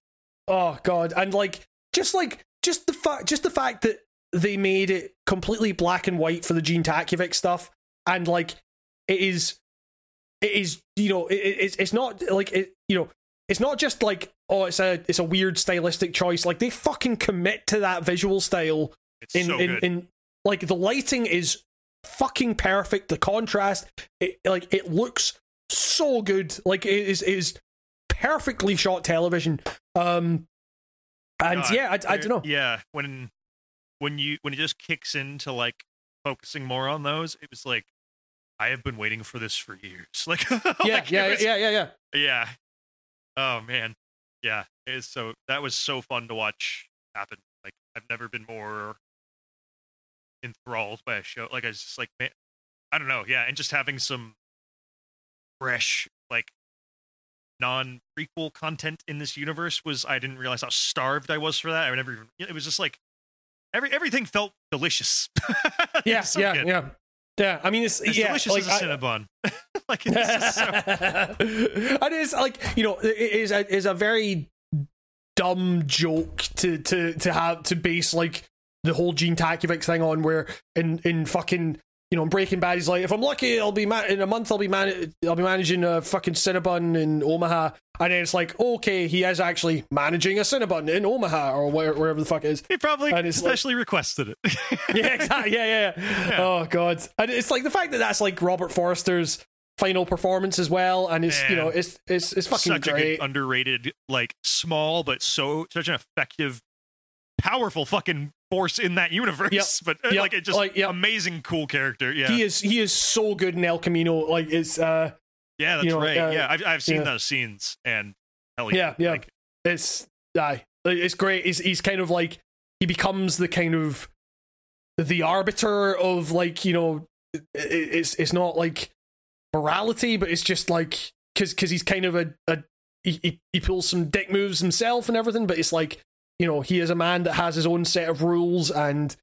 oh god. And like just like just the fact just the fact that they made it completely black and white for the Gene Takovic stuff and like it is it is you know it, it- it's it's not like it you know it's not just like oh it's a it's a weird stylistic choice. Like they fucking commit to that visual style it's in so in, good. in like the lighting is fucking perfect. The contrast it like it looks so good. Like it is it is perfectly shot television um and God, yeah I, I there- don't know Yeah, when when you when it just kicks into like focusing more on those, it was like I have been waiting for this for years. [laughs] Like, yeah like, yeah, was- yeah yeah yeah yeah. Oh man, yeah. It's so that was so fun to watch happen. Like I've never been more enthralled by a show. Like I was just like, man, I don't know. Yeah, and just having some fresh like non prequel content in this universe was I didn't realize how starved I was for that. I never even. It was just like every everything felt delicious. [laughs] It yeah so yeah good. yeah yeah I mean it's, As yeah delicious like, as a I- Cinnabon. [laughs] like it's so [laughs] and it's like you know it is a, is a very dumb joke to to to have to base like the whole Gene Takovic thing on where in in fucking you know in Breaking Bad he's like if I'm lucky I'll be ma- in a month I'll be man- I'll be managing a fucking Cinnabon in Omaha and then it's like okay he is actually managing a Cinnabon in Omaha or where, wherever the fuck it is he probably And it's like- especially requested it. [laughs] yeah, exactly. Yeah, yeah, yeah. Oh god, and it's like the fact that that's like Robert Forster's final performance as well, and it's you know it's it's it's fucking such a great. good underrated, like small but so such an effective, powerful fucking force in that universe. Yep. But uh, Yep. like it just Like, yep. amazing, cool character. Yeah, He is he is so good in El Camino. Like it's uh yeah, that's you know, right. uh, yeah, I've I've seen yeah. those scenes and hell yeah yeah like, it's aye it's great. He's he's kind of like he becomes the kind of the arbiter of like you know it, it's it's not like morality, but it's just like because because he's kind of a, a he he pulls some dick moves himself and everything, but it's like you know he is a man that has his own set of rules and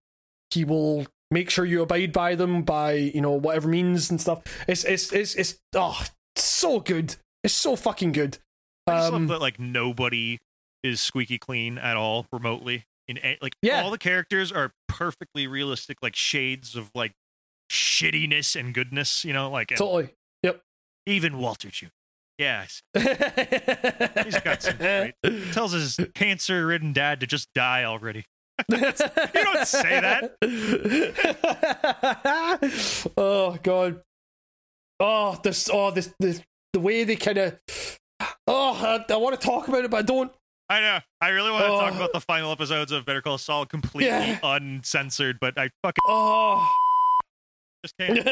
he will make sure you abide by them by you know whatever means and stuff. It's it's it's it's oh so good. It's so fucking good. I just Um, love that like nobody is squeaky clean at all remotely. In a- like Yeah. all the characters are perfectly realistic, like shades of like shittiness and goodness. You know, like Totally. Yep. even Walter Jr. Yes, [laughs] He's got some great- tells his cancer-ridden dad to just die already. [laughs] you don't say that. [laughs] oh god. Oh, this. Oh, this. This. The way they kind of. Oh, I, I want to talk about it, but I don't. I know. I really want to talk Oh. about the final episodes of Better Call Saul completely Yeah. uncensored, but I fucking Oh. just can't.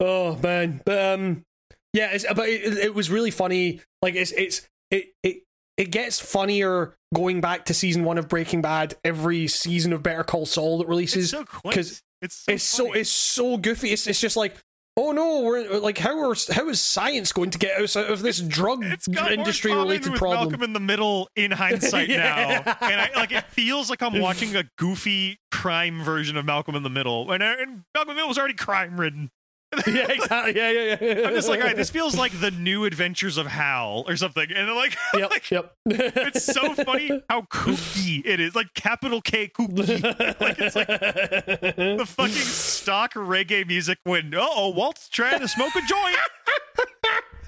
oh man, but um, yeah, it's, but it, it was really funny. Like it's it's it it it gets funnier going back to season one of Breaking Bad every season of Better Call Saul that releases. so quaint. 'cause It's so it's so it's so goofy. It's it's just like. Oh no! We're like how are how is science going to get us out of this drug industry related with problem? Malcolm in the Middle in [laughs] hindsight Yeah. now, and I like it feels like I'm watching a goofy crime version of Malcolm in the Middle, and, uh, and Malcolm in the Middle was already crime ridden. [laughs] yeah, exactly. Yeah, yeah, yeah. I'm just like, all right, this feels like the new adventures of Hal or something. And then like, [laughs] Yep, like, yep. [laughs] it's so funny how kooky it is. Like capital K kooky. like it's like the fucking stock reggae music when oh Walt's trying to smoke a joint.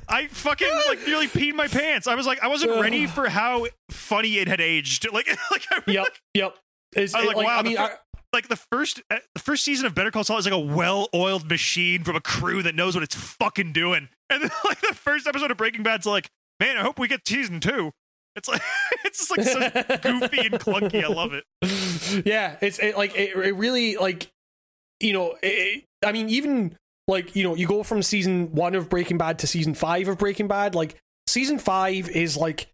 I fucking like nearly peed my pants. I was like, I wasn't ready for how funny it had aged. Like, like I Yep, yep. It's, I was it- like, like, wow, I mean, I, like the first uh, the first season of Better Call Saul is like a well-oiled machine from a crew that knows what it's fucking doing. And then [laughs] like the first episode of Breaking Bad's like, man, I hope we get season two. It's like [laughs] it's just like so goofy and clunky. I love it. [laughs] yeah, it's it, like it, it really like you know. It, I mean, even like you know, you go from season one of Breaking Bad to season five of Breaking Bad. Like season five is like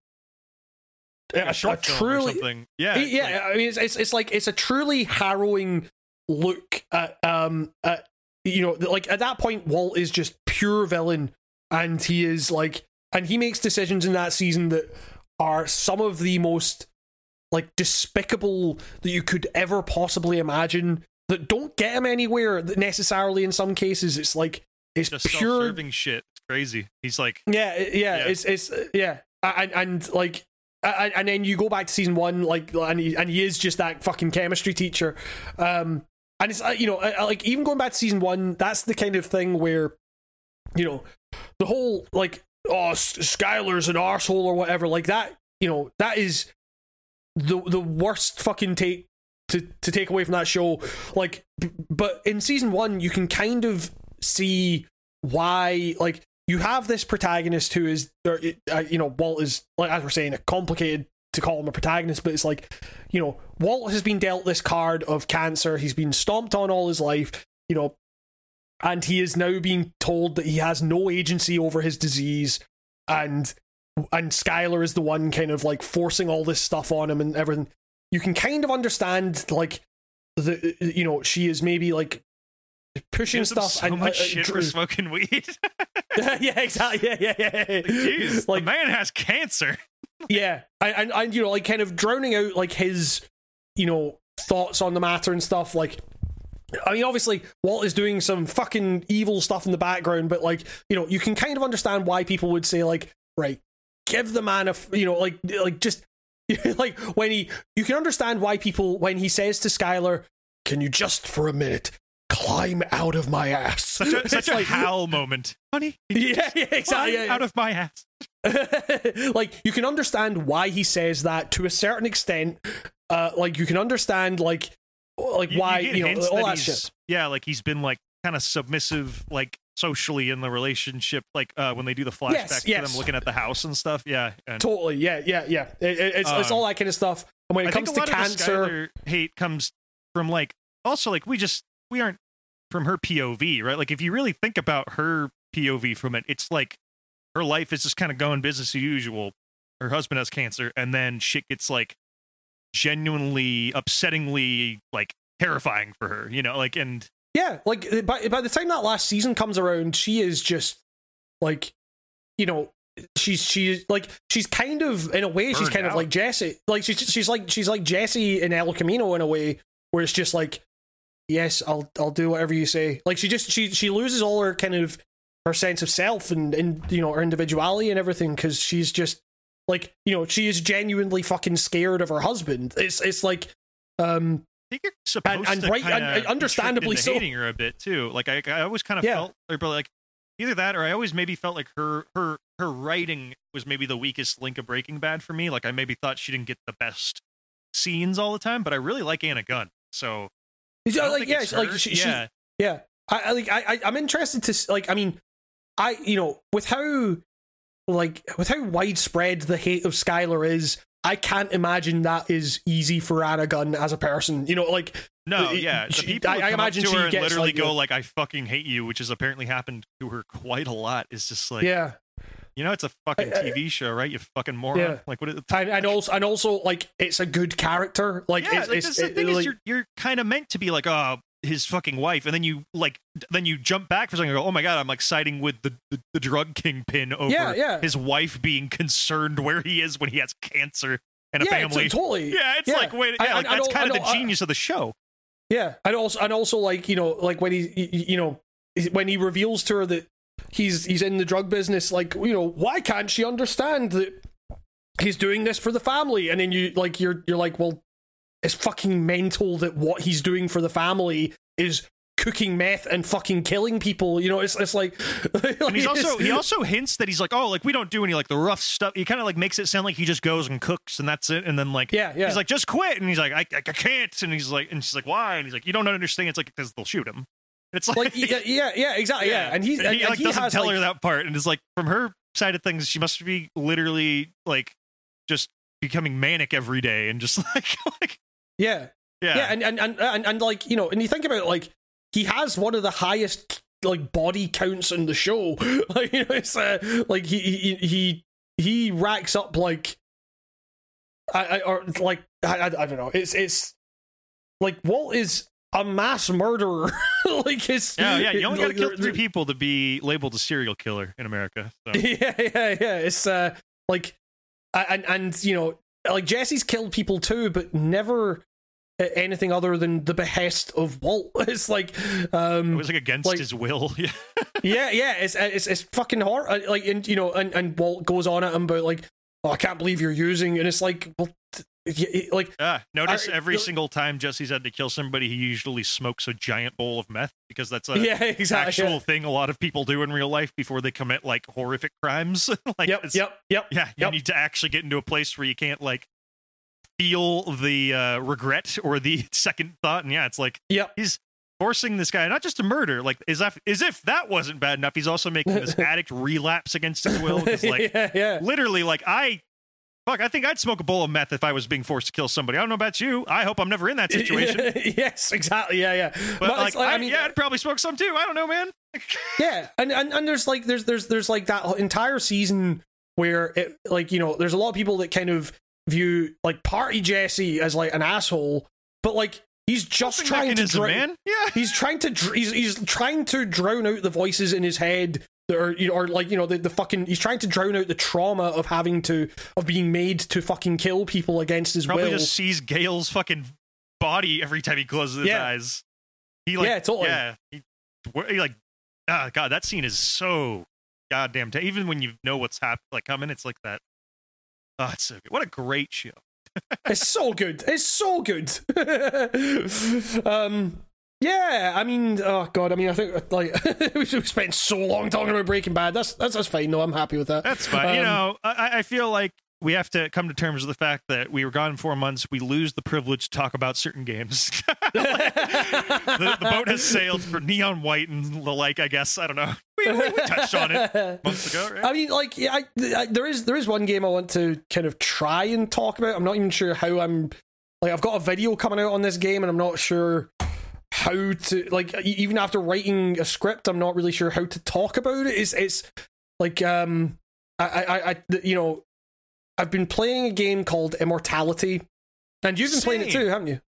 Like a, a short a film or truly something. Yeah, yeah. like- I mean, it's, it's it's like it's a truly harrowing look at um at you know like at that point Walt is just pure villain and he is like and he makes decisions in that season that are some of the most like despicable that you could ever possibly imagine that don't get him anywhere necessarily in some cases it's like it's just pure self-serving shit. It's crazy. He's like, yeah, yeah, Yeah. it's it's yeah, and and like. And, and then you go back to season one, like, and he and he is just that fucking chemistry teacher, um, and it's uh, you know, uh, like even going back to season one, that's the kind of thing where, you know, the whole like, oh, S- Skyler's an arsehole or whatever, like that, you know, that is the the worst fucking take to to take away from that show. Like, but in season one, you can kind of see why, like, you have this protagonist who is, uh, you know, Walt is like as we're saying, a complicated to call him a protagonist, but it's like, you know, Walt has been dealt this card of cancer. He's been stomped on all his life, you know, and he is now being told that he has no agency over his disease, and and Skyler is the one kind of like forcing all this stuff on him and everything. You can kind of understand like the you know she is maybe like pushing stuff so and much uh, uh, shit for smoking weed. [laughs] [laughs] yeah exactly yeah yeah yeah Like, Jeez, like the man has cancer. [laughs] yeah and, and and you know like kind of drowning out like his you know thoughts on the matter and stuff like I mean, obviously, Walt is doing some fucking evil stuff in the background, but like, you know, you can kind of understand why people would say, like, right, give the man a, f- you know, like, like just like when he, you can understand why people when he says to Skyler, "Can you just for a minute climb out of my ass?" Such a, [laughs] It's such a like- Hal moment, honey. [laughs] Yeah, yeah, exactly. climb yeah, Out of my ass. [laughs] like you can understand why he says that to a certain extent. Uh, like you can understand like like You- why you, you, know all that, he's- shit. Yeah, like he's been like kind of submissive, like socially in the relationship, like uh, when they do the flashbacks Yes, to yes. them looking at the house and stuff. Yeah, and Totally, yeah, yeah, yeah. It, it- it's it's Um, all that kind of stuff. And when it I comes to lot of the cancer, hate comes from like also like we just we aren't from her POV, right? Like if you really think about her POV from it, it's like her life is just kind of going business as usual. Her husband has cancer, and then shit gets like genuinely, upsettingly like terrifying for her, you know, like and yeah, like eh, by by the time that last season comes around, she is just like, you know, she's she's like she's kind of in a way she's kind of like Jesse, like she's she's like she's like Jesse in El Camino in a way where it's just like, yes, I'll I'll do whatever you say. Like she just she she loses all her kind of her sense of self and and you know her individuality and everything because she's just like you know she is genuinely fucking scared of her husband. It's it's like um I think you're supposed and to right- and- and understandably so. hating her a bit too. Like I, I always kind of Yeah. felt, or like either that, or I always maybe felt like her, her, her writing was maybe the weakest link of Breaking Bad for me. Like I maybe thought she didn't get the best scenes all the time, but I really like Anna Gunn. So like yeah like she, she yeah, Yeah, I, I like I, I I'm interested to like I mean, I you know with how like with how widespread the hate of Skyler is, I can't imagine that is easy for Anna Gunn as a person. You know, like no, it- yeah. She- people I- I imagine she her and gets, literally like, go like "I fucking hate you," which has apparently happened to her quite a lot. Is just like, yeah, you know, it's a fucking I- I- TV show, right? You fucking moron. Yeah. Like what? Is, and, and also and also like it's a good character. Like yeah, it's, like, it's the it- thing like- is you're you're kind of meant to be like, oh, his fucking wife, and then you like, then you jump back for a second and go, oh my god, I'm like siding with the the, the drug kingpin over Yeah, yeah. his wife being concerned where he is when he has cancer and a yeah, family. t- totally. [laughs] yeah, it's yeah. like wait, yeah, I- like, I that's kind I of the I- genius of the show. Yeah, and also and also like you know like when he you know when he reveals to her that he's he's in the drug business, like you know, why can't she understand that he's doing this for the family? And then you like you're you're like, well, it's fucking mental that what he's doing for the family is cooking meth and fucking killing people. You know, it's it's like, [laughs] And he's also he also hints that he's like, oh, like we don't do any like the rough stuff. He kind of like makes it sound like he just goes and cooks and that's it. And then like Yeah, yeah. he's like, just quit. And he's like, I, I, I can't. And he's like, and she's like, why? And he's like, you don't understand. It's like because they'll shoot him. It's like, like yeah, yeah, yeah, exactly, yeah. And he's And and, he and like he doesn't has tell like, her that part, and it's like from her side of things, she must be literally like just becoming manic every day and just [laughs] like like yeah, yeah, yeah, and, and and and and like you know, and you think about it, like he has one of the highest like body counts in the show. [laughs] like you know, it's uh, like he he he he racks up like I, I or like I, I I don't know. It's it's like Walt is a mass murderer. [laughs] like his yeah, yeah. You only got to kill three people to be labeled a serial killer in America. So. [laughs] yeah, yeah, yeah. It's uh like and and you know like Jesse's killed people too, but never uh, anything other than the behest of Walt. [laughs] It's like um It was like against like- his will. Yeah. yeah, yeah. It's it's it's fucking hard. Like and you know and and Walt goes on at him about like oh I can't believe you're using and it's like well t- y- y- like. Notice Are- every single time Jesse's had to kill somebody, he usually smokes a giant bowl of meth because that's a yeah [laughs] exactly actual yeah. thing a lot of people do in real life before they commit like horrific crimes. [laughs] like Yep, yep, yep. Yeah, you Yep. need to actually get into a place where you can't like feel the uh, regret or the [laughs] second thought. And yeah, it's like Yep. he's forcing this guy not just to murder, like as if as if that wasn't bad enough. He's also making this addict relapse against his will. like yeah, yeah. literally, like I. Fuck, I think I'd smoke a bowl of meth if I was being forced to kill somebody. I don't know about you. I hope I'm never in that [laughs] situation. yes, exactly. Yeah, yeah. But, it's like, I, I mean, yeah, I'd probably smoke some too. I don't know, man. [laughs] yeah and, and and there's like there's there's there's like that entire season where it like you know there's a lot of people that kind of view like party jesse as like an asshole but like he's just trying to drown man. Yeah. he's trying to dr- he's, he's trying to drown out the voices in his head are you know or like you know the, the fucking he's trying to drown out the trauma of having to of being made to fucking kill people against his Probably will just sees Gale's fucking body every time he closes his Yeah. eyes. He like, Yeah, totally. Yeah, he, he like, ah, god, that scene is so goddamn. T- even when you know what's hap- like coming, it's like that. Oh, it's so good. What a great show. [laughs] it's so good. It's so good. [laughs] um, yeah, I mean, oh god, I mean, I think like [laughs] we spent so long talking about Breaking Bad. That's that's that's fine. though. I'm happy with that. That's fine. you Um, know, I, I feel like we have to come to terms with the fact that we were gone four months. We lose the privilege to talk about certain games. [laughs] the, the boat has sailed for Neon White and the like. I guess I don't know. We, we, we touched on it [laughs] months ago, right? I mean, like, yeah, I, I, there is there is one game I want to kind of try and talk about. I'm not even sure how I'm. Like, I've got a video coming out on this game, and I'm not sure how to like. Even after writing a script, I'm not really sure how to talk about it. It's it's like um, I I, I you know, I've been playing a game called Immortality, and you've been playing it too, haven't you?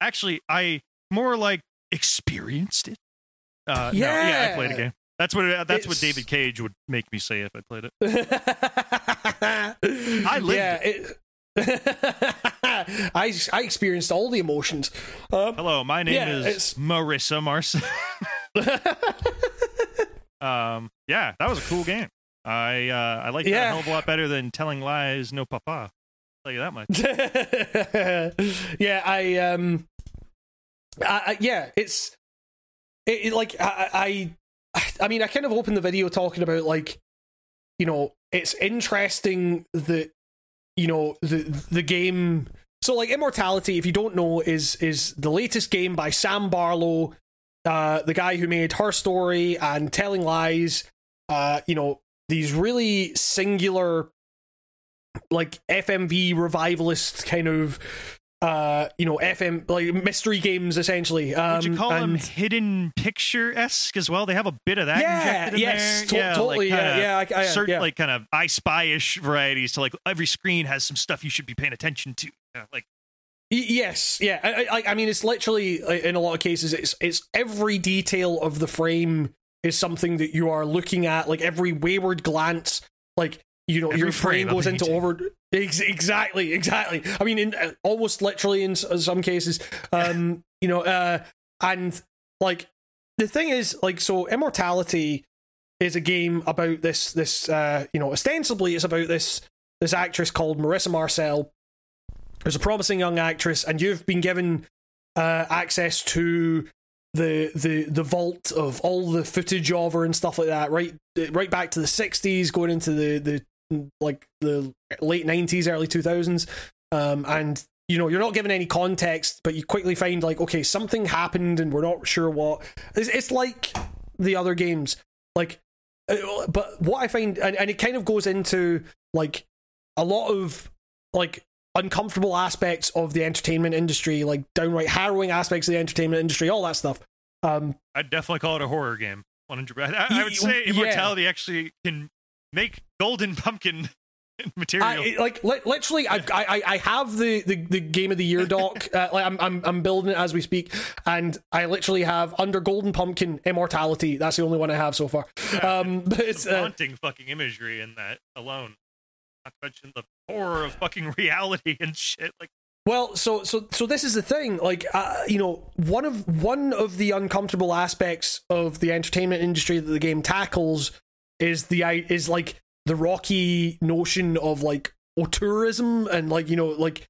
Actually, I more like experienced it. Uh, no, yeah, Yeah. I played a game. That's what that's what David Cage would make me say if I played it. [laughs] I lived yeah, it. [laughs] I I experienced all the emotions. Um, Hello, my name Yeah, is it's- Marissa Marcel. [laughs] um, yeah, that was a cool game. I uh, I like that a hell of a lot better than telling lies, no papa. I'll tell you that much. [laughs] yeah, I um, I, I, yeah, it's it, it, like I, I I mean I kind of opened the video talking about like you know it's interesting that you know the the game so like immortality if you don't know is is the latest game by sam barlow uh the guy who made her story and telling lies uh you know these really singular like fmv revivalist kind of uh you know fm like mystery games essentially um Would you call them and- hidden picture esque as well? They have a bit of that Yeah, injected in yes, there. to- yeah, totally, like yeah, yeah, I- I- certain yeah. like kind of I spy-ish varieties. To like every screen has some stuff you should be paying attention to. Like Yes, yeah. I, I, I mean, it's literally uh, in a lot of cases, it's it's every detail of the frame is something that you are looking at. Like every wayward glance, like you know, Every your frame brain goes into over. Ex- exactly, exactly. I mean, in uh, almost literally in s- some cases, [laughs] um, you know, uh, and like the thing is, like, so Immortality is a game about this this uh you know ostensibly it's about this this actress called Marissa Marcel who's a promising young actress and you've been given uh access to the the the vault of all the footage of her and stuff like that right right back to the 60s going into the the like the late 90s early 2000s um and you know you're not given any context but you quickly find like okay something happened and we're not sure what it's, it's like the other games like uh, but what I find, and, and it kind of goes into like a lot of like uncomfortable aspects of the entertainment industry, like downright harrowing aspects of the entertainment industry, all that stuff. Um, I'd definitely call it a horror game. 100. I, I would say Yeah. Immortality actually can make golden pumpkin [laughs] material. I, like li- literally, I've, I I I have the, the, the game of the year doc. [laughs] uh, like I'm I'm I'm building it as we speak, and I literally have under Golden Pumpkin Immortality. That's the only one I have so far. Um, [laughs] but it's uh, haunting fucking imagery in that alone. Not to mention the horror of fucking reality and shit. Like, Well, so so so this is the thing, like uh, you know, one of one of the uncomfortable aspects of the entertainment industry that the game tackles is the is like the rocky notion of like auteurism and like you know like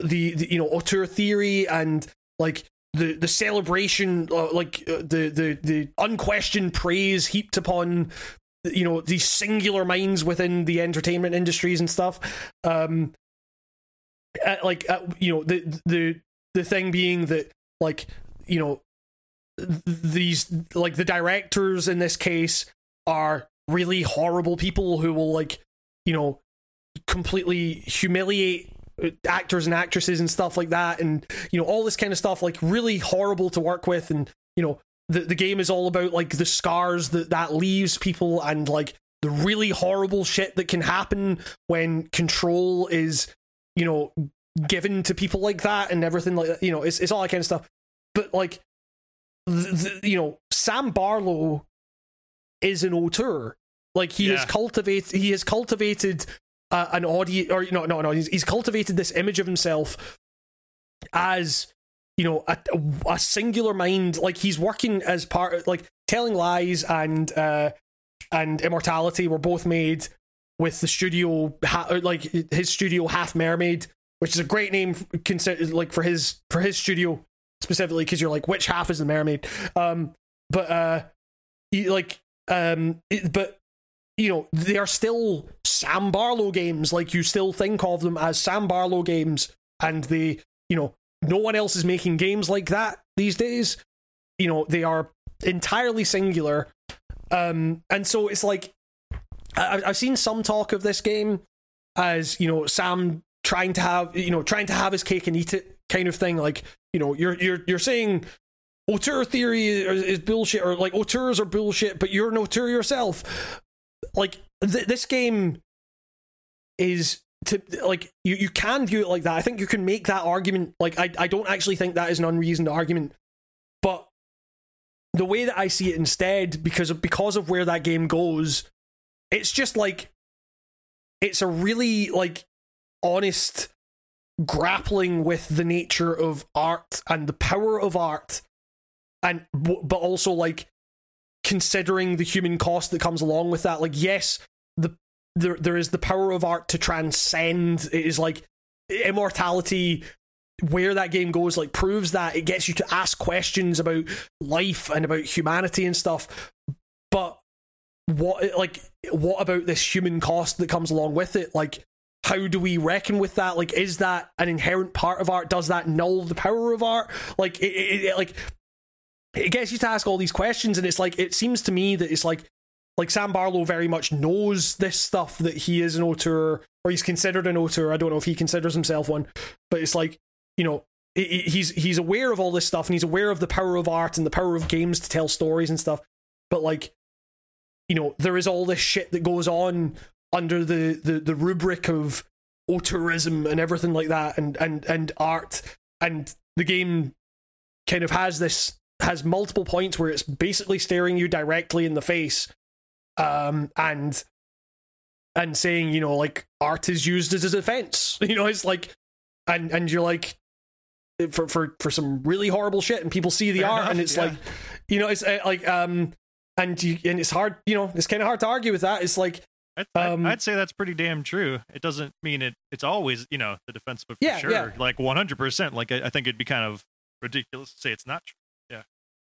the, the you know auteur theory and like the the celebration uh, like uh, the the the unquestioned praise heaped upon you know these singular minds within the entertainment industries and stuff. Um uh, like uh, you know the the the thing being that like you know these like the directors in this case are really horrible people who will like you know completely humiliate uh, actors and actresses and stuff like that and you know all this kind of stuff like really horrible to work with and you know the the game is all about like the scars that that leaves people and like the really horrible shit that can happen when control is you know given to people like that and everything like that you know it's, it's all that kind of stuff. But like the, the, you know sam barlow is an auteur like he has cultivated he has cultivated uh, an audience or no no no he's, he's cultivated this image of himself as you know a, a singular mind. Like he's working as part of like telling lies and uh and immortality were both made with the studio ha- like his studio half mermaid which is a great name consider like for his for his studio specifically because you're like which half is the mermaid? Um but uh he, like um it- but you know they are still sam barlow games like you still think of them as sam barlow games and they you know no one else is making games like that these days. You know they are entirely singular. Um and so it's like I- i've seen some talk of this game as you know sam trying to have you know trying to have his cake and eat it kind of thing. Like you know you're you're you're saying auteur theory is, is bullshit or like auteurs are bullshit but you're an auteur yourself like th- this game is to like you you can view it like that. I think you can make that argument like i i don't actually think that is an unreasoned argument but the way that i see it instead because of because of where that game goes it's just like it's a really like honest grappling with the nature of art and the power of art and but also like considering the human cost that comes along with that like yes the there there is the power of art to transcend. It is like immortality where that game goes like proves that. It gets you to ask questions about life and about humanity and stuff. But what like what about this human cost that comes along with it? Like how do we reckon with that? Like is that an inherent part of art? Does that null the power of art? Like it, it, it like it gets you to ask all these questions and it's like it seems to me that it's like like Sam Barlow very much knows this stuff that he is an auteur or he's considered an auteur. I don't know if he considers himself one, but it's like you know he- he- he's he's aware of all this stuff and he's aware of the power of art and the power of games to tell stories and stuff. But like you know there is all this shit that goes on under the the, the rubric of auteurism and everything like that and and and art and the game kind of has this has multiple points where it's basically staring you directly in the face um and and saying you know like art is used as a defense [laughs] you know it's like and and you're like for for for some really horrible shit and people see the Fair art enough, and it's yeah. like You know, it's uh, like um, and you and it's hard. You know, it's kind of hard to argue with that. It's like I'd, I'd- Um, I'd say that's pretty damn true. It doesn't mean it. It's always you know the defense, but for Yeah, sure, yeah. like one hundred percent. Like I, I think it'd be kind of ridiculous to say it's not true.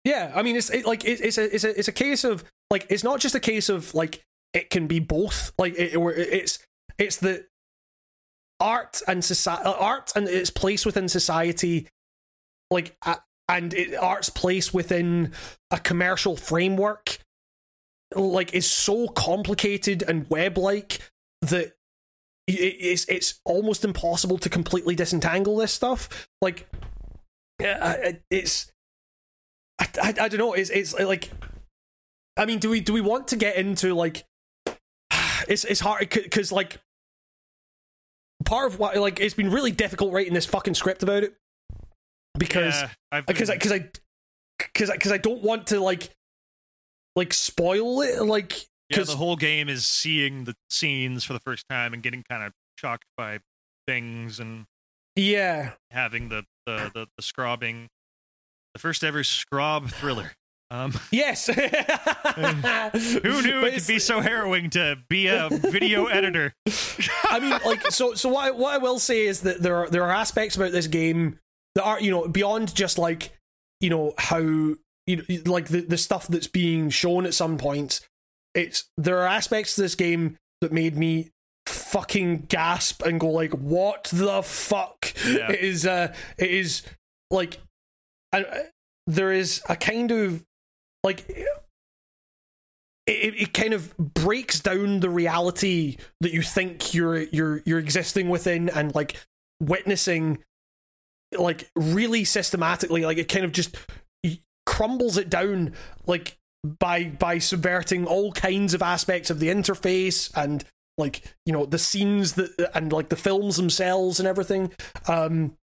Yeah, I mean, it's it, like it, it's a it's a it's a case of like it's not just a case of like it can be both. Like it, it's it's the art and society, art and its place within society, like uh, and it, art's place within a commercial framework, like is so complicated and web like that it, it's it's almost impossible to completely disentangle this stuff. Like, it's. I, I, I don't know. It's it's like, I mean, do we do we want to get into like? [sighs] It's it's hard because like part of what like it's been really difficult writing this fucking script about it because yeah, I've because I because I because I because I don't want to like like spoil it like yeah, because the whole game is seeing the scenes for the first time and getting kind of shocked by things and yeah having the the the, the scrubbing, the first ever scrub thriller. Um, yes [laughs] who knew But it could be so harrowing to be a video editor? [laughs] I mean, like, so, so what I, what I will say is that there are there are aspects about this game that are, you know, beyond just like, you know, how you know, like the the stuff that's being shown at some points. It's there are aspects to this game that made me fucking gasp and go like, what the fuck? Yeah. It is, uh, it is like, I, there is a kind of like it, it kind of breaks down the reality that you think you're you're you're existing within and like witnessing like really systematically like it kind of just crumbles it down like by by subverting all kinds of aspects of the interface and like you know the scenes that and like the films themselves and everything. Um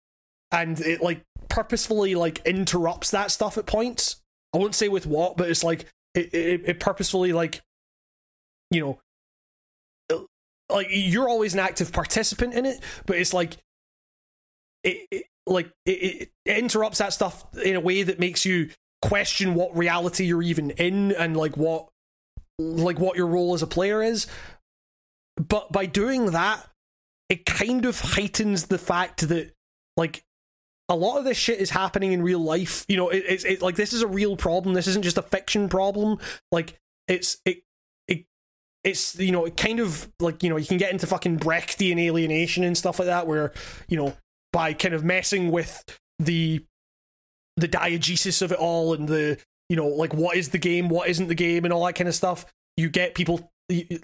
and it like purposefully like interrupts that stuff at points. I won't say with what but it's like it, it, it purposefully like you know uh, like you're always an active participant in it but it's like it, it like it, it, it interrupts that stuff in a way that makes you question what reality you're even in and like what like what your role as a player is. But by doing that it kind of heightens the fact that like a lot of this shit is happening in real life. You know, it, it's it, like this is a real problem. This isn't just a fiction problem. Like it's it it it's you know it kind of like you know you can get into fucking Brechtian alienation and stuff like that, where you know by kind of messing with the the diegesis of it all and the you know like what is the game, what isn't the game, and all that kind of stuff. You get people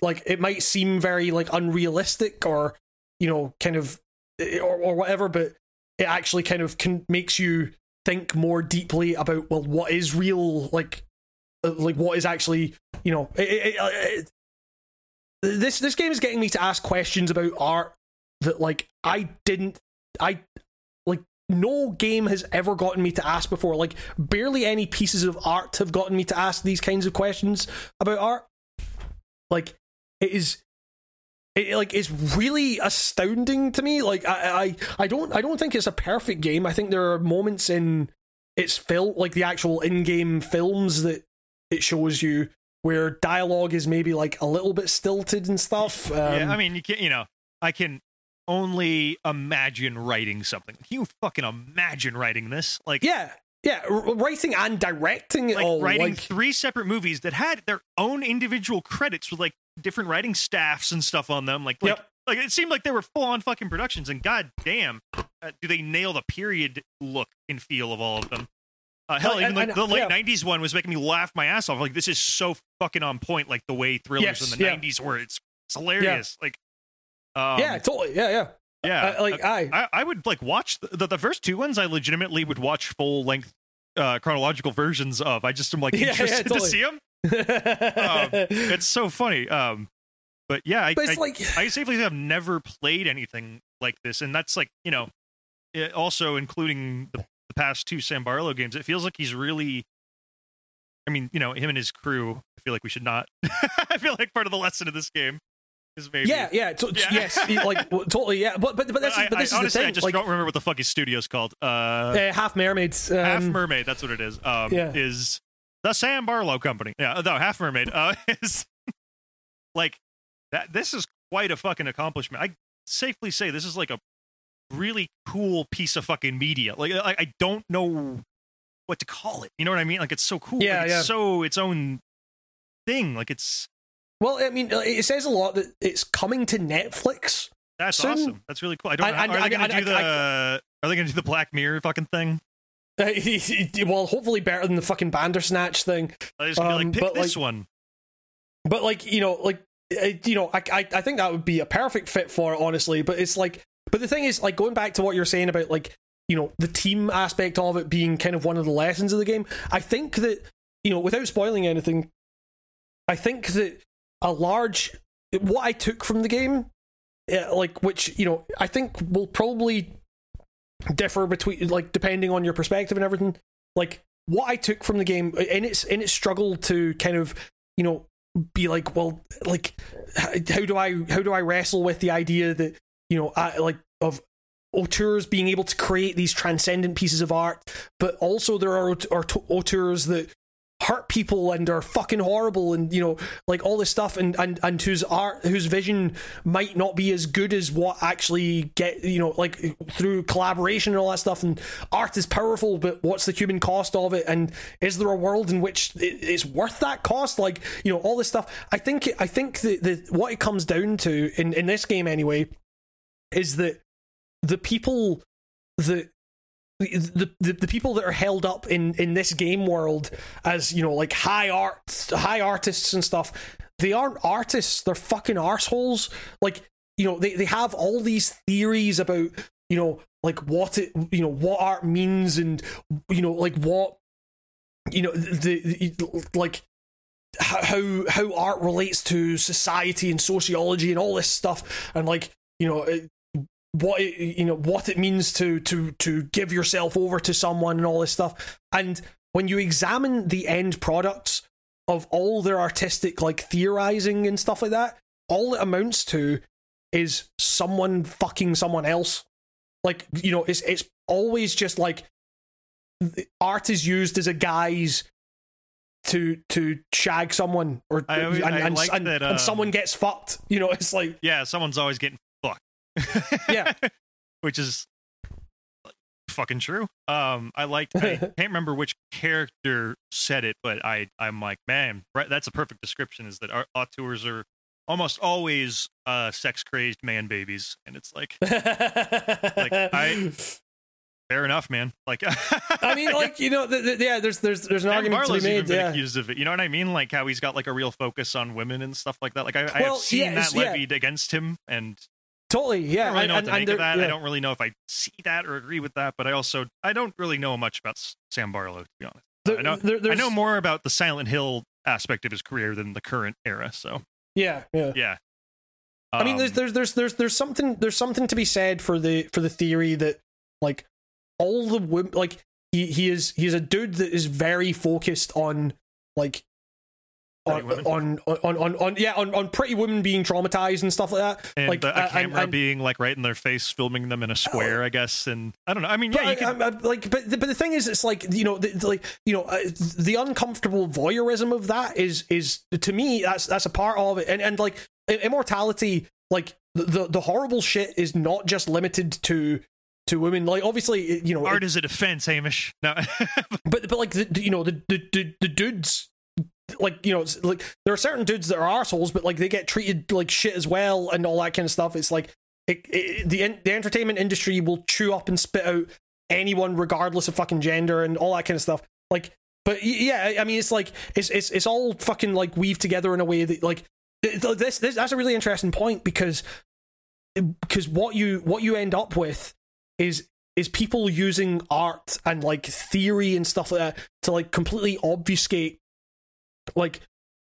like it might seem very like unrealistic or you know kind of eh, or, or whatever, but it actually kind of can, makes you think more deeply about well what is real like uh, like what is actually you know it, it, it, this this game is getting me to ask questions about art that like I didn't I like no game has ever gotten me to ask before. Like barely any pieces of art have gotten me to ask these kinds of questions about art. Like it is it like is really astounding to me. Like I, I I don't I don't think it's a perfect game. I think there are moments in its film like the actual in-game films that it shows you where dialogue is maybe like a little bit stilted and stuff. Um, yeah, I mean, you can you know, I can only imagine writing something. Can you fucking imagine writing this? Like, yeah, yeah, r- writing and directing it like all. writing like, three separate movies that had their own individual credits with like different writing staffs and stuff on them. Like, like, Yep. like it seemed like they were full on fucking productions. And god damn, uh, do they nail the period look and feel of all of them? Uh, hell, even and- like the late yeah. '90s one was making me laugh my ass off. Like, this is so fucking on point. Like the way thrillers Yes, in the yeah. '90s were. It's, it's hilarious. Like, um, yeah, totally. Yeah, yeah. yeah. Uh, like I, I, I would like watch the, the the first two ones. I legitimately would watch full length uh, chronological versions of. I just am like [laughs] Yeah, yeah, interested to see them. Um, [laughs] it's so funny. Um, but yeah, I, But I, like- I safely I've never played anything like this, and that's like you know, it also including the, the past two Sam Barlow games. It feels like he's really. I mean, you know, him and his crew. I feel like we should not. [laughs] I feel like part of the lesson of this game is maybe. yeah, yeah, to- Yeah. yes, [laughs] like totally. Yeah, but but but this is I, but this I, is honestly, the thing. I just like, don't remember what the fuck his studio's called. Uh, uh, half mermaids. Um, Half Mermaid, that's what it is. Um, yeah. is the Sam Barlow Company. Yeah, no, Half Mermaid uh, [laughs] is like that. This is quite a fucking accomplishment. I safely say this is like a really cool piece of fucking media. Like, I, I don't know what to call it. You know what I mean? Like, it's so cool. Yeah, like, it's yeah. so its own thing. Like, it's Well, I mean, it says a lot that it's coming to Netflix. that's Soon- awesome. That's really cool. I don't. I- know. I- are they gonna I- do the? are they gonna do the Black Mirror fucking thing? Uh, [laughs] well, hopefully better than the fucking Bandersnatch thing. Are just gonna Um, be like pick but, this like- one? But like you know, like uh, you know, I, I I think that would be a perfect fit for it, honestly. But it's like, but the thing is, like going back to what you're saying about like you know the team aspect of it being kind of one of the lessons of the game. I think that you know, without spoiling anything, I think that a large what I took from the game, like which you know, I think will probably differ between like depending on your perspective and everything. Like what I took from the game in its in its struggle to kind of you know be like well like how do I how do I wrestle with the idea that you know I, like of auteurs being able to create these transcendent pieces of art, but also there are, auteurs that hurt people and are fucking horrible and you know like all this stuff and and and whose art whose vision might not be as good as what actually get you know like through collaboration and all that stuff. And art is powerful but what's the human cost of it? And is there a world in which it- it's worth that cost? Like you know all this stuff. I think i think that the what it comes down to in in this game anyway is that the people that the, the the people that are held up in in this game world as you know like high art high artists and stuff they aren't artists they're fucking arseholes. Like you know they, they have all these theories about you know like what it you know what art means and you know like what you know the, the like how how art relates to society and sociology and all this stuff. And like you know what it, you know what it means to to to give yourself over to someone and all this stuff and when you examine the end products of all their artistic like theorizing and stuff like that all it amounts to is someone fucking someone else like you know it's it's always just like art is used as a guise to to shag someone or I and, I like and, that, and um, someone gets fucked you know it's like Yeah, someone's always getting fucked. [laughs] Yeah. which is fucking true. Um, I like. I [laughs] can't remember which character said it, but I I'm like, man, right? That's a perfect description. Is that our auteurs are almost always uh sex crazed man babies, and it's like [laughs] like I- fair enough, man. Like, I mean, like you know, the, the, yeah. There's there's there's an argument Barlow's to be made. Yeah. accused of it. You know what I mean? Like how he's got like a real focus on women and stuff like that. Like I, I have seen yeah, that yeah. levied against him, and Totally, yeah. I don't really know and, what to make of that. I don't really know if I see that or agree with that, but I also I don't really know much about Sam Barlow to be honest. There- I know there- I know more about the Silent Hill aspect of his career than the current era. So Yeah, yeah. yeah, I mean, there's Um, there's there's there's there's something there's something to be said for the for the theory that like all the like he he is he's a dude that is very focused on like on Pretty women. on, on on on yeah on on pretty women being traumatized and stuff like that. and like the, uh, a camera and- being like right in their face, filming them in a square, I guess. And I don't know. I mean, yeah, But you can. I, I, like, but the, but the thing is, it's like you know, the, the- like you know, uh, the uncomfortable voyeurism of that is is to me that's that's a part of it, and and like immortality, like the the, horrible shit is not just limited to to women. Like obviously, you know, Art is a defense, Hamish. No, [laughs] but but like the, you know the the the dudes like you know like there are certain dudes that are assholes but like they get treated like shit as well and all that kind of stuff. It's like it, it, the the entertainment industry will chew up and spit out anyone regardless of fucking gender and all that kind of stuff. Like but yeah i mean it's like it's it's it's all fucking like weaved together in a way that like this this that's a really interesting point because because what you what you end up with is is people using art and like theory and stuff like that to like completely obfuscate like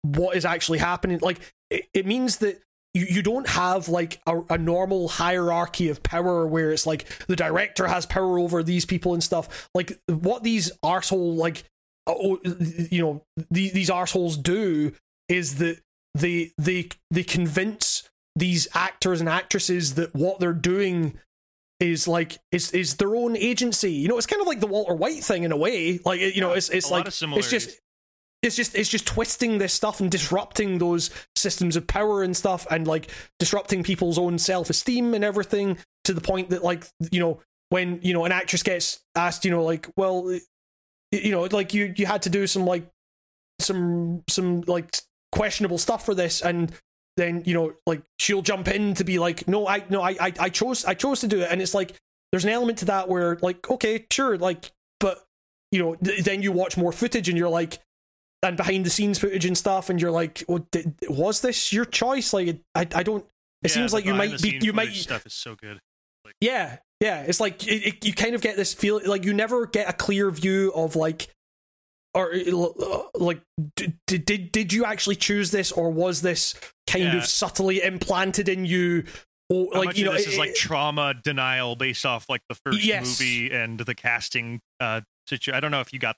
what is actually happening like it, it means that you, you don't have like a, a normal hierarchy of power where it's like the director has power over these people and stuff like what these arsehole like uh, oh, you know these, these arseholes do is that they they they convince these actors and actresses that what they're doing is like is is their own agency. You know, it's kind of like the Walter White thing in a way. Like you know, it's it's a like it's just it's just it's just twisting this stuff and disrupting those systems of power and stuff and like disrupting people's own self-esteem and everything to the point that like you know when you know an actress gets asked you know like well you know like you you had to do some like some some like questionable stuff for this and then you know like she'll jump in to be like no i no i i, I chose i chose to do it. And it's like there's an element to that where like okay sure like but you know th- then you watch more footage and you're like and behind the scenes footage and stuff and you're like well, did, was this your choice like i i don't it Yeah, seems like you might be you might stuff is so good. yeah, yeah. It's like it, it, you kind of get this feel like you never get a clear view of like, or uh, like, did did did you actually choose this, or was this kind Yeah. of subtly implanted in you? Or How like you know, this is it- like trauma denial based off like the first Yes. movie and the casting uh situ- I don't know if you got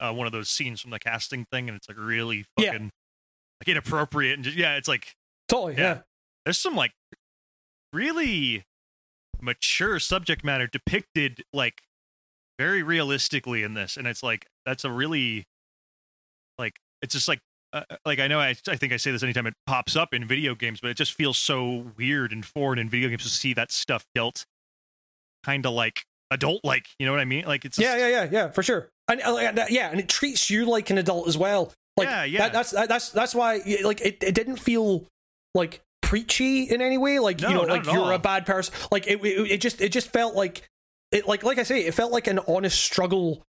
uh, one of those scenes from the casting thing and it's like really Yeah. fucking like inappropriate and just, yeah, it's like totally, yeah. yeah. there's some like really mature subject matter depicted like very realistically in this and it's like that's a really like it's just like uh, like I know I, I think I say this anytime it pops up in video games, but it just feels so weird and foreign in video games to see that stuff dealt kind of like adult like. You know what I mean? Like it's yeah, yeah, yeah, yeah, for sure. And uh, yeah, and it treats you like an adult as well. Like Yeah, yeah. That, that's that, that's that's why like it, it didn't feel like preachy in any way. Like No, you know, like you're all. a bad person. Like it, it, it just it just felt like it like like I say, it felt like an honest struggle,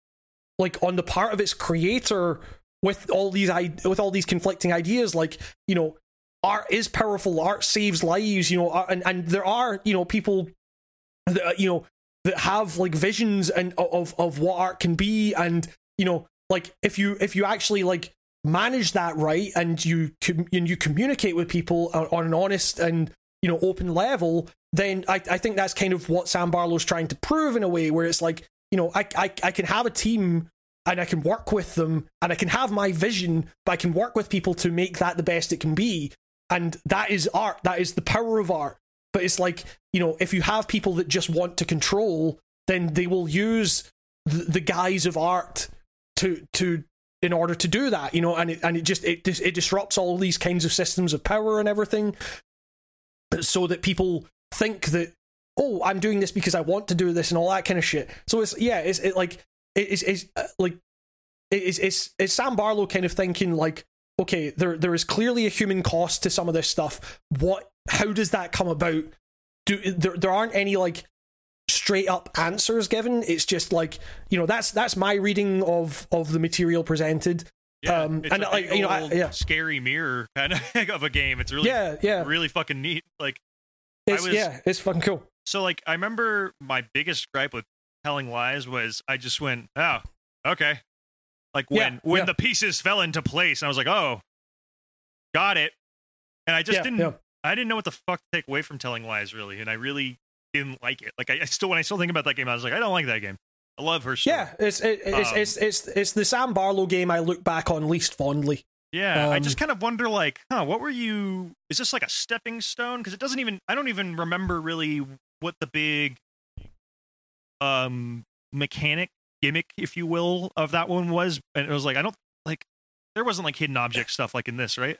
like on the part of its creator with all these i with all these conflicting ideas. Like you know, art is powerful. Art saves lives. You know, and and there are you know people that uh, you know that have like visions and of of what art can be and you know like if you if you actually like manage that right and you com- and you communicate with people on, an honest and you know open level then I, I think that's kind of what Sam Barlow's trying to prove in a way where it's like you know I, I I can have a team and I can work with them and I can have my vision but I can work with people to make that the best it can be. And that is art. That is the power of art but it's like you know if you have people that just want to control then they will use the, the guise of art to to in order to do that you know and it and it just it it disrupts all these kinds of systems of power and everything so that people think that oh i'm doing this because i want to do this and all that kind of shit. So it's yeah it's it like it- it's it's uh, like it's it's it's Sam Barlow kind of thinking like okay there there is clearly a human cost to some of this stuff. What how does that come about do there there aren't any like straight up answers given it's just like you know that's that's my reading of of the material presented Yeah, um it's and a like you know I, yeah scary mirror [laughs] kind of of a game. It's really yeah yeah really fucking neat. Like it's was- yeah it's fucking cool so like I remember my biggest gripe with telling lies was I just went, oh, okay. Like Yeah, when when yeah. the pieces fell into place, and I was like, oh, got it. And I just didn't. I didn't know what the fuck to take away from telling lies really, and I really didn't like it. Like I, I still when I still think about that game, I was like, I don't like that game. I love her story. yeah it's it, it's, Um, it's it's it's the Sam Barlow game I look back on least fondly Yeah, I Um, just kind of wonder, like, huh, what were you? Is this like a stepping stone? Because it doesn't even. I don't even remember really what the big, um, mechanic gimmick, if you will, of that one was. And it was like, I don't like. There wasn't like hidden object stuff like in this, right?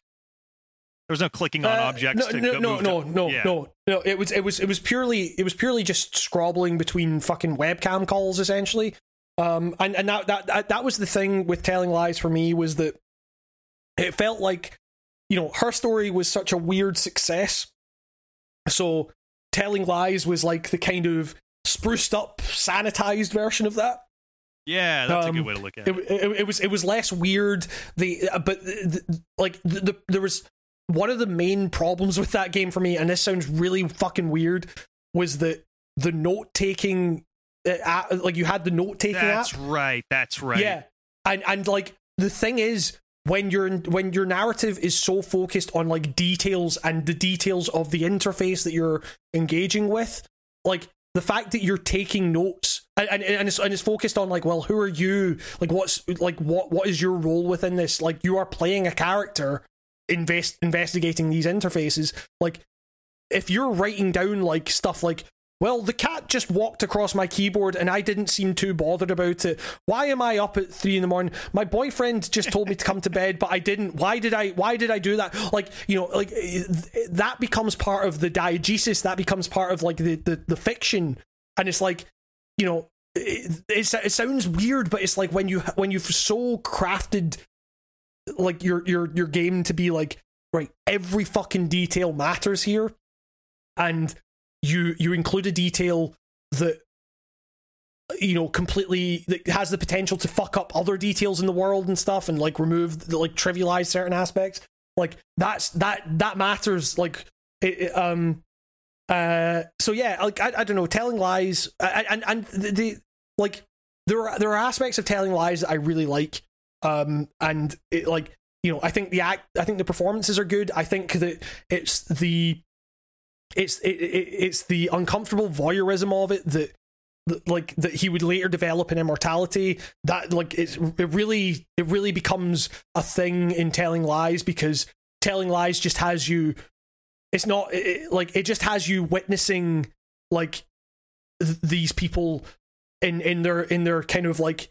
There was no clicking on Uh, objects. No, to no, go no, no, to- no, yeah. no, no. It was, it was, it was purely, it was purely just scrobbling between fucking webcam calls, essentially. Um, and and that that that, was the thing with telling lies for me was that it felt like, you know, her story was such a weird success. So telling lies was like the kind of spruced up, sanitized version of that. Yeah, that's a Um, good way to look at it, it. it, it was it was less weird the uh, but the, the- like the, the there was one of the main problems with that game for me and this sounds really fucking weird was that the note taking uh, like you had the note taking That's app right. That's right. yeah and and like the thing is when your when your narrative is so focused on like details and the details of the interface that you're engaging with like the fact that you're taking notes and, and, and, it's, and it's focused on like well who are you like what's like what what is your role within this like you are playing a character invest investigating these interfaces like if you're writing down like stuff like well, the cat just walked across my keyboard and I didn't seem too bothered about it. Why am I up at three in the morning? My boyfriend just told me to come to bed, but I didn't. Why did I? Why did I do that? Like, you know, like eh, that becomes part of the diegesis. That becomes part of like the the, the fiction, and it's like, you know, it, it's, it sounds weird, but it's like when you when you've so crafted like your your your game to be like right every fucking detail matters here. And you you include a detail that you know completely that has the potential to fuck up other details in the world and stuff and like remove like trivialize certain aspects. Like that's that that matters. Like it, it, um uh so yeah like I, I don't know telling lies and and the, the like there are there are aspects of telling lies that I really like um and it like you know I think the act I think the performances are good. I think that it's the it's it, it, it's the uncomfortable voyeurism of it that, like that he would later develop in immortality that like it's it really it really becomes a thing in telling lies because telling lies just has you it's not it, like it just has you witnessing like th- these people in in their in their kind of like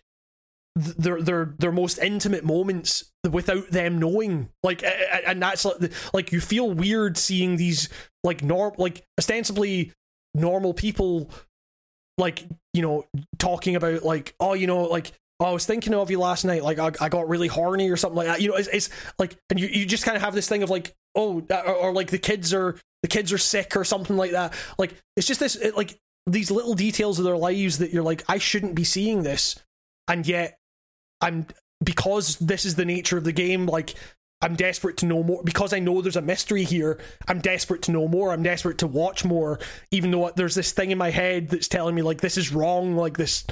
their their their most intimate moments without them knowing. Like and that's like like you feel weird seeing these like norm like ostensibly normal people like you know talking about like oh you know like oh, I was thinking of you last night like I, I got really horny or something like that. You know it's, it's like and you, you just kind of have this thing of like oh uh, or, or like the kids are the kids are sick or something like that. Like it's just this it, like these little details of their lives that you're like I shouldn't be seeing this. And yet I'm because this is the nature of the game like I'm desperate to know more because I know there's a mystery here. I'm desperate to know more. I'm desperate to watch more, even though there's this thing in my head that's telling me like this is wrong, like this,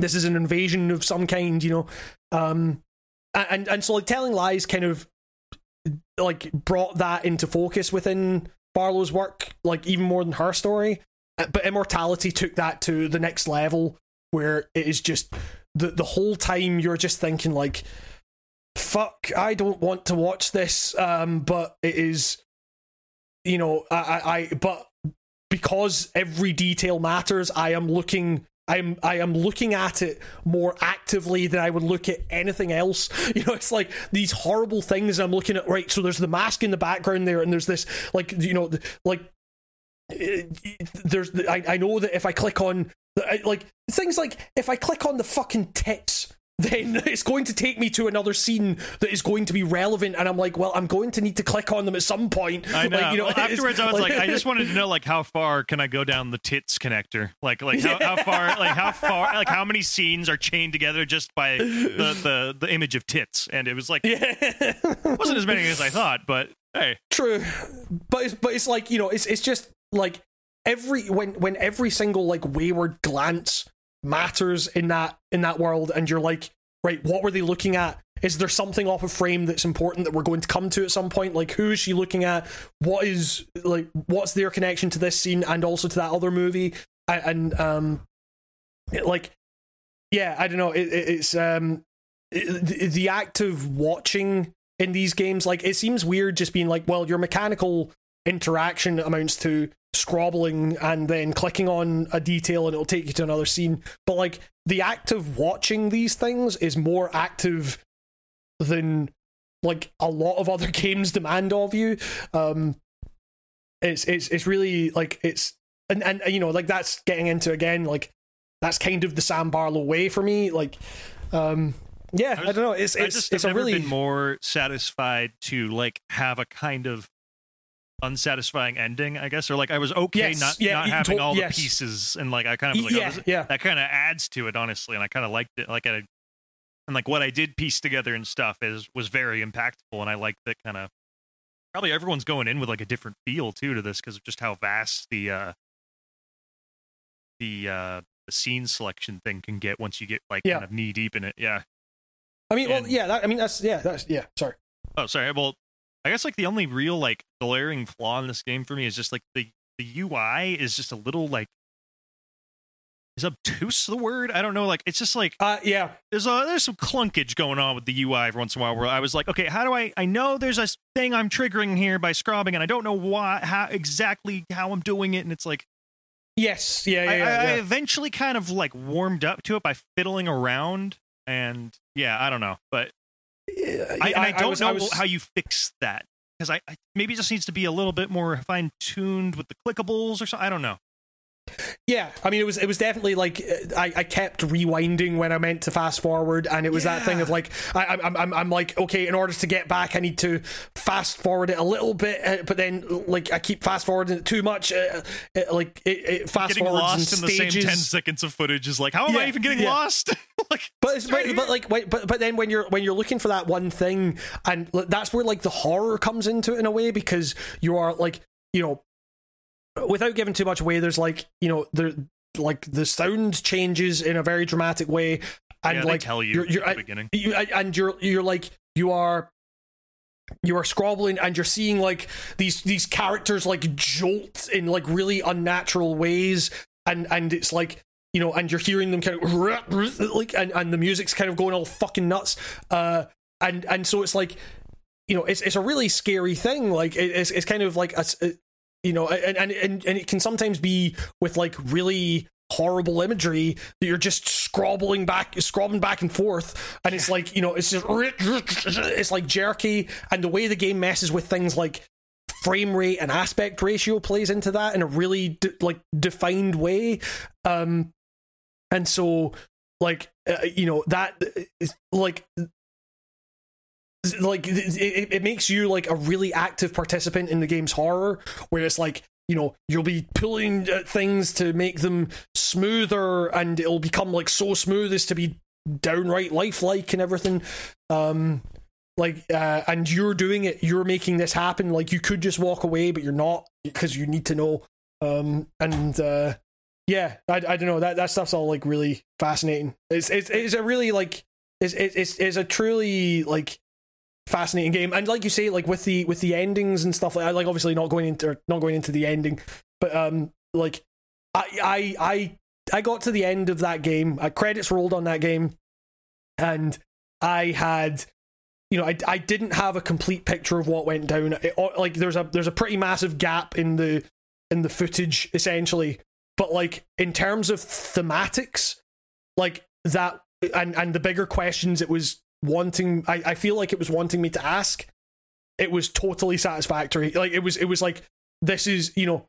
this is an invasion of some kind, you know. Um, and and so like telling lies kind of like brought that into focus within Barlow's work, like even more than her story. But Immortality took that to the next level, where it is just the the whole time you're just thinking like fuck i don't want to watch this um but it is you know i i, I but because every detail matters i am looking I'm I am looking at it more actively than I would look at anything else. [laughs] You know, it's like these horrible things I'm looking at. Right, so there's the mask in the background there, and there's this like you know like uh, there's I, I know that if I click on I- like things like if I click on the fucking tits [laughs] then it's going to take me to another scene that is going to be relevant and I'm like well I'm going to need to click on them at some point I know. Like, you know Well, afterwards, I was like, I just wanted to know, like, how far can I go down the tits connector? Like, like how, how far, [laughs] like how far, like how many scenes are chained together just by the the, the image of tits? And it was like, yeah [laughs] wasn't as many as I thought, but hey, True, but it's but it's like you know it's it's just like every when when every single like wayward glance matters in that in that world, and you're like, right, what were they looking at? Is there something off a frame that's important that we're going to come to at some point? Like, who is she looking at? What is like what's their connection to this scene and also to that other movie? And um, it, like, yeah, I don't know. It, it, it's um, the, the act of watching in these games like it seems weird just being like well your mechanical interaction amounts to scrobbling and then clicking on a detail and it'll take you to another scene. But like the act of watching these things is more active than like a lot of other [laughs] games demand of you. Um it's it's it's really like it's and and you know like that's getting into again like that's kind of the Sam Barlow way for me like um yeah I, was- don't know it's I it's just it's a really been more satisfied to like have a kind of unsatisfying ending, I guess, or like I was okay Yes, not yeah, not having to- all yes. the pieces, and like I kind of was like, oh, Yeah, this- yeah. that kind of adds to it, honestly, and I kind of liked it. Like I and like what I did piece together and stuff is was very impactful, and I like that kind of. Probably everyone's going in with like a different feel too to this because of just how vast the uh the uh the scene selection thing can get once you get like Yeah. kind of knee deep in it. Yeah. I mean, well, yeah, that, I mean, that's yeah, that's yeah. Sorry. Oh, sorry. Well, I guess like the only real like glaring flaw in this game for me is just like the the UI is just a little like is obtuse the word? I don't know. Like it's just like Uh, yeah, there's a there's some clunkage going on with the UI every once in a while where I was like, okay, how do I I know there's a thing I'm triggering here by scrubbing and I don't know why how exactly how I'm doing it and it's like Yes, yeah, yeah, I, yeah, I, I eventually kind of like warmed up to it by fiddling around, and yeah, I don't know, but I, and I, don't was- know was- how you fix that because I, I maybe it just needs to be a little bit more fine tuned with the clickables or something. I don't know. Yeah, I mean, it was it was definitely like uh, I, I kept rewinding when I meant to fast forward, and it was that thing of like I, I'm- I'm I'm I'm like okay, in order to get back, I need to fast forward it a little bit, uh, but then like I keep fast forwarding it too much, uh, uh, like it, it fast Getting forwards lost in in the same stages. ten seconds of footage is like, how am I even getting yeah. lost? [laughs] like, But it's, right but, but like but but then when you're when you're looking for that one thing, and that's where like the horror comes into it in a way because you are like you know, without giving too much away, there's like you know there like the sound changes in a very dramatic way, and Yeah, like tell you you're, at you're, the beginning. you and you're you're like you are you are scrabbling and you're seeing like these these characters like jolt in like really unnatural ways and and it's like you know and you're hearing them kind of like and, and the music's kind of going all fucking nuts uh and and so it's like you know it's it's a really scary thing like it, it's it's kind of like a, you know and, and and it can sometimes be with like really horrible imagery that you're just scrabbling back scrobbling back and forth and it's like you know it's just it's like jerky and the way the game messes with things like frame rate and aspect ratio plays into that in a really de- like defined way. Um and so like uh, you know that like like it, it makes you like a really active participant in the game's horror where it's like you know you'll be pulling at things to make them smoother and it'll become like so smooth as to be downright lifelike and everything. Um like uh and you're doing it you're making this happen. Like you could just walk away but you're not because you need to know. Um and uh yeah i, I don't know that that stuff's all like really fascinating. It's it's, it's a really like it's, it's it's a truly like fascinating game. And like you say like with the with the endings and stuff like that like obviously not going into not going into the ending but um like i i i i got to the end of that game. Uh, credits rolled on that game. And i had you know I, I didn't have a complete picture of what went down. It, like there's a there's a pretty massive gap in the in the footage essentially. But like in terms of thematics like that and and the bigger questions it was wanting I, I feel like it was wanting me to ask. It was totally satisfactory. Like it was it was like this is you know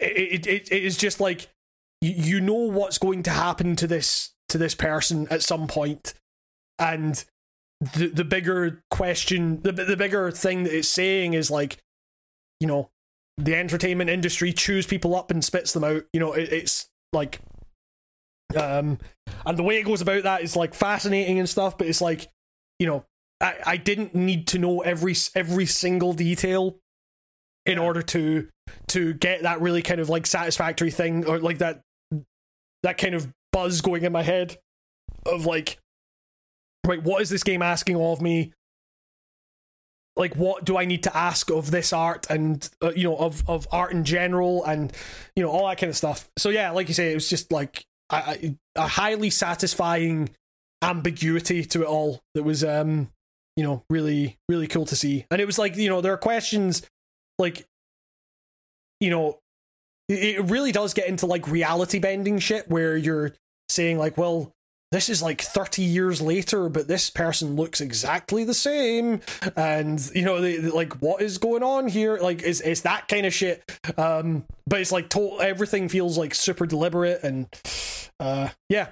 it it, it is just like you, you know what's going to happen to this to this person at some point. And the the bigger question the the bigger thing that it's saying is like you know the entertainment industry chews people up and spits them out. You know it, it's like um and the way it goes about that is like fascinating and stuff but it's like you know i i didn't need to know every every single detail in order to to get that really kind of like satisfactory thing or like that that kind of buzz going in my head of like right what is this game asking of me? Like what do i need to ask of this art and uh, you know of of art in general and you know all that kind of stuff. So yeah like you say it was just like a, a- highly satisfying ambiguity to it all that was um you know really really cool to see. And it was like you know there are questions like you know it really does get into like reality bending shit where you're saying like well this is like 30 years later but this person looks exactly the same. And you know they, they- like what is going on here? Like it's, it's that kind of shit. Um but it's like to- everything feels like super deliberate and uh yeah.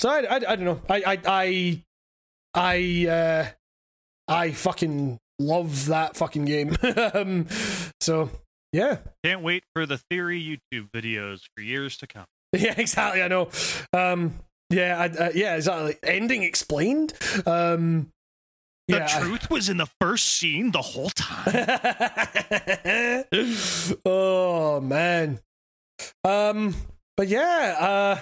So i i, I don't know. I i i i uh i fucking love that fucking game. [laughs] Um so yeah. Can't wait for the theory YouTube videos for years to come. [laughs] Yeah, exactly. I know. Um, yeah, I, uh, yeah, exactly. Ending explained. Um, The yeah. truth was in the first scene the whole time. [laughs] oh man. Um, but yeah, uh,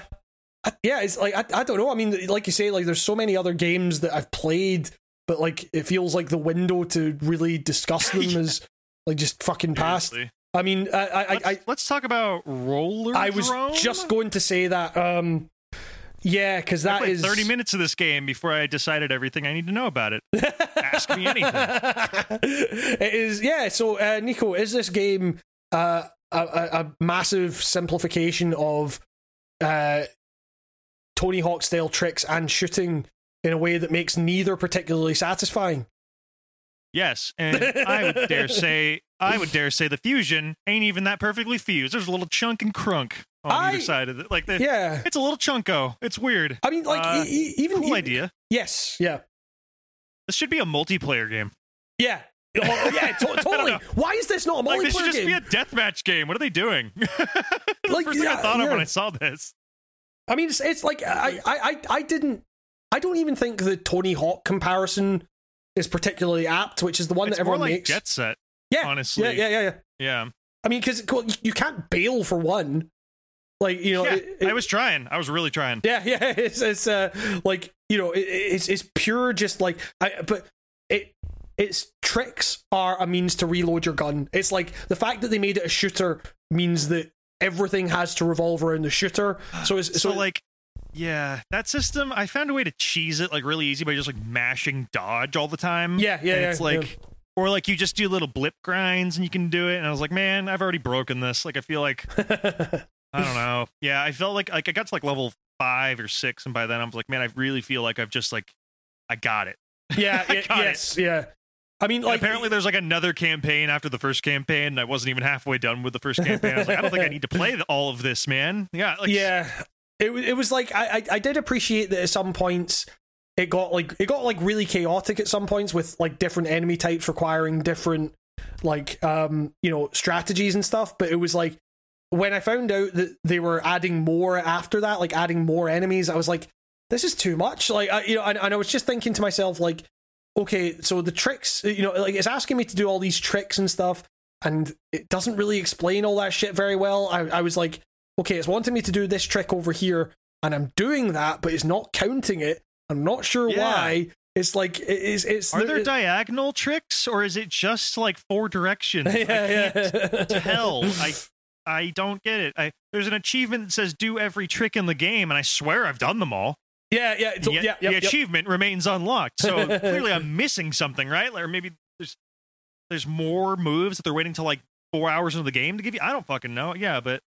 I- yeah, it's like I, I don't know. I mean, like you say, like there's so many other games that I've played, but like it feels like the window to really discuss [laughs] them is like just fucking past. Seriously. I mean, I, I, Let's, I, let's talk about roller. I was just going to say that. Um, yeah, because that is 30 minutes of this game before I decided everything I need to know about it. Ask me anything. [laughs] it is yeah. So uh, Nico, is this game uh, a, a, a massive simplification of uh, Tony Hawk style tricks and shooting in a way that makes neither particularly satisfying. Yes, and I would dare [laughs] say I would dare say the fusion ain't even that perfectly fused. There's a little chunk and crunk on I- either side of it. Like the, Yeah. it's a little chunko. It's weird. I mean, like, Uh, e- even. cool even- idea. Yes, yeah. This should be a multiplayer game. Yeah. Oh, yeah, to- [laughs] totally. Why is this not a Like multiplayer this should just game? be a deathmatch game. What are they doing? [laughs] the Like, first thing yeah, I thought of when I saw this. I mean, it's, it's like I, I, I, didn't. I don't even think the Tony Hawk comparison is particularly apt, which is the one It's that everyone like makes. Jet Set. Yeah, honestly. yeah, yeah, yeah, yeah. Yeah, I mean, because you can't bail for one. Like you know, yeah. it- it- I was trying. I was really trying. Yeah, [laughs] yeah, it's it's uh, like you know, it, it's it's pure just like I, but it its tricks are a means to reload your gun. It's like the fact that they made it a shooter means that everything has to revolve around the shooter. [sighs] So it's So, so, like, yeah, that system. I found a way to cheese it like really easy by just like mashing dodge all the time. Yeah, yeah, yeah, It's like. Or like you just do little blip grinds and you can do it, and I was like, man, I've already broken this. Like I feel like [laughs] I don't know. Yeah, I felt like like I got to like level five or six, and by then I was like, man, I really feel like I've just like I got it. yeah, [laughs] got it. yes, yeah. I mean, like apparently there's like another campaign after the first campaign, and I wasn't even halfway done with the first campaign. I was like, I don't think I need to play all of this, man. Yeah, like, [laughs] yeah it, it was like I, I i did appreciate that at some points it got like it got like really chaotic at some points with like different enemy types requiring different like um you know strategies and stuff but it was like when i found out that they were adding more after that like adding more enemies i was like this is too much like I, you know and, and i was just thinking to myself like okay so the tricks you know like it's asking me to do all these tricks and stuff and it doesn't really explain all that shit very well i, I was like okay, it's wanting me to do this trick over here, and I'm doing that, but it's not counting it. I'm not sure Yeah. why. It's like it is. It's Are there it- diagonal tricks, or is it just like four directions? [laughs] I yeah, can't yeah. tell. I I don't get it. I there's an achievement that says do every trick in the game, and I swear I've done them all. yeah, yeah, Yet yeah, the yeah, yeah. achievement remains unlocked. So [laughs] clearly, I'm missing something, right? Or maybe there's there's more moves that they're waiting till like four hours into the game to give you. I don't fucking know. Yeah, but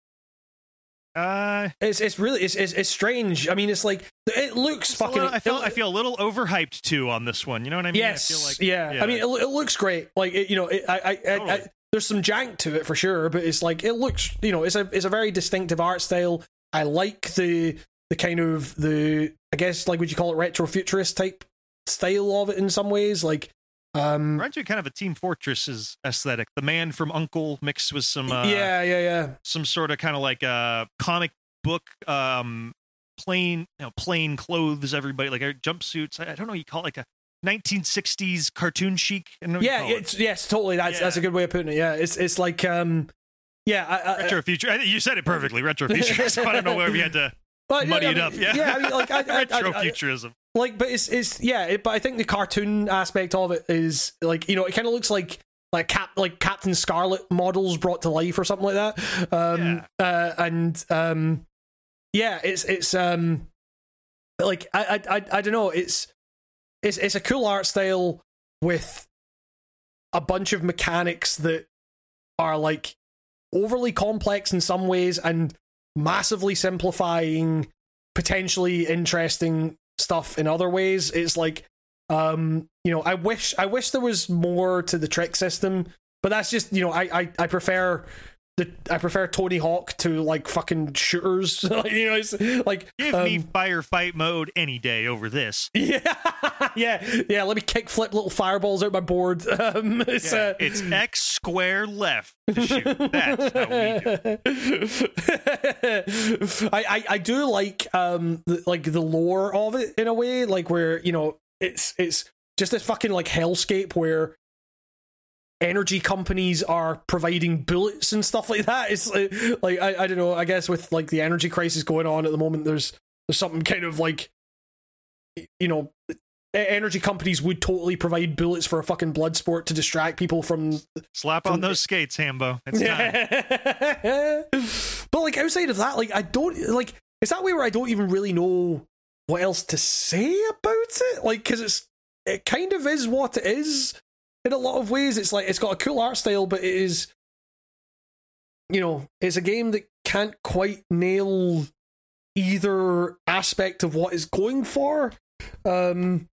uh, It's it's really it's, it's it's strange. I mean, it's like it looks fucking. little- I feel it- I feel a little overhyped too on this one. You know what I mean? yes, I feel like, yeah. I mean, it, it looks great. Like it, you know, it, I, I, I, I there's some jank to it for sure, but it's like it looks. You know, it's a it's a very distinctive art style. I like the the kind of the I guess like would you call it retro futurist type style of it in some ways. Like, um, reminds me kind of a Team Fortress aesthetic. The man from U.N.C.L.E. mixed with some uh, yeah, yeah, yeah. some sort of kind of like a comic book um plain you know plain clothes everybody like uh, jumpsuits I, I don't know you call it like a 1960s cartoon chic I don't know what you Yeah, it. it's yes, totally. That's that's a good way of putting it. Yeah, it's it's like um, yeah, I, I, retro future I you said it perfectly retro futurism [laughs] I don't know where we had to but, muddy I it mean, up yeah yeah. I mean, like I, I, I, retro I- [laughs] futurism like but it's it's yeah it, but i think the cartoon aspect of it is like you know it kind of looks like like cap like captain scarlet models brought to life or something like that. Um uh and um yeah it's it's um like i i i, I don't know it's it's it's a cool art style with a bunch of mechanics that are like overly complex in some ways and massively simplifying potentially interesting stuff in other ways. It's like um you know, I wish I wish there was more to the trick system, but that's just, you know, I I, I prefer the I prefer Tony Hawk to like fucking shooters. [laughs] You know, it's like give um, me firefight mode any day over this [laughs] Yeah, yeah, yeah. Let me kick flip little fireballs out my board. [laughs] Um, it's, yeah, uh, it's X square left to shoot that's how we do it. I, I I do like um the, like the lore of it in a way like where you know it's it's just this fucking like hellscape where energy companies are providing bullets and stuff like that it's like, like I, I don't know i guess with like the energy crisis going on at the moment there's there's something kind of like you know energy companies would totally provide bullets for a fucking blood sport to distract people from slap on those skates Hambo it's yeah. [laughs] but like outside of that, like I don't like it's that way where I don't even really know what else to say about it. Like because it's it kind of is what it is in a lot of ways. It's like it's got a cool art style, but it is you know, it's a game that can't quite nail either aspect of what it's going for. Um,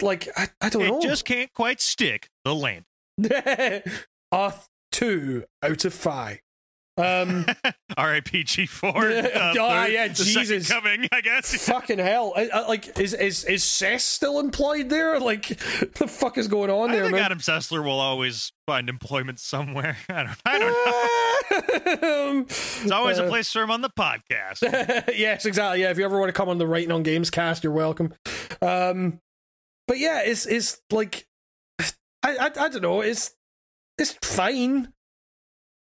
like I, I don't it know. just can't quite stick the land. a [laughs] two out of five. Um, [laughs] R.I.P. G4. [laughs] Oh, yeah, the Jesus. coming, I guess. [laughs] fucking hell! I, I, like, is is is Cess still employed there? Like, the fuck is going on I there, think man? Adam Sessler will always find employment somewhere. I don't, I don't know. Um, It's always a place for him on the podcast. yes, exactly. Yeah, if you ever want to come on the Writing on Games cast, you're welcome. Um, but yeah, it's it's like [sighs] I, I I don't know. It's it's fine.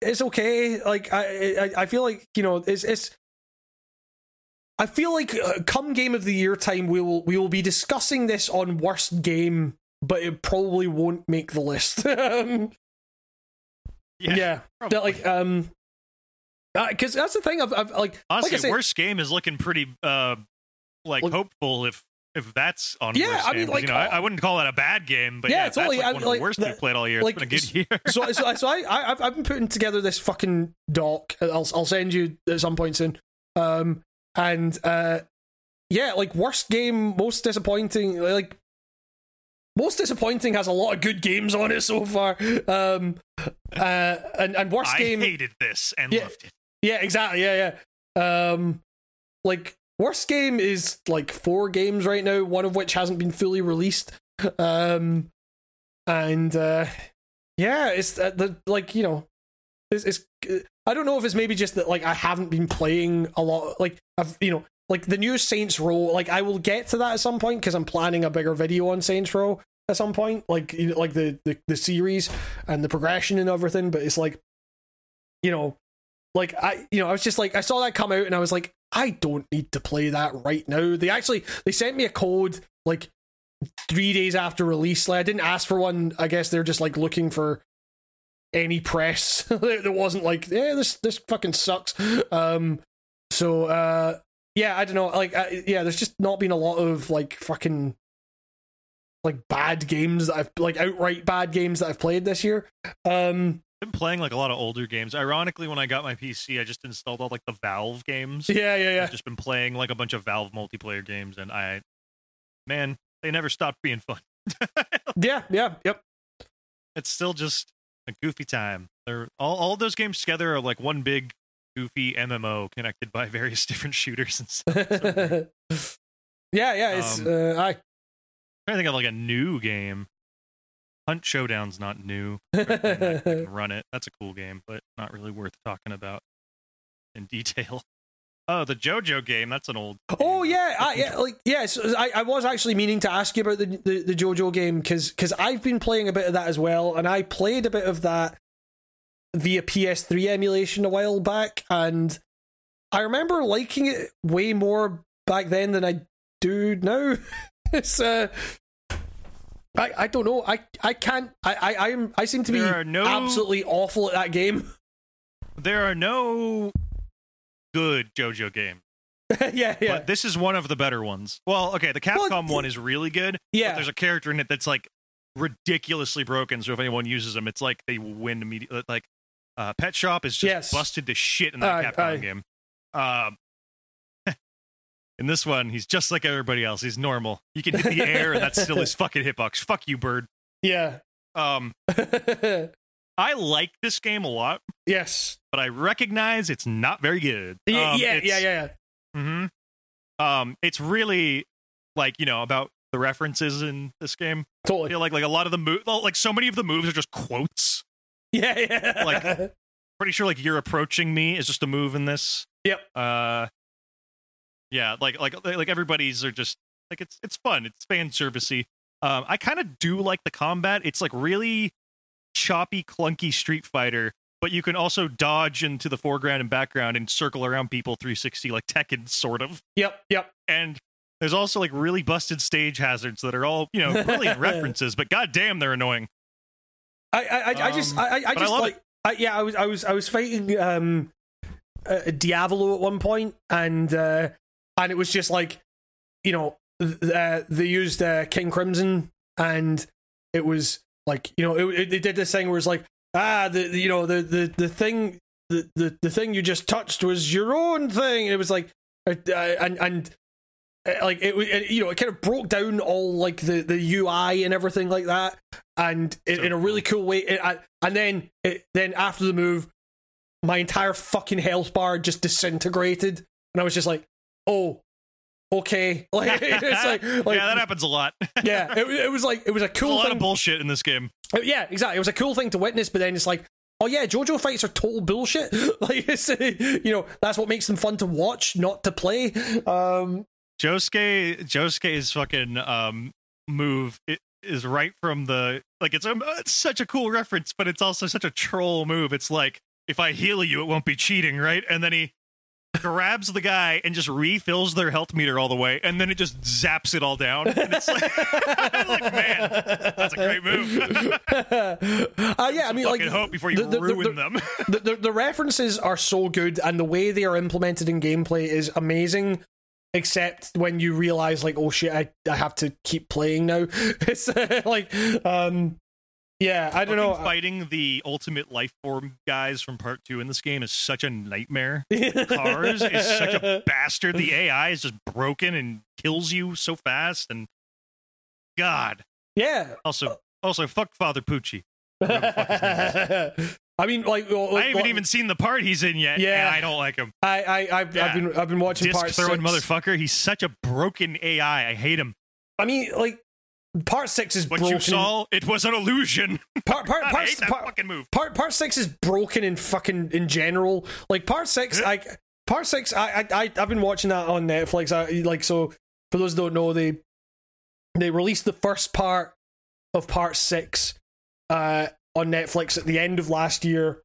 It's okay. Like I I, I feel like you know it's it's. I feel like uh, come game of the year time we will we will be discussing this on worst game, but it probably won't make the list. [laughs] Yeah. yeah. That, like um, because that's the thing. I've, I've like Honestly, like I said, worst game is looking pretty uh like Look- hopeful if if that's on Yeah, I mean, game. like, you know, I, uh, I wouldn't call that a bad game, but Yeah, yeah, if totally. that's I- like one of the worst the- we've played all year. like, it's been a good year. so, so, so I, I, I've, I've been putting together this fucking doc. I'll, I'll send you at some point soon. Um, and uh, yeah, like worst game, most disappointing. Like most disappointing has a lot of good games on it so far. Um, uh, and and worst I game, hated this and Yeah. loved it. yeah, exactly, yeah, yeah. Um, like worst game is like four games right now, one of which hasn't been fully released. Um, and uh, yeah, it's uh, the like you know, it's, it's I don't know if it's maybe just that like I haven't been playing a lot. Like I've you know like the new Saints Row. Like I will get to that at some point because I'm planning a bigger video on Saints Row at some point. Like you know, like the, the the series and the progression and everything. But it's like you know like I you know I was just like I saw that come out and I was like I don't need to play that right now. They actually they sent me a code like three days after release. Like I didn't ask for one. I guess they're just like looking for any press [laughs] that wasn't like yeah this this fucking sucks. Um so uh yeah I don't know like yeah there's just not been a lot of like fucking like bad games that I've like outright bad games that I've played this year. Um been playing like a lot of older games. Ironically, when I got my PC, I just installed all like the Valve games. yeah yeah yeah I've just been playing like a bunch of Valve multiplayer games, and I, man, they never stopped being fun. [laughs] yeah yeah yep it's still just a goofy time. They're all all those games together are like one big goofy MMO connected by [laughs] various different shooters and stuff. So [laughs] yeah, yeah, it's Um, uh, I. trying to think of like a new game. Hunt Showdown's not new. Recommend that if you can [laughs] run it. That's a cool game, but not really worth talking about in detail. [laughs] Oh, the JoJo game. That's an old. Oh yeah, I, yeah, like yes, I, I was actually meaning to ask you about the the, the JoJo game because because I've been playing a bit of that as well, and I played a bit of that via PS3 emulation a while back, and I remember liking it way more back then than I do now. [laughs] it's uh. I, I don't know. I I can't. I I I'm, I seem to be There are no- absolutely awful at that game. [laughs] There are no good JoJo games. [laughs] yeah, yeah. But this is one of the better ones. Well, okay, the Capcom Well, one is really good. Yeah. But there's a character in it that's like ridiculously broken. So if anyone uses them, it's like they win immediately. Like uh, Pet Shop is just Yes. busted to shit in that Aye, Capcom game. Um, in this one, he's just like everybody else. He's normal. You can hit the air, and that's still his [laughs] fucking hitbox. Fuck you, bird. yeah. Um, [laughs] I like this game a lot, yes. but I recognize it's not very good. Yeah, Um, yeah, it's- yeah, yeah, hmm Um, it's really like you know about the references in this game. I Totally. feel like like a lot of the move, like so many of the moves are just quotes. [laughs] Yeah, yeah. Like- Pretty sure like you're approaching me is just a move in this. Yep. Uh, yeah, like like like everybody's are just like it's it's fun. It's fan servicey. Um, I kind of do like the combat. It's like really choppy, clunky Street Fighter, but you can also dodge into the foreground and background and circle around people 360 like Tekken, sort of. yep, yep. and there's also like really busted stage hazards that are all you know brilliant [laughs] references, but goddamn, they're annoying. I, I, I, I just, Um, I, I, I just like, I, yeah, I was, I was, I was fighting um, uh, Diavolo at one point, and uh, and it was just like, you know, th- uh, they used uh, King Crimson, and it was like, you know, it, it, they did this thing where it's like, ah, the, the you know the the the thing the, the the thing you just touched was your own thing. And it was like, uh, uh, and and uh, like it, it, you know, it kind of broke down all like the the UI and everything like that, and in, So in a really cool way. It, I, and then it, then after the move, my entire fucking health bar just disintegrated, and I was just like, oh. Okay, [laughs] like it's like, [laughs] like yeah, that happens a lot. [laughs] Yeah, it, it was like it was a cool. a lot thing. of bullshit in this game. Uh, Yeah, exactly. It was a cool thing to witness, but then it's like, oh yeah, JoJo fights are total bullshit. like, it's, uh, you know, that's what makes them fun to watch, not to play. Um, Josuke Josuke's fucking um move it is right from the like it's, a, it's such a cool reference, but it's also such a troll move. It's like if I heal you, it won't be cheating, right? And then he grabs the guy and just refills their health meter all the way, and then it just zaps it all down. And it's like, [laughs] like man, that's a great move. [laughs] uh, yeah, I mean, like, hope before you the- the- ruin the- them. [laughs] the, the, the references are so good, and the way they are implemented in gameplay is amazing. Except when you realize, like, oh shit, I, I have to keep playing now. It's uh, like, um, yeah, I don't know. Uh, fighting the ultimate life form guys from part two in this game is such a nightmare. [laughs] Kars is such a bastard. The AI is just broken and kills you so fast. And God, yeah. also, also, fuck Father Pucci. Whatever the fuck his name is. [laughs] I mean, like, well, I haven't even seen the part he's in yet. Yeah. and I don't like him. I, I, I've, Yeah. I've been, I've been watching Disc part throwing six. motherfucker. He's such a broken AI. I hate him. I mean, like, part six is What broken. you saw, it was an illusion. [laughs] part, part, part, part, fucking move. part, part six is broken in fucking in general. Like part six. I part six, I, I, I I've been watching that on Netflix. I like so for those who don't know, they they released the first part of part six uh, on Netflix at the end of last year,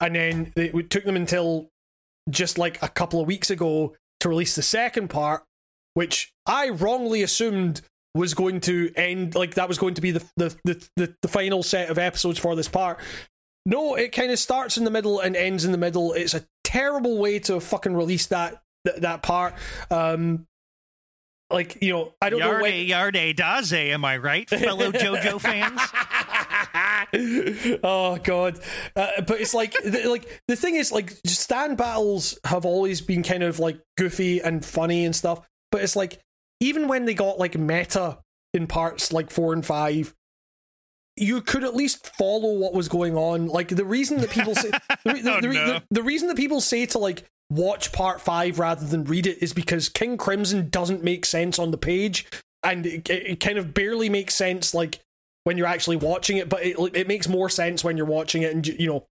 and then they, it took them until just like a couple of weeks ago to release the second part, which I wrongly assumed was going to end like that was going to be the the the, the, the final set of episodes for this part. No, it kind of starts in the middle and ends in the middle. It's a terrible way to fucking release that that, that part. Um, like you know, I don't know when. Yare, yare, daze, am I right, fellow JoJo [laughs] fans? [laughs] oh god uh, but it's like the, like the thing is like stand battles have always been kind of like goofy and funny and stuff but it's like even when they got like meta in parts like 4 and 5 you could at least follow what was going on like the reason that people say [laughs] the, re- the, Oh, the, no. the, the reason that people say to like watch part 5 rather than read it is because king crimson doesn't make sense on the page and it, it kind of barely makes sense like when you're actually watching it, but it it makes more sense when you're watching it, and you know,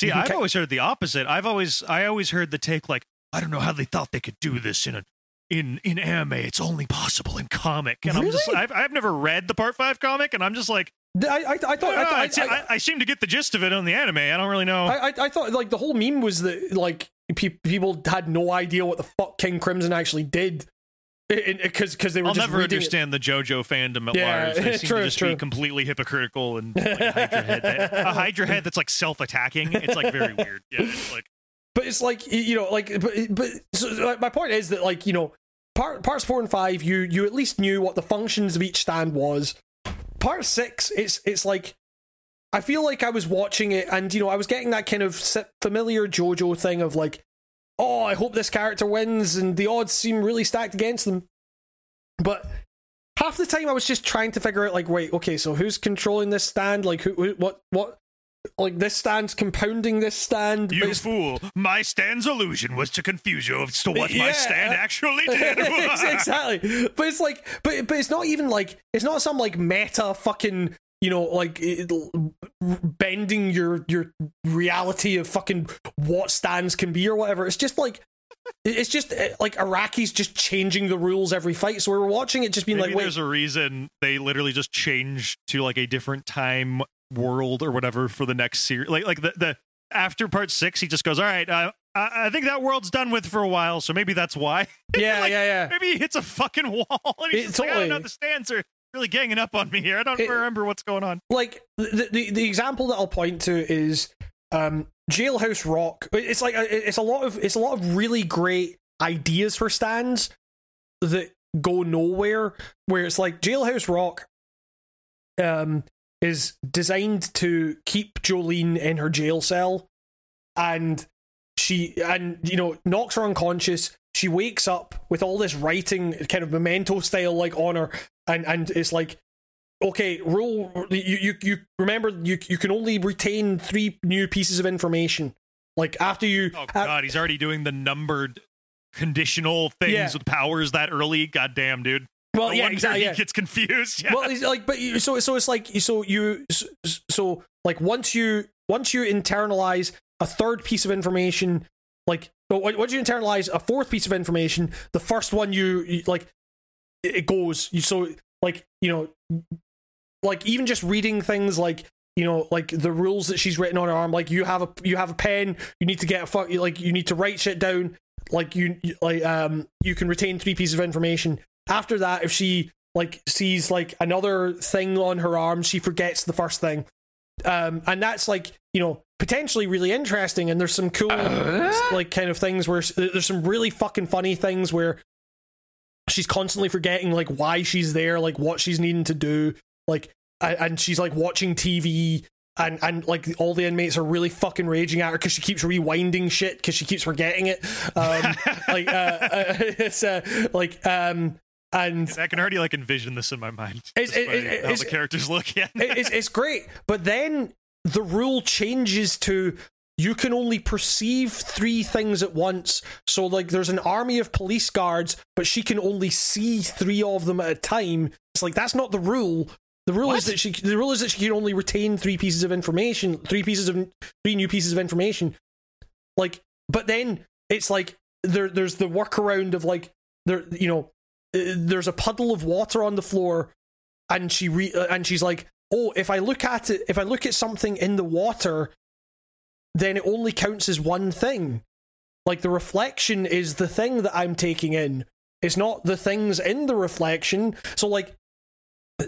See, You I've always heard the opposite. I've always, I always heard the take like, I don't know how they thought they could do this in a, in in anime. It's only possible in comic. And I'm just, Really? I've, I've never read the part five comic, and I'm just like, I I, I thought I, I, I, seem to get the gist of it on the anime. I don't really know. I, I, I thought like the whole meme was that like pe- people had no idea what the fuck King Crimson actually did, because because they were I'll just never reading it. understand the JoJo fandom at Yeah, large. They [laughs] seem true, to just true. be completely hypocritical and like, a [laughs] Hydra head. That, a Hydra head that's like self-attacking. It's like very weird. Yeah, it's like But it's like you know, like but but so, my point is that like you know, part parts four and five, you you at least knew what the functions of each stand was. Part six, it's it's like I feel like I was watching it, and you know, I was getting that kind of familiar JoJo thing of like, oh, I hope this character wins, and the odds seem really stacked against them. But half the time, I was just trying to figure out like, wait, okay, so who's controlling this stand? Like, who, who what, what? Like this stand's compounding this stand. you fool. My stand's illusion was to confuse you as to what my stand [laughs] actually did. [laughs] exactly. But it's like, but but it's not even like it's not some like meta fucking you know like it, bending your your reality of fucking what stands can be or whatever. It's just like. It's just like Araki's just changing the rules every fight. So we were watching it, just being Maybe like, "Wait, there's a reason they literally just changed to like a different time world or whatever for the next series. Like like the, the after part six, he just goes, "All right, uh, I, I think that world's done with for a while, so maybe that's why." [laughs] yeah, Like, yeah, yeah." Maybe he hits a fucking wall [laughs] and he's just like, "I don't know, totally. the stands are really ganging up on me here. I don't It- remember what's going on." like the, the the example that I'll point to is um Jailhouse Rock. It's like a, it's a lot of it's a lot of really great ideas for stands that go nowhere. Where it's like Jailhouse Rock, um, is designed to keep Jolyne in her jail cell, and she and you know knocks her unconscious. She wakes up with all this writing, kind of memento style, like on her, and and it's like, okay, rule. You you you remember you you can only retain three new pieces of information. Like after you, Oh god, he's already doing the numbered conditional things Yeah. with powers that early. God damn, dude. Well, No yeah, exactly. He Yeah. gets confused. Yeah. well like but you, so so it's like so you so, so like once you once you internalize a third piece of information like once you internalize a fourth piece of information the first one you, you like it goes you so like you know like even just reading things like you know like the rules that she's written on her arm like you have a you have a pen you need to get a fuck like you need to write shit down like you like um you can retain three pieces of information after that if she like sees like another thing on her arm she forgets the first thing. Um and that's like you know potentially really interesting and there's some cool like kind of things where there's some really fucking funny things where she's constantly forgetting like why she's there like what she's needing to do like and she's like watching tv and and like all the inmates are really fucking raging at her because she keeps rewinding shit because she keeps forgetting it. Um [laughs] like uh, uh [laughs] it's uh like um and I can already like envision this in my mind. It's- it- it- how it's- the characters look. Yeah. it- it's, it's great. But then the rule changes to you can only perceive three things at once. So, like, there's an army of police guards, but she can only see three of them at a time. It's like that's not the rule. The rule is that she the rule is that she can only retain three pieces of information, three pieces of three new pieces of information. Like, but then it's like there there's the workaround of like there you know there's a puddle of water on the floor and she re- uh, and she's like, "Oh, if I look at it, if I look at something in the water, then it only counts as one thing. Like the reflection is the thing that I'm taking in. It's not the things in the reflection. So like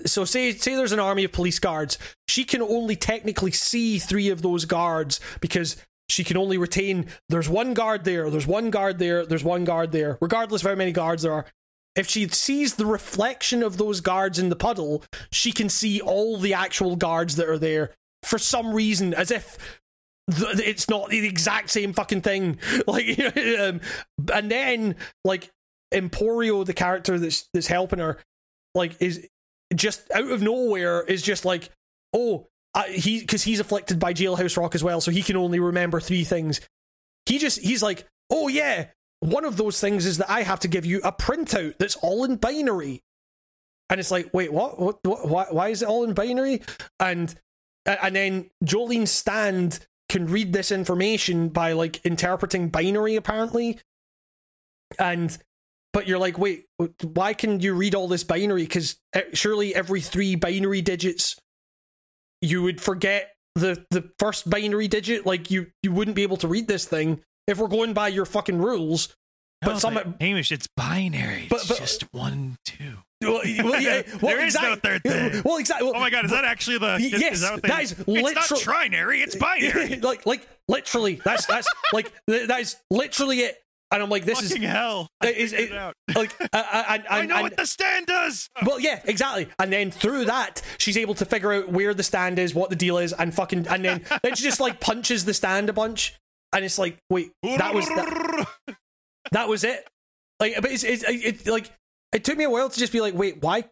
so say say there's an army of police guards. She can only technically see 3 of those guards because she can only retain there's one guard there, there's one guard there, there's one guard there, regardless of how many guards there are. If she sees the reflection of those guards in the puddle, she can see all the actual guards that are there for some reason, as if th- it's not the exact same fucking thing. [laughs] Like, [laughs] um, and then like Emporio, the character that's that's helping her, like is just out of nowhere is just like, oh, I, he because he's afflicted by jailhouse rock as well, so he can only remember three things. He just he's like, oh yeah, one of those things is that I have to give you a printout that's all in binary. And it's like, wait, what? What? what why, why is it all in binary? And and then Jolyne stand can read this information by like interpreting binary, apparently. And but you're like, wait, why can you read all this binary? Because eh, surely every three binary digits, you would forget the the first binary digit. Like you you wouldn't be able to read this thing if we're going by your fucking rules. But No, some Hamish, it's binary. But- it's but- just one, two. well, well, yeah, [laughs] well, There is no third thing. Well, exactly. Oh my god, is that actually the? Is, yes, is that, that is It's not trinary. It's binary. [laughs] like like literally that's that's [laughs] like that is literally it and i'm like this Fucking is hell! Is it, it like uh, and, and, I know and- what the stand does. well yeah exactly and then through that she's able to figure out where the stand is what the deal is and fucking and then then she just like punches the stand a bunch and it's like wait that was that, [laughs] that was it like but it's, it's it, like it took me a while to just be like wait why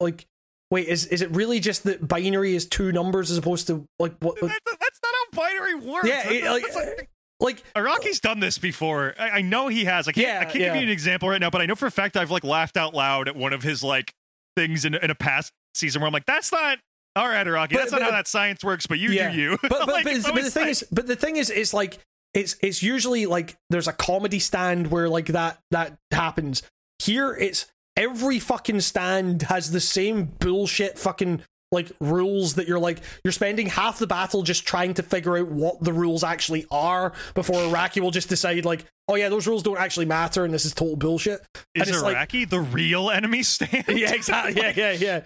like wait is is it really just that binary is two numbers as opposed to like what that's, that's not how binary works. yeah it, like, like- like Araki's done this before. I, I know he has. I can't. Yeah, I can't yeah. give you an example right now, but I know for a fact I've like laughed out loud at one of his like things in, in a past season where I'm like, "That's not all right, Araki. But- That's not but- how that science works." But you yeah. do you. But [laughs] but, Like, but, but the thing like- is, but the thing is, it's like it's it's usually like there's a comedy stand where like that that happens. Here, it's every fucking stand has the same bullshit fucking like rules that you're like you're spending half the battle just trying to figure out what the rules actually are before Araki will just decide like oh yeah those rules don't actually matter and this is total bullshit. is it's like- the real enemy stand? [laughs] yeah, exactly. Yeah, yeah,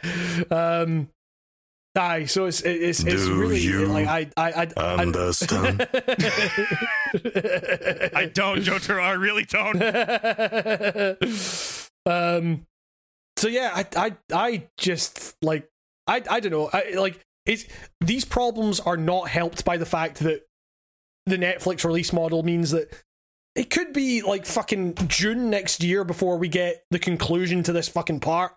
yeah. Um, aye. So it's it's it's Do really you like I I I I- understand? [laughs] I don't, Jotaro. I really don't. [laughs] um. So yeah, I I I just like I I don't know. I like it's these problems are not helped by the fact that the Netflix release model means that it could be like fucking June next year before we get the conclusion to this fucking part.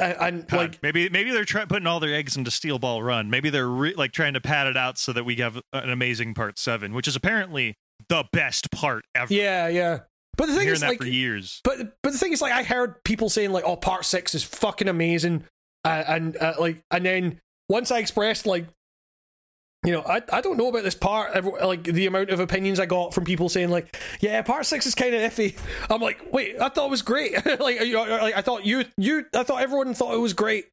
And God, like, maybe maybe they're trying putting all their eggs into Steel Ball Run. Maybe they're re- like trying to pad it out so that we have an amazing part seven, which is apparently the best part ever. yeah, yeah. But the thing is, that like, for years. But but the thing is, like, I heard people saying like, "Oh, part six is fucking amazing," uh, and uh, like, and then once I expressed like, you know, I I don't know about this part. Like the amount of opinions I got from people saying like, "Yeah, part six is kind of iffy." [laughs] I'm like, wait, I thought it was great. [laughs] like, you know, like I thought you you I thought everyone thought it was great,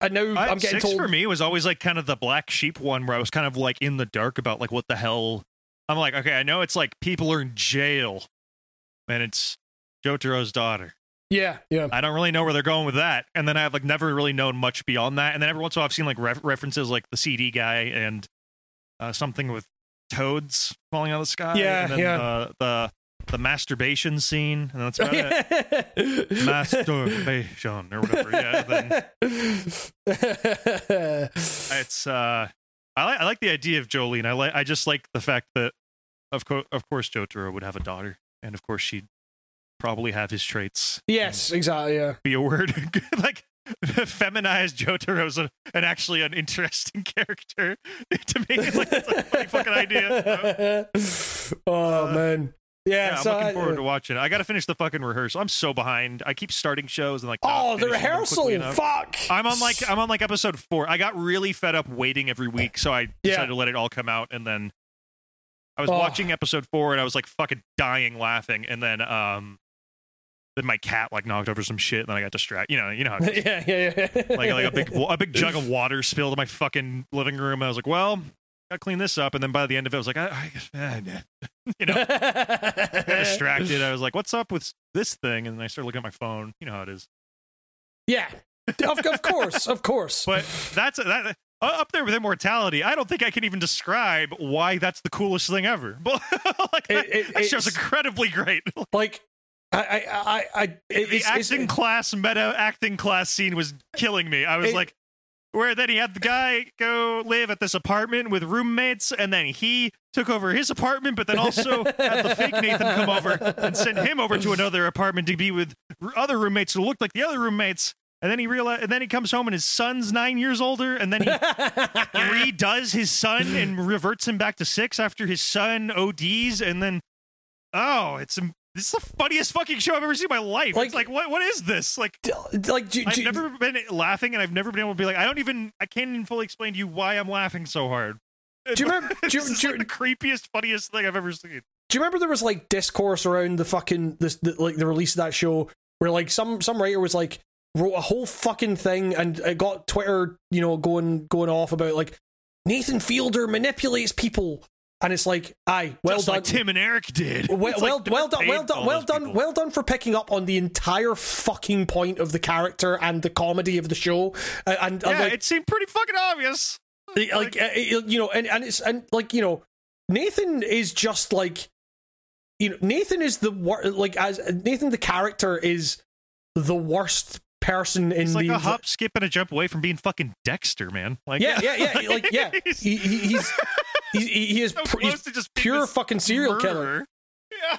and now I- I'm getting six told. for me was always like kind of the black sheep one where I was kind of like in the dark about like what the hell. I'm like, okay, I know it's like people are in jail, and it's Jotaro's daughter. Yeah, yeah. I don't really know where they're going with that. And then I've like never really known much beyond that. And then every once in a while I've seen like ref- references like the CD guy and uh, something with toads falling out of the sky. Yeah, and then yeah. The, the the masturbation scene, and that's about it. [laughs] Masturbation or whatever. Yeah. Then [laughs] it's uh, I like I like the idea of Jolyne. I like I just like the fact that of course of course Jotaro would have a daughter, and of course she'd probably have his traits. yes, exactly. Yeah. Be a word [laughs] like feminized Jotaro's a, an actually an interesting [laughs] character to me. [laughs] Like it's a funny fucking idea. oh man. Yeah, Yeah, I'm so looking I- forward to watching it. I got to finish the fucking rehearsal. I'm so behind. I keep starting shows and like. Oh, the rehearsal! Fuck! I'm on like I'm on like episode four. I got really fed up waiting every week, so I Yeah. decided to let it all come out. And then I was Oh. watching episode four, and I was like fucking dying laughing. And then um, then my cat like knocked over some shit, and then I got distracted. You know, you know, how it [laughs] is. yeah, yeah, yeah. like like a big a big jug of [laughs] water spilled in my fucking living room. I was like, well, gotta clean this up. And then by the end of it, I was like, I, I [laughs] you know, distracted. I was like, what's up with this thing? And then I started looking at my phone. You know how it is. Yeah, of, of course, of course. But that's that uh, up there with immortality. I don't think I can even describe why that's the coolest thing ever. But like that, It- it- that show's incredibly great. like, I, I, I, I the acting class meta acting class scene was killing me. I was It- like, where then he had the guy go live at this apartment with roommates, and then he took over his apartment, but then also had the fake Nathan come over and send him over to another apartment to be with other roommates who looked like the other roommates. And then he realized, and then he comes home and his son's nine years older, and then he [laughs] redoes his son and reverts him back to six after his son ODs, and then oh, it's this is the funniest fucking show I've ever seen in my life. Like- it's like what what is this? Like like, do, I've do- never been laughing, and I've never been able to be like, I don't even, I can't even fully explain to you why I'm laughing so hard. Do you remember- [laughs] do this is do like the creepiest, funniest thing I've ever seen. do you remember there was like discourse around the fucking this the, like the release of that show where like some some writer was like wrote a whole fucking thing and it got Twitter you know going going off about like Nathan Fielder manipulates people and it's like aye well Just done like Tim and Eric did. well, well, like well done, well done, well done, people. well done for picking up on the entire fucking point of the character and the comedy of the show. Uh, and, and Yeah, like, it seemed pretty fucking obvious. like uh, uh, you know, and and it's and like you know, Nathan is just like, you know, Nathan is the wor- like as Nathan the character is the worst person in It's like the a hop, skip, and a jump away from being fucking Dexter, man. Like, yeah, yeah, yeah, like yeah, [laughs] he, he, he's he, is so pr- he's just pure fucking serial killer. Yeah,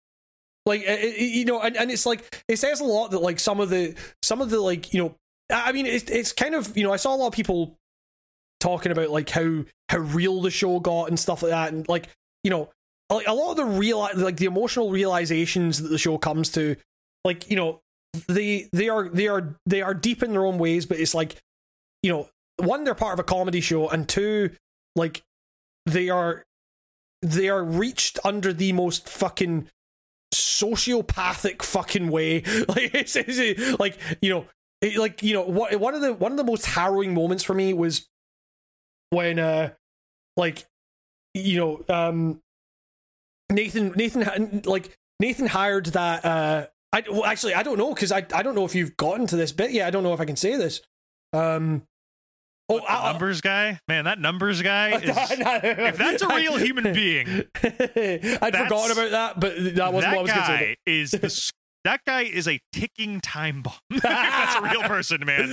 [laughs] like uh, uh, you know and, and it's like it says a lot that like some of the some of the like you know i I mean it's, it's kind of you know i saw a lot of people talking about like how how real the show got and stuff like that. And like you know like a lot of the real like the emotional realizations that the show comes to like you know they they are they are they are deep in their own ways but it's like you know one they're part of a comedy show and two like they are they are reached under the most fucking sociopathic fucking way. [laughs] Like it's, it's like you know it- like you know what one of the one of the most harrowing moments for me was when uh like you know um Nathan Nathan like Nathan hired that uh I well, actually I don't know cuz I I don't know if you've gotten to this bit yet. I don't know if I can say this. Um oh the I- numbers guy, man. That numbers guy [laughs] is. if that's a [laughs] real human being, [laughs] I'd forgotten about that but that wasn't what I was going to guy is the that guy is a ticking time bomb. if that's a real person, man.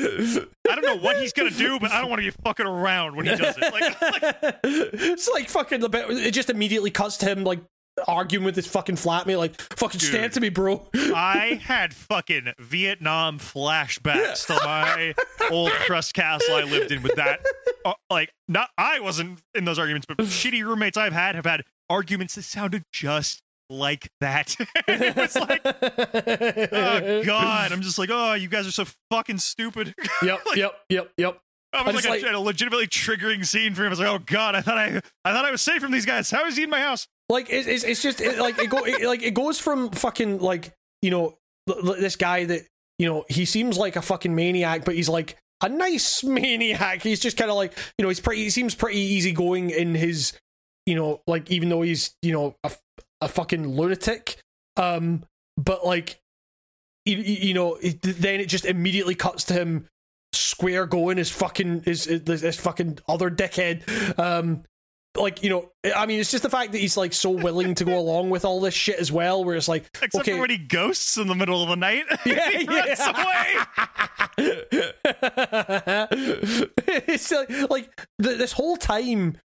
I don't know what he's gonna do, but I don't want to be fucking around when he does it. Like, like it's like fucking the bit. It just immediately cuts to him like arguing with his fucking flatmate. Like fucking stand to me, bro. [laughs] I had fucking Vietnam flashbacks to my old crust castle I lived in with that. Uh, like, not I wasn't in those arguments, but shitty roommates I've had have had arguments that sounded just like that. [laughs] it was like, oh god, I'm just like, oh, you guys are so fucking stupid. [laughs] Yep, yep, yep, yep. I I was like, like- a, a legitimately triggering scene for him. I was like, oh god, I thought I, I thought I was safe from these guys. How is he in my house? Like it's it's, it's just it, like it go it, like it goes from fucking like you know l- l- this guy that you know he seems like a fucking maniac, but he's like a nice [laughs] maniac. He's just kind of like you know he's pretty. He seems pretty easygoing in his you know like even though he's you know a, a fucking lunatic. Um, but like you, you know it, then it just immediately cuts to him square going is fucking his his, his fucking other dickhead. Um, like you know, I mean, it's just the fact that he's like so willing to go [laughs] along with all this shit as well. Where it's like, Except okay, for when he ghosts in the middle of the night. Yeah, [laughs] [laughs] he yeah. away. it's like, like th- this whole time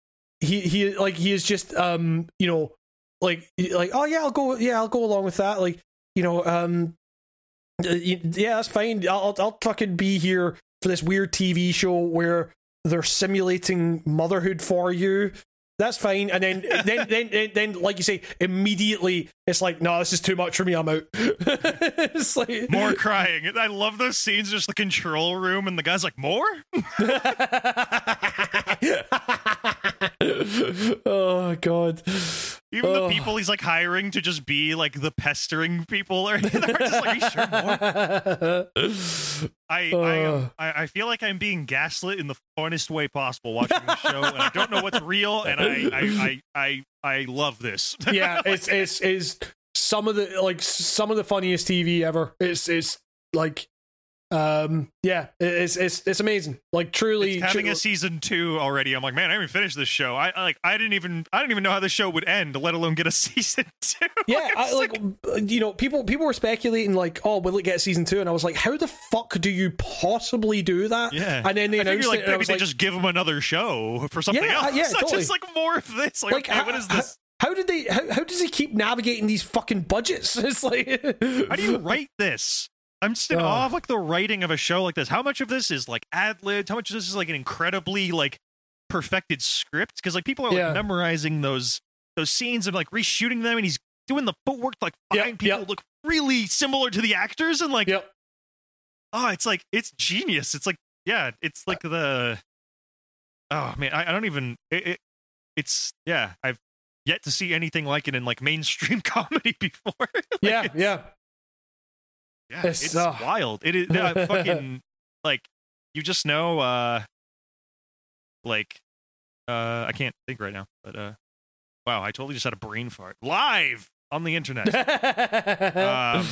he he like he is just um you know like like oh yeah I'll go yeah I'll go along with that like you know um uh, yeah that's fine I'll I'll fucking be here for this weird TV show where they're simulating motherhood for you. That's fine, and then [laughs] then, then then then like you say, immediately it's like, no, this is too much for me. I'm out. [laughs] it's like More crying. I love those scenes, just the control room, and the guy's like, "More." [laughs] oh god. Even Oh. the people he's like hiring to just be like the pestering people are [laughs] just like, "Are you sure more?" I, I, uh. I I feel like I'm being gaslit in the funnest way possible watching the show, and I don't know what's real, and I I I I, I love this. [laughs] yeah, it's it's is some of the like some of the funniest TV ever. It's it's like um yeah, it's it's it's amazing. Like truly It's having tru- a season two already. I'm like, man, I haven't finished this show. I I, like I didn't even I didn't even know how the show would end, let alone get a [laughs] season two. yeah, [laughs] I, just like you know, people people were speculating like, oh, will it get season two? And I was like, how the fuck do you possibly do that? yeah. and then they announced like it, maybe was they like, just give them another show for something Yeah, else. yeah, [laughs] Not totally. just like more of this. Like, like okay, how, what is how- this? How, did they? How, how does he keep navigating these fucking budgets? It's like, How do you write this? I'm just in Oh. awe of like the writing of a show like this. How much of this is like ad libbed? How much of this is like an incredibly like perfected script? Because like people are like Yeah. memorizing those those scenes and like reshooting them, and he's doing the footwork to, like Yep, people yep. look really similar to the actors, and like Yep. oh, it's like it's genius. It's like yeah, it's like the oh man, I, I don't even it, it. It's yeah, I've yet to see anything like it in like mainstream [laughs] comedy before. [laughs] Like, yeah, yeah. Yeah, It's, it's, uh, [laughs] wild. It is uh, fucking like you just know. uh Like, uh I can't think right now, but uh wow, I totally just had a brain fart live on the internet. [laughs] um,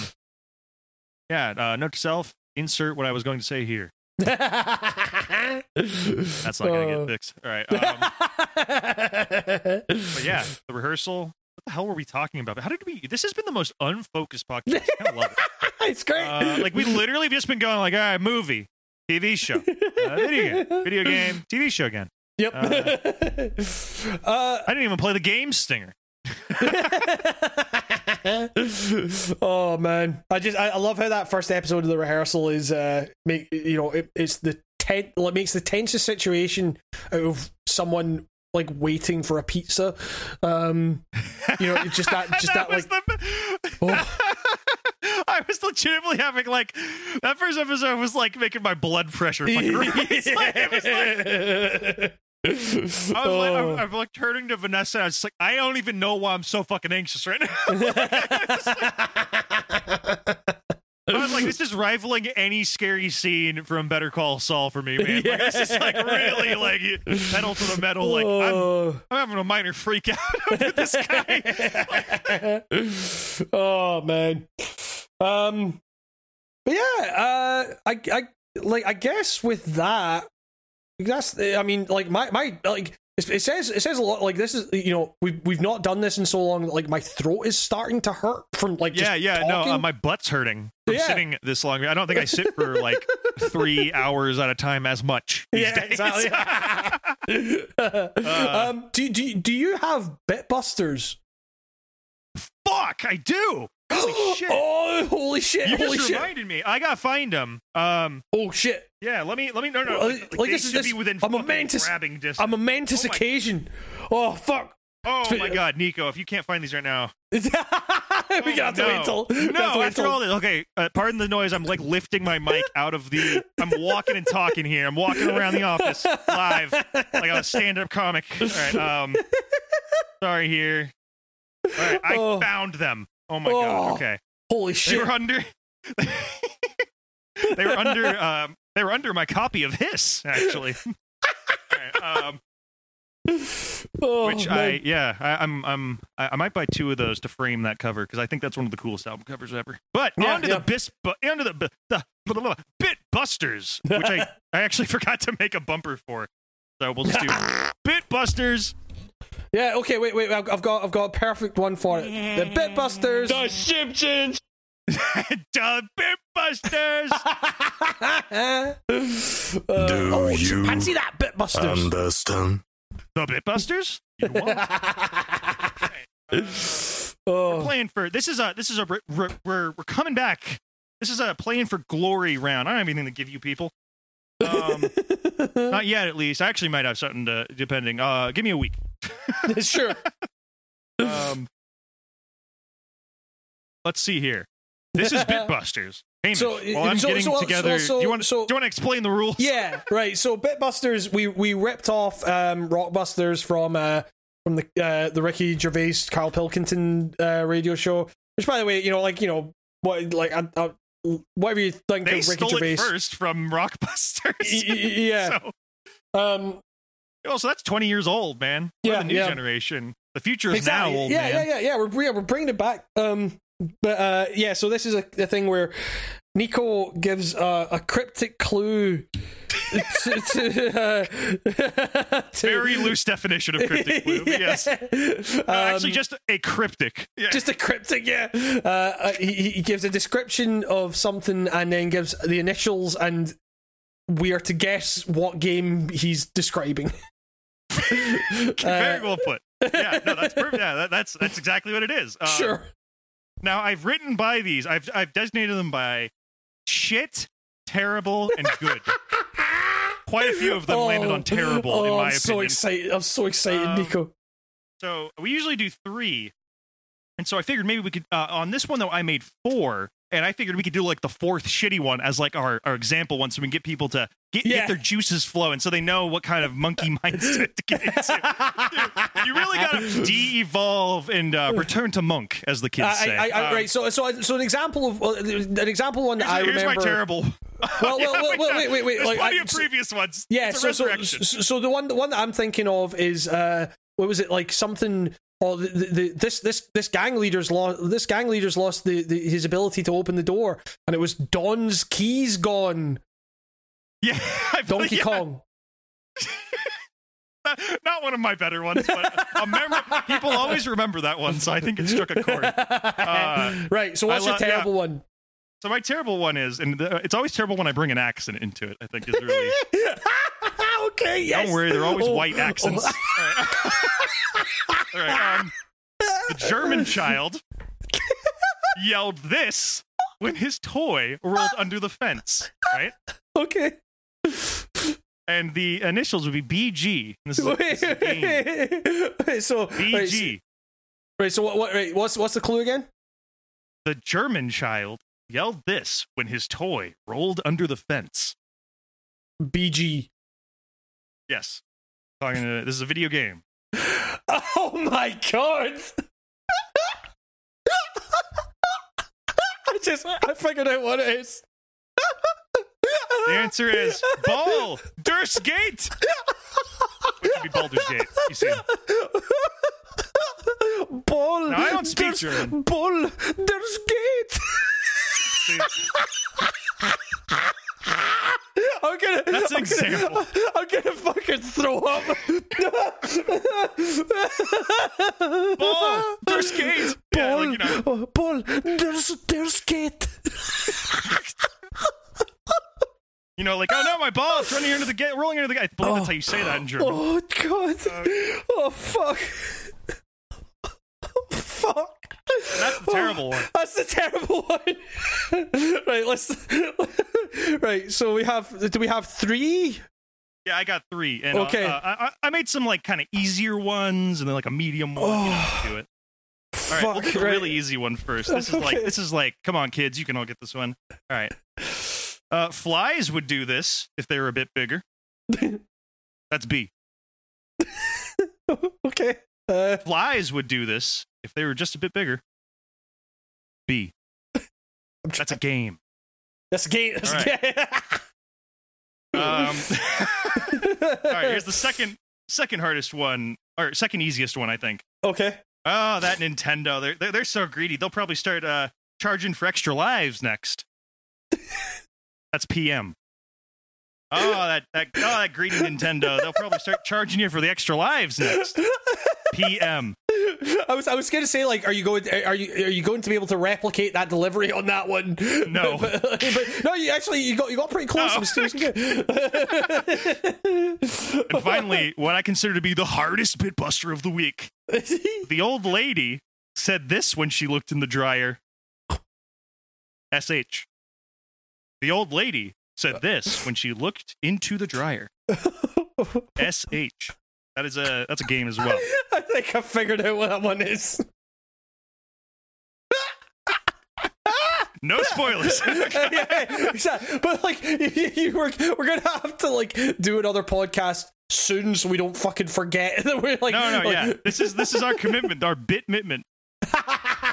yeah. Uh, note to self: insert what I was going to say here. That's not gonna Oh. get fixed. All right. [laughs] Um, but yeah, the rehearsal. What the hell were we talking about? How did we? This has been the most unfocused podcast. I love it. [laughs] it's great. Uh, like we literally have just been going like, all right, movie, TV show, uh, video game, video game, TV show again. yep. uh, [laughs] uh, I didn't even play the game stinger. [laughs] oh man, I just I, I love how that first episode of the rehearsal is uh make you know it, it's the ten well, it makes the tensest situation out of someone like waiting for a pizza. Um, you know, just that just that, was like the- Oh. [laughs] I was legitimately having like that first episode was like making my blood pressure fucking [laughs] rise. [laughs] Like, it was like, I was like, Oh. I'm, I'm like turning to Vanessa. I was like, I don't even know why I'm so fucking anxious right now. I was like, this is rivaling any scary scene from Better Call Saul for me, man. Like, this is like really like pedal to the metal. Like, I'm, Oh. I'm having a minor freak out with this guy. oh man. Um but yeah, uh I I like I guess with that that's I mean like my my like It, says it says a lot. Like this is you know we've we've not done this in so long. that, Like my throat is starting to hurt from like Yeah, yeah, no, talking. uh, my butt's hurting from Yeah. sitting this long. I don't think I sit for [laughs] like three hours at a time as much. These yeah, days. exactly. [laughs] [laughs] um, do, do do you have Bitbusters? Fuck, I do. Holy [gasps] shit! Oh, holy shit! you holy just shit! reminded me. I gotta find them. Um, Oh shit! yeah, let me, let me. No, no, Well, like, like this is should this. be within a momentous, grabbing distance. a momentous Oh my- occasion. Oh fuck! oh Spe- my god, Nico, if you can't find these right now, [laughs] we gotta no. wait till. to No, wait after till- all this, okay. Uh, pardon the noise. I'm like lifting my mic [laughs] out of the. I'm walking and talking here. I'm walking around the office live, like a stand-up comic. All right. Um. [laughs] Sorry here. All right. I Oh. found them. Oh my Oh, god. Okay. Holy shit. [laughs] They were under. they were under. Um. They were under my copy of Hiss, actually. [laughs] All right, um, Oh, which man. I yeah I, I'm I'm I, I might buy two of those to frame that cover because I think that's one of the coolest album covers ever. But Yeah, onto yeah. the bis bu- onto the bu- the blah, blah, blah, Bit Busters, which I [laughs] I actually forgot to make a bumper for, so we'll just do Bit Busters. Yeah. Okay. Wait. Wait. I've, I've got. I've got a perfect one for it. The Bitbusters. The Simpsons. [laughs] Duh, Bit Busters. [laughs] uh, oh, you fancy that Bitbusters. Understand? the Bitbusters. You won't. [laughs] oh. playing for this is a this is a we're we're, we're we're coming back. This is a playing for glory round. I don't have anything to give you people. Um, not yet, at least. I actually might have something to depending. Uh, give me a week. [laughs] sure. Um, let's see here. This is [laughs] Bitbusters. Hamish, So, while I'm so- getting so- together, so- do you want so- do you want to explain the rules? Yeah. Right. So Bitbusters, we we ripped off um, Rockbusters from uh, from the uh, the Ricky Gervais Karl Pilkington uh, radio show. Which, by the way, you know, like you know, what like I, I, whatever you think They of Ricky stole Gervais. it first from Rockbusters. Yeah. [laughs] So, Um. Oh, so that's 20 years old, man. We're Yeah, the new yeah. generation. The future is Exactly. now, old yeah, man. yeah, yeah, yeah. We're yeah, we're bringing it back. Um, but uh, yeah. So this is a, a thing where Nico gives uh, a cryptic clue [laughs] to, to, uh, [laughs] to Very loose definition of cryptic clue, but [laughs] yes. Uh, actually, Um, just a cryptic. Yeah. just a cryptic, yeah. Uh, uh, he, he gives a description of something and then gives the initials, and we are to guess what game he's describing. [laughs] very uh, well put. Yeah, no, that's perfect. Yeah, that, that's that's exactly what it is. Uh, sure. Now I've written by these. I've I've designated them by shit, terrible, and good. Quite a few of them landed on terrible, Oh, in my I'm so excited! I'm so excited, Um, Nico. So we usually do three, and so I figured maybe we could. Uh, on this one though, I made four, and I figured we could do like the fourth shitty one as like our, our example one, so we can get people to get, Yeah. get their juices flowing, so they know what kind of monkey [laughs] mindset to get into. [laughs] you really gotta de-evolve and uh, return to monk, as the kids I, say. I, I, Um, right, so so so an example of uh, an example one that I here's, here's remember. my terrible. [laughs] Well, well, Yeah, well, well, wait, wait, wait. There's like, plenty I- of previous ones. Yeah, so a so, resurrection. so so the one the one that I'm thinking of is uh what was it like something oh the, the, this this this gang leader's lost this gang leader's lost the, the his ability to open the door and it was Don's keys gone yeah, [laughs] I Donkey yeah, Kong [laughs] Not, not one of my better ones, but a people always remember that one, so I think it struck a chord. [laughs] Uh, right so what's I your lo- yeah. terrible one So my terrible one is, and the, it's always terrible when I bring an accent into it. I think is really. [laughs] okay yes Don't worry, they're always Oh, white accents. All right. [laughs] All right, um, the German child [laughs] yelled this when his toy rolled under the fence, right? oh, okay And the initials would be BG. This is a, this is. Wait, so right, so- BG. right so what, what right, what's what's the clue again The German child yelled this when his toy rolled under the fence. BG Yes. Talking to, this is a video game. Oh my god! I just I figured out what it is. The answer is Ball Durst Gate. Which would be Baldur's Gate. You see. Bull. Now, I don't speak German. Bull. There's gate. See. I'm gonna. That's an I'm gonna- example. I'm gonna fucking throw up. Ball, there's Kate. Yeah, Paul, like, you know. oh, Paul, there's there's Kate. You know, like, oh no, my ball, it's running into the gate, rolling into the gate. I believe that's how you say that in German. Oh, oh god. Uh, oh fuck. Oh, fuck. That's the terrible one. [laughs] That's the terrible one. [laughs] right, let's. [laughs] right, so we have. Do we have three? Yeah, I got three. And, uh, Okay. uh, I, I I made some like kind of easier ones, and then like a medium one. You know, do it. All right, we'll Fuck, do the right. really easy one first. This is like this is like, come on, kids, you can all get this one. All right. Uh, flies would do this if they were a bit bigger. That's B. okay. Uh, Flies would do this if they were just a bit bigger. B. [laughs] That's a game. that's a game. That's All a game. Um, [laughs] all right, here's the second second hardest one, or second easiest one, I think. okay. Oh, that Nintendo. They're, they're, they're so greedy. They'll probably start uh, charging for extra lives next. [laughs] That's PM. Oh, that, that, oh, that greedy Nintendo. They'll probably start charging you for the extra lives next. PM. I was I was gonna say like, are you going to, are you are you going to be able to replicate that delivery on that one? No. [laughs] but, but- no, you actually you got you got pretty close. No. It was- was. And finally, what I consider to be the hardest bitbuster of the week. [laughs] The old lady said this when she looked in the dryer. SH. The old lady said this when she looked into the dryer. [laughs] SH. That is a that's a game as well. [laughs] I think I figured out what that one is. No spoilers. [laughs] Yeah, exactly. But like, [laughs] you, you were, we're gonna have to like do another podcast soon, so we don't fucking forget that we're like. No, no, like, yeah. This is this is our commitment, our bit commitment.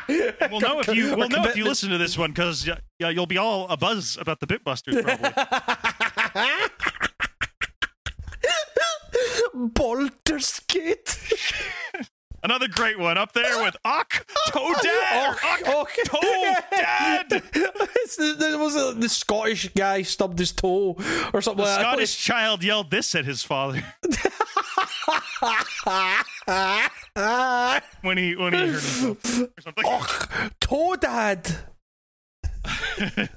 We'll know if you we'll know if you listen to this one because yeah, yeah, you'll be all a buzz about the Bitbusters probably. Baldur's Gate. Another great one up there with Ock Toadad. Oh, oh, Toadad. It's the, the, was it the Scottish guy stubbed his toe or something The like Scottish child yelled this at his father [laughs] when he when he hurt himself or something. Och, Toadad. [laughs]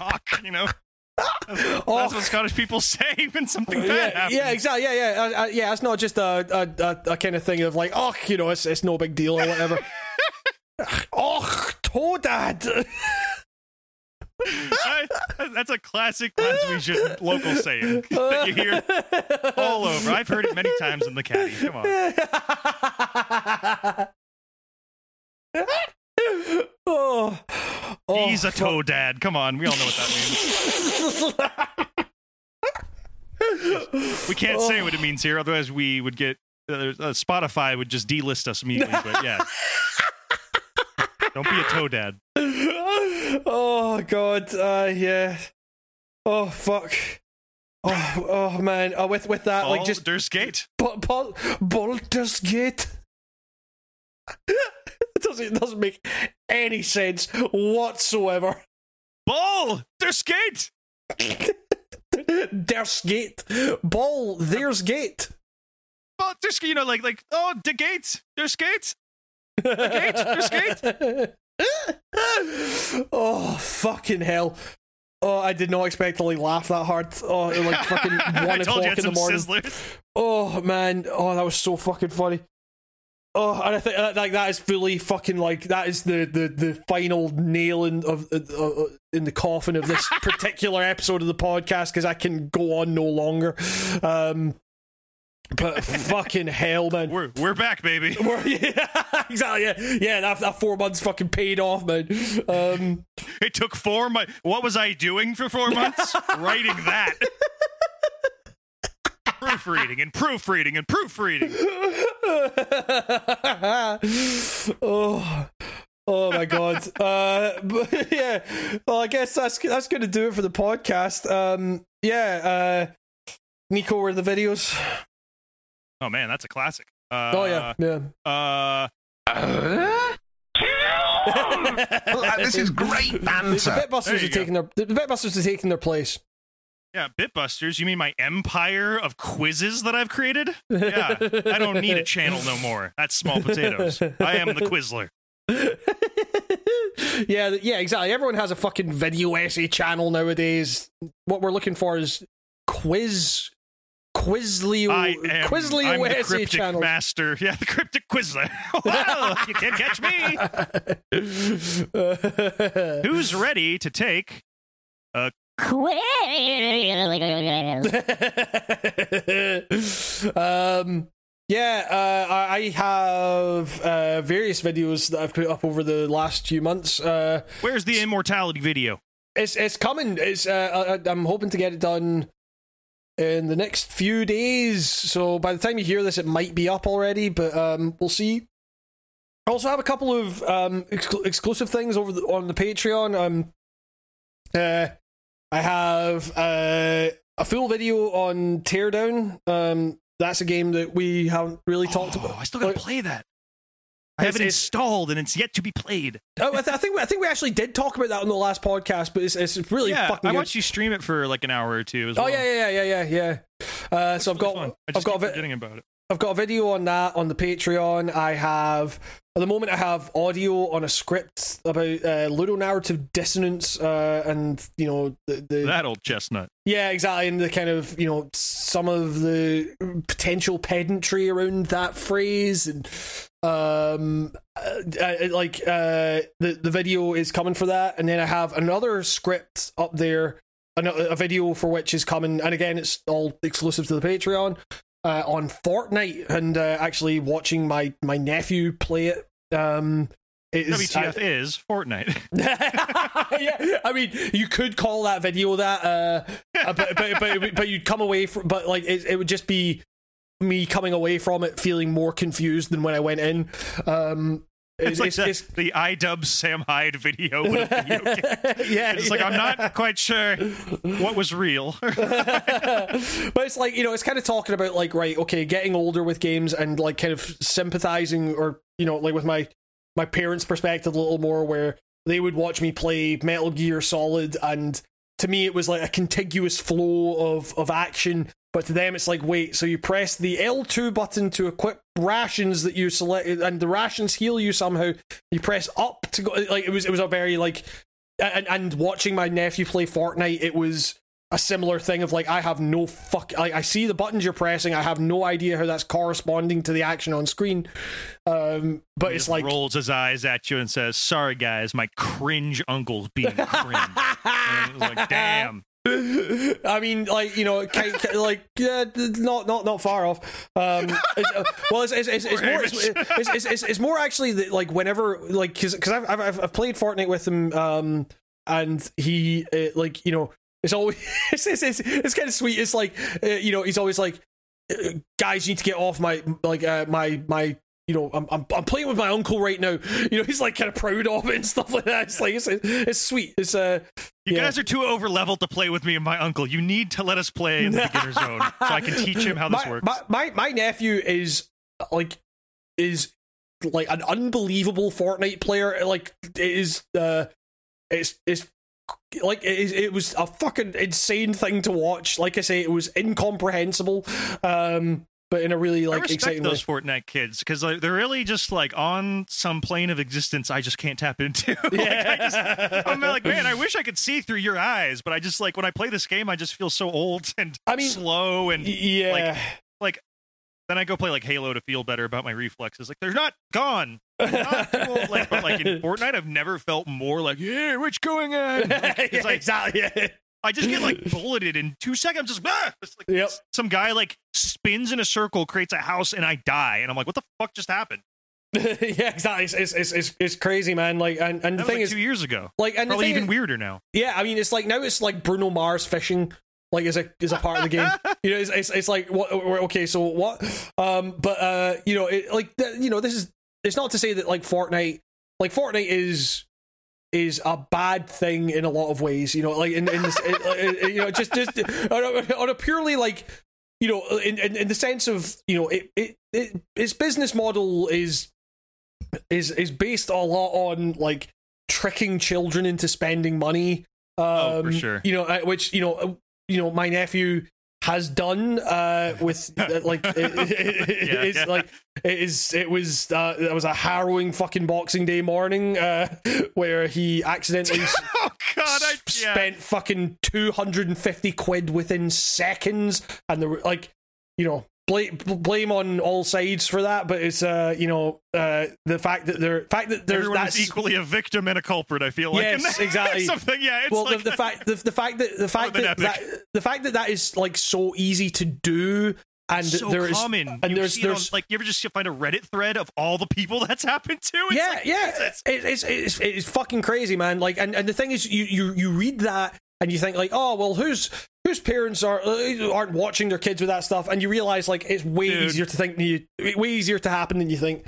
Ock, you know. [laughs] That's, that's what Scottish people say [laughs] when something bad Yeah, happens. yeah, exactly. Yeah, yeah, uh, uh, yeah. It's not just a a, a, a kind of thing of like, oh, you know, it's it's no big deal or whatever. [laughs] oh, Toadad. I- that's a classic Glaswegian local saying that you hear all over. I've heard it many times in the caddy. Come on. oh, oh, He's a toe dad. Come on. We all know what that means. We can't say what it means here, otherwise we would get uh, uh, Spotify would just delist us immediately. But yeah, don't be a toe dad. oh God, uh, yeah. Oh fuck. Oh, oh man. Oh, with with that, like just Baldur's Gate. Bal- Bal- Baldur's Gate. It doesn't it doesn't make any sense whatsoever. Ball, there's Gate. [laughs] There's gate. Ball, there's gate. Baldur's Gate. You know, like like oh, the gate. There's gate. The gate, there's gate. [laughs] oh fucking hell. Oh, I did not expect to like laugh that hard. Oh, like fucking [laughs] one o'clock in the morning. sizzlers. Oh man, oh that was so fucking funny. Oh, and I think uh, like that is fully fucking like that is the the the final nail in of uh, uh, in the coffin of this [laughs] particular episode of the podcast because I can go on no longer. Um, but [laughs] fucking hell, man. We're we're back, baby. [laughs] We're- yeah, exactly. Yeah, yeah. That, that four months fucking paid off, man. Um, It took four months. What was I doing for four months? Writing that. Proofreading and proofreading and proofreading. [laughs] oh, oh my god. [laughs] Uh, but [laughs] yeah. Well, I guess that's that's going to do it for the podcast. Um, yeah. Uh, Nico, were the videos? Oh man, that's a classic. Uh, oh yeah, yeah. Uh, this is great The banter. Bitbusters There are you go. taking their the Bitbusters are taking their place. Yeah, Bitbusters. You mean my empire of quizzes that I've created? Yeah, I don't need a channel no more. That's small potatoes. I am the Quizler. [laughs] yeah, yeah, exactly. Everyone has a fucking video essay channel nowadays. What we're looking for is quiz, Quizleo, I am. Quizleo I'm the cryptic channel. master. [laughs] Yeah, the cryptic Quizler. [laughs] well, you can't catch me. Who's ready to take a [laughs] um, yeah, uh, I I have uh, various videos that I've put up over the last few months. Uh, Where's the immortality video? it's it's coming. It's uh, I, I'm hoping to get it done in the next few days. So by the time you hear this, it might be up already, but um, we'll see. I also have a couple of um exclu- exclusive things over the, on the Patreon. Um, uh, I have uh, a full video on Teardown. Um, that's a game that we haven't really talked Oh, about. I still gotta play that. I have it installed and it's yet to be played. Oh, I, th- I think I think we actually did talk about that on the last podcast, but it's it's really yeah, fucking I good. watched you stream it for like an hour or two as Oh well. yeah, yeah, yeah, yeah, yeah, yeah. Uh, so I've Really got fun. I I've just got a vi- forgetting about it. I've got a video on that on the Patreon. I have at the moment I have audio on a script about uh, ludonarrative dissonance uh, and you know the, the That old chestnut. yeah exactly and the kind of you know some of the potential pedantry around that phrase and um uh, uh, like uh the the video is coming for that and then I have another script up there a, a video for which is coming and again it's all exclusive to the Patreon uh, on Fortnite and uh, actually watching my my nephew play it um it is WTF is Fortnite. [laughs] yeah, I mean, you could call that video that, uh, uh, but, but but but you'd come away from, but like it, it would just be me coming away from it feeling more confused than when I went in. Um, It's like it's, the, it's, the iDub Sam Hyde video. video [laughs] game. yeah, It's like I'm not quite sure what was real. [laughs] [laughs] but it's like you know, it's kind of talking about like right, okay, getting older with games and like kind of sympathizing or you know, like with my my parents' perspective a little more, where they would watch me play Metal Gear Solid, and to me it was like a contiguous flow of of action. But to them, it's like, wait, so you press the L2 button to equip rations that you selected, and the rations heal you somehow. You press up to go, like, it was, it was a very, like, and, and watching my nephew play Fortnite, it was a similar thing of like I have no fuck like I see the buttons you're pressing I have no idea how that's corresponding to the action on screen um but He it's like rolls his eyes at you and says, "Sorry guys, my cringe uncle's being cringe." and it was like, [laughs] "Damn." I mean, like you know, ki- ki- like yeah, not not not far off. Um, it's, uh, well, it's it's, it's, it's more it's, it's, it's, it's, it's more actually that like whenever like because because I've, I've I've played Fortnite with him, um, and he uh, like you know it's always [laughs] it's it's, it's, it's kind of sweet. It's like uh, you know he's always like, uh, guys, you need to get off my like uh, my my you know, I'm, I'm I'm playing with my uncle right now. [laughs] You know, he's like kind of proud of it and stuff like that. It's like it's it's sweet. It's uh, You yeah. guys are too over leveled to play with me and my uncle. You need to let us play in the [laughs] beginner zone so I can teach him how this my, works. My, my my nephew is like is like an unbelievable Fortnite player. Like it is uh it's it's like it, it was a fucking insane thing to watch. Like I say, it was incomprehensible. Um but in a really I like respect exciting way. those Fortnite kids because like, they're really just like on some plane of existence I just can't tap into. [laughs] Like, I just, I'm like, man, I wish I could see through your eyes, but I just like when I play this game, I just feel so old [laughs] and I mean, slow and yeah. like, Like then I go play like Halo to feel better about my reflexes. Like they're not gone. They're not too. Like, but like in [laughs] Fortnite, I've never felt more like, yeah, what's going on? [laughs] Like, it's yeah, like exactly. Yeah. I just get like [laughs] bulleted in two seconds. Just ah! It's like Yep. some guy like spins in a circle, creates a house, and I die. And I'm like, what the fuck just happened? yeah, exactly. It's, it's it's it's it's crazy, man. Like, and, and the thing like is, two years ago. like, and Probably even is- weirder now. Yeah, I mean, it's like now it's like Bruno Mars fishing, like is a is a part of the game. You know, it's, it's it's like what? Okay, so what? Um, but uh, you know, it, like the, you know, this is it's not to say that like Fortnite, like Fortnite is is a bad thing in a lot of ways. You know, like in in this, it, it- you know, just just on a, on a purely like you know, in, in in the sense of you know, it it, it its business model is is is based a lot on like tricking children into spending money. Um, Oh, for sure. You know, uh, which you know, uh, you know my nephew has done uh with [laughs] uh, like it, it- it- Yeah, it's yeah. like it is it was uh it was a harrowing fucking boxing day morning uh [laughs] where he accidentally [laughs] Oh God, I yeah. spent fucking 250 quid within seconds and there were like you know blame blame on all sides for that but it's uh you know uh the fact that there fact that there's Everyone that's equally a victim and a culprit. I feel like. Yes, [laughs] exactly. Something. Yeah. It's well like the, the fact the, the fact that the fact that, that the fact that that is like so easy to do and so there is common. and you there's it on, there's like you ever just find a Reddit thread of all the people [laughs] that's happened to? It's yeah, like, yeah, Jesus. it, it's, it's it's fucking crazy, man. Like, and, and the thing is, you, you you read that and you think like, oh well, whose whose parents are uh, aren't watching their kids with that stuff, and you realize like it's way Dude. easier to think way easier to happen than you think.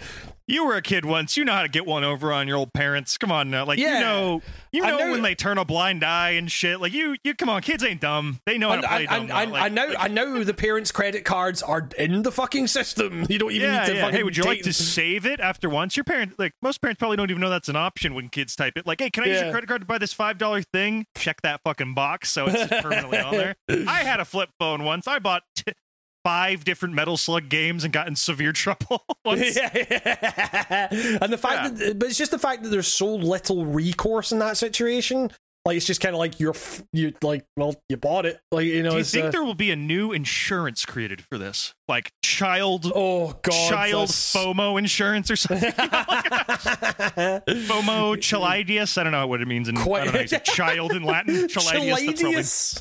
You were a kid once. You know how to get one over on your old parents. Come on now. Like Yeah. you know, you know, know- when they turn a blind eye and shit. Like you, you come on, kids ain't dumb. They know how And, to play and, dumb. now. and, Like- and now like, and now the parents' credit cards are in the fucking system. [laughs] You don't even yeah, need to yeah. fucking Hey, would you like to save it after once? Your parents, like most parents, probably don't even know that's an option when kids type it. Like, hey, can I use your credit card to buy this five dollar thing? Check that fucking box so it's [laughs] permanently on there. I had a flip phone once. I bought t- five different Metal Slug games and got in severe trouble [laughs] [laughs] yeah. and the fact Yeah. that, but it's just the fact that there's so little recourse in that situation. Like it's just kind of like you're, f- you like, well, you bought it. Like you know, Do you think uh, there will be a new insurance created for this, like child oh god, child that's- FOMO insurance or something? [laughs] FOMO chilidius. I don't know what it means in Quite- I don't know, how you say child in Latin. Chilidius. That's probably Chilidius.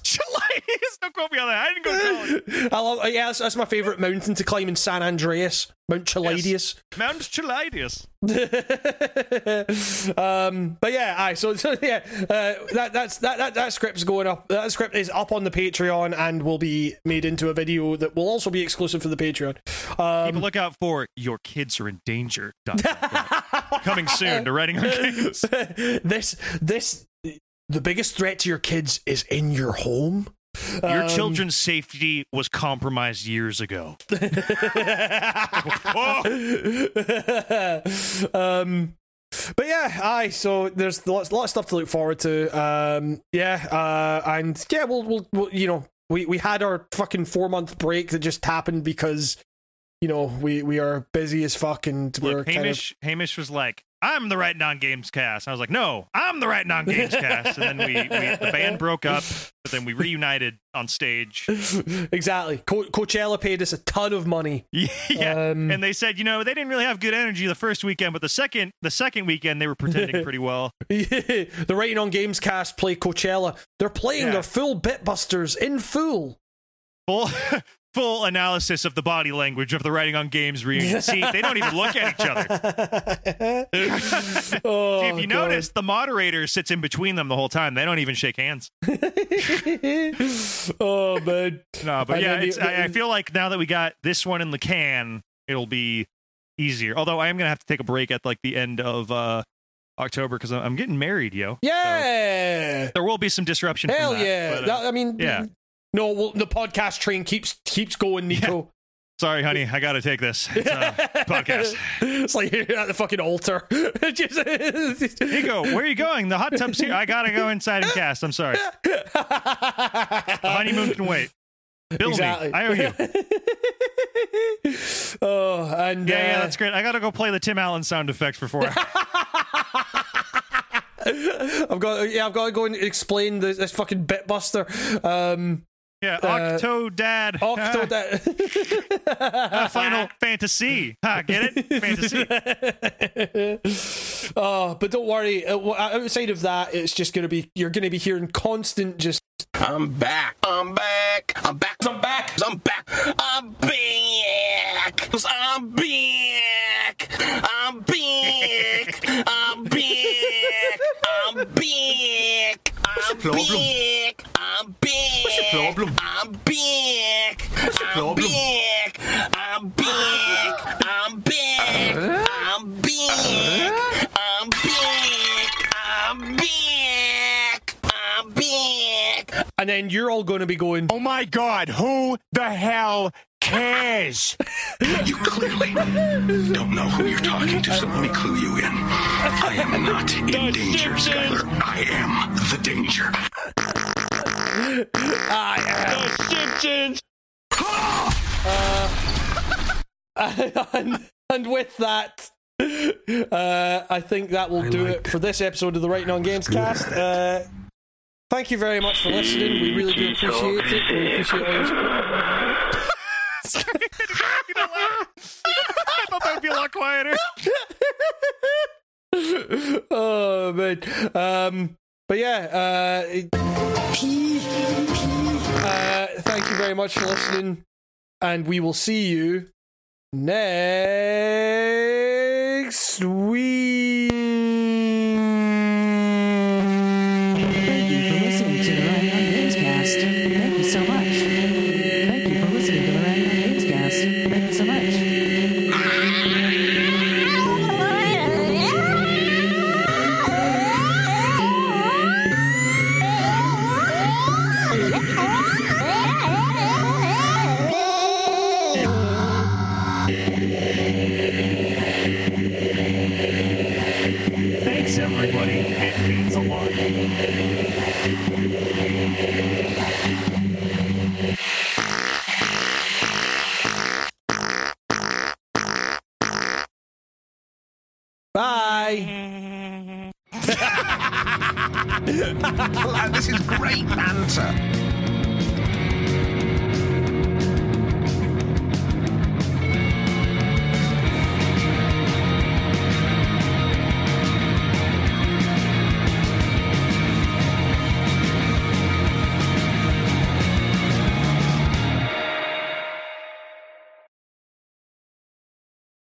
[laughs] Don't quote me on that. I didn't go to college. [laughs] I love. Yeah, that's, that's my favorite mountain to climb in San Andreas, Mount Chilidius. Mount Chilidius. [laughs] um, but yeah, aye. So, so yeah, uh, that that's that, that that script's going up. That script is up on the Patreon and will be made into a video that will also be exclusive for the Patreon. Keep a Um, lookout for your kids are in danger. Coming soon to Writing on Games. this this the biggest threat to your kids is in your home. Your Um, children's safety was compromised years ago. [laughs] um, but yeah, aye. So there's lots, lots of stuff to look forward to. Um, yeah, uh, and yeah, we'll, we'll, we'll, you know, we we had our fucking four month break that just happened because, you know, we we are busy as fuck and we're Look, kind of Hamish, Hamish was like, "I'm the right non games cast." I was like, "No, I'm the right non games cast." And then we, we the band broke up, but then we reunited on stage. [laughs] exactly. Co- Coachella paid us a ton of money. [laughs] yeah, Um, and they said, you know, they didn't really have good energy the first weekend, but the second the second weekend they were pretending pretty [laughs] well. the Writing on Games cast play Coachella. They're playing Yeah. their full Bitbusters in full. Full full analysis of the body language of the writing on games reunion. [laughs] See, they don't even look at each other. [laughs] [laughs] oh, See, if you God. notice, the moderator sits in between them the whole time. They don't even shake hands. oh man. No, but yeah, then it's, the- I, I feel like now that we got this one in the can, it'll be easier. Although I am gonna have to take a break at like the end of uh October because I'm getting married, yo. So Yeah. there will be some disruption. from Hell that, yeah. but, uh, I mean, yeah. No, well, the podcast train keeps keeps going, Nico. sorry, honey, I got to take this. It's a [laughs] podcast. it's like you're at the fucking altar. [laughs] Just- Nico, where are you going? The hot tub's here. I gotta go inside and cast. I'm sorry. The honeymoon can wait. Bill Exactly. me. I owe you. [laughs] oh, and Yeah, yeah, uh, that's great. I gotta go play the Tim Allen sound effect for four. I've got yeah, I've got to go and explain this, this fucking bitbuster. Um, Yeah, Uh, Octo Dad. Octo Uh, Final Fantasy. Ha, get it? Fantasy. oh, but don't worry. uh, Outside of that, it's just going to be you're going to be hearing constant just I'm back. I'm back. I'm back. I'm back. I'm back. I'm back. I'm back. I'm back. I'm back. I'm back. I'm back. I'm back. What's your problem? I'm back. What's your problem? I'm and then you're all going to be going. Oh my god, who the hell cares? [laughs] You clearly don't know who you're talking to, so let me clue you in. I am not in danger, Skyler. I am the danger. I am. The Simpsons. [laughs] and, and with that, uh, I think that will do it for this episode of the Writing on Games cast. Uh, thank you very much for listening. We really do appreciate it. We appreciate all your support. Sorry, I didn't mean to laugh. I thought that would be a lot quieter. [laughs] oh man. Um, but yeah, uh, uh, thank you very much for listening, and we will see you next week. [laughs] This is great banter.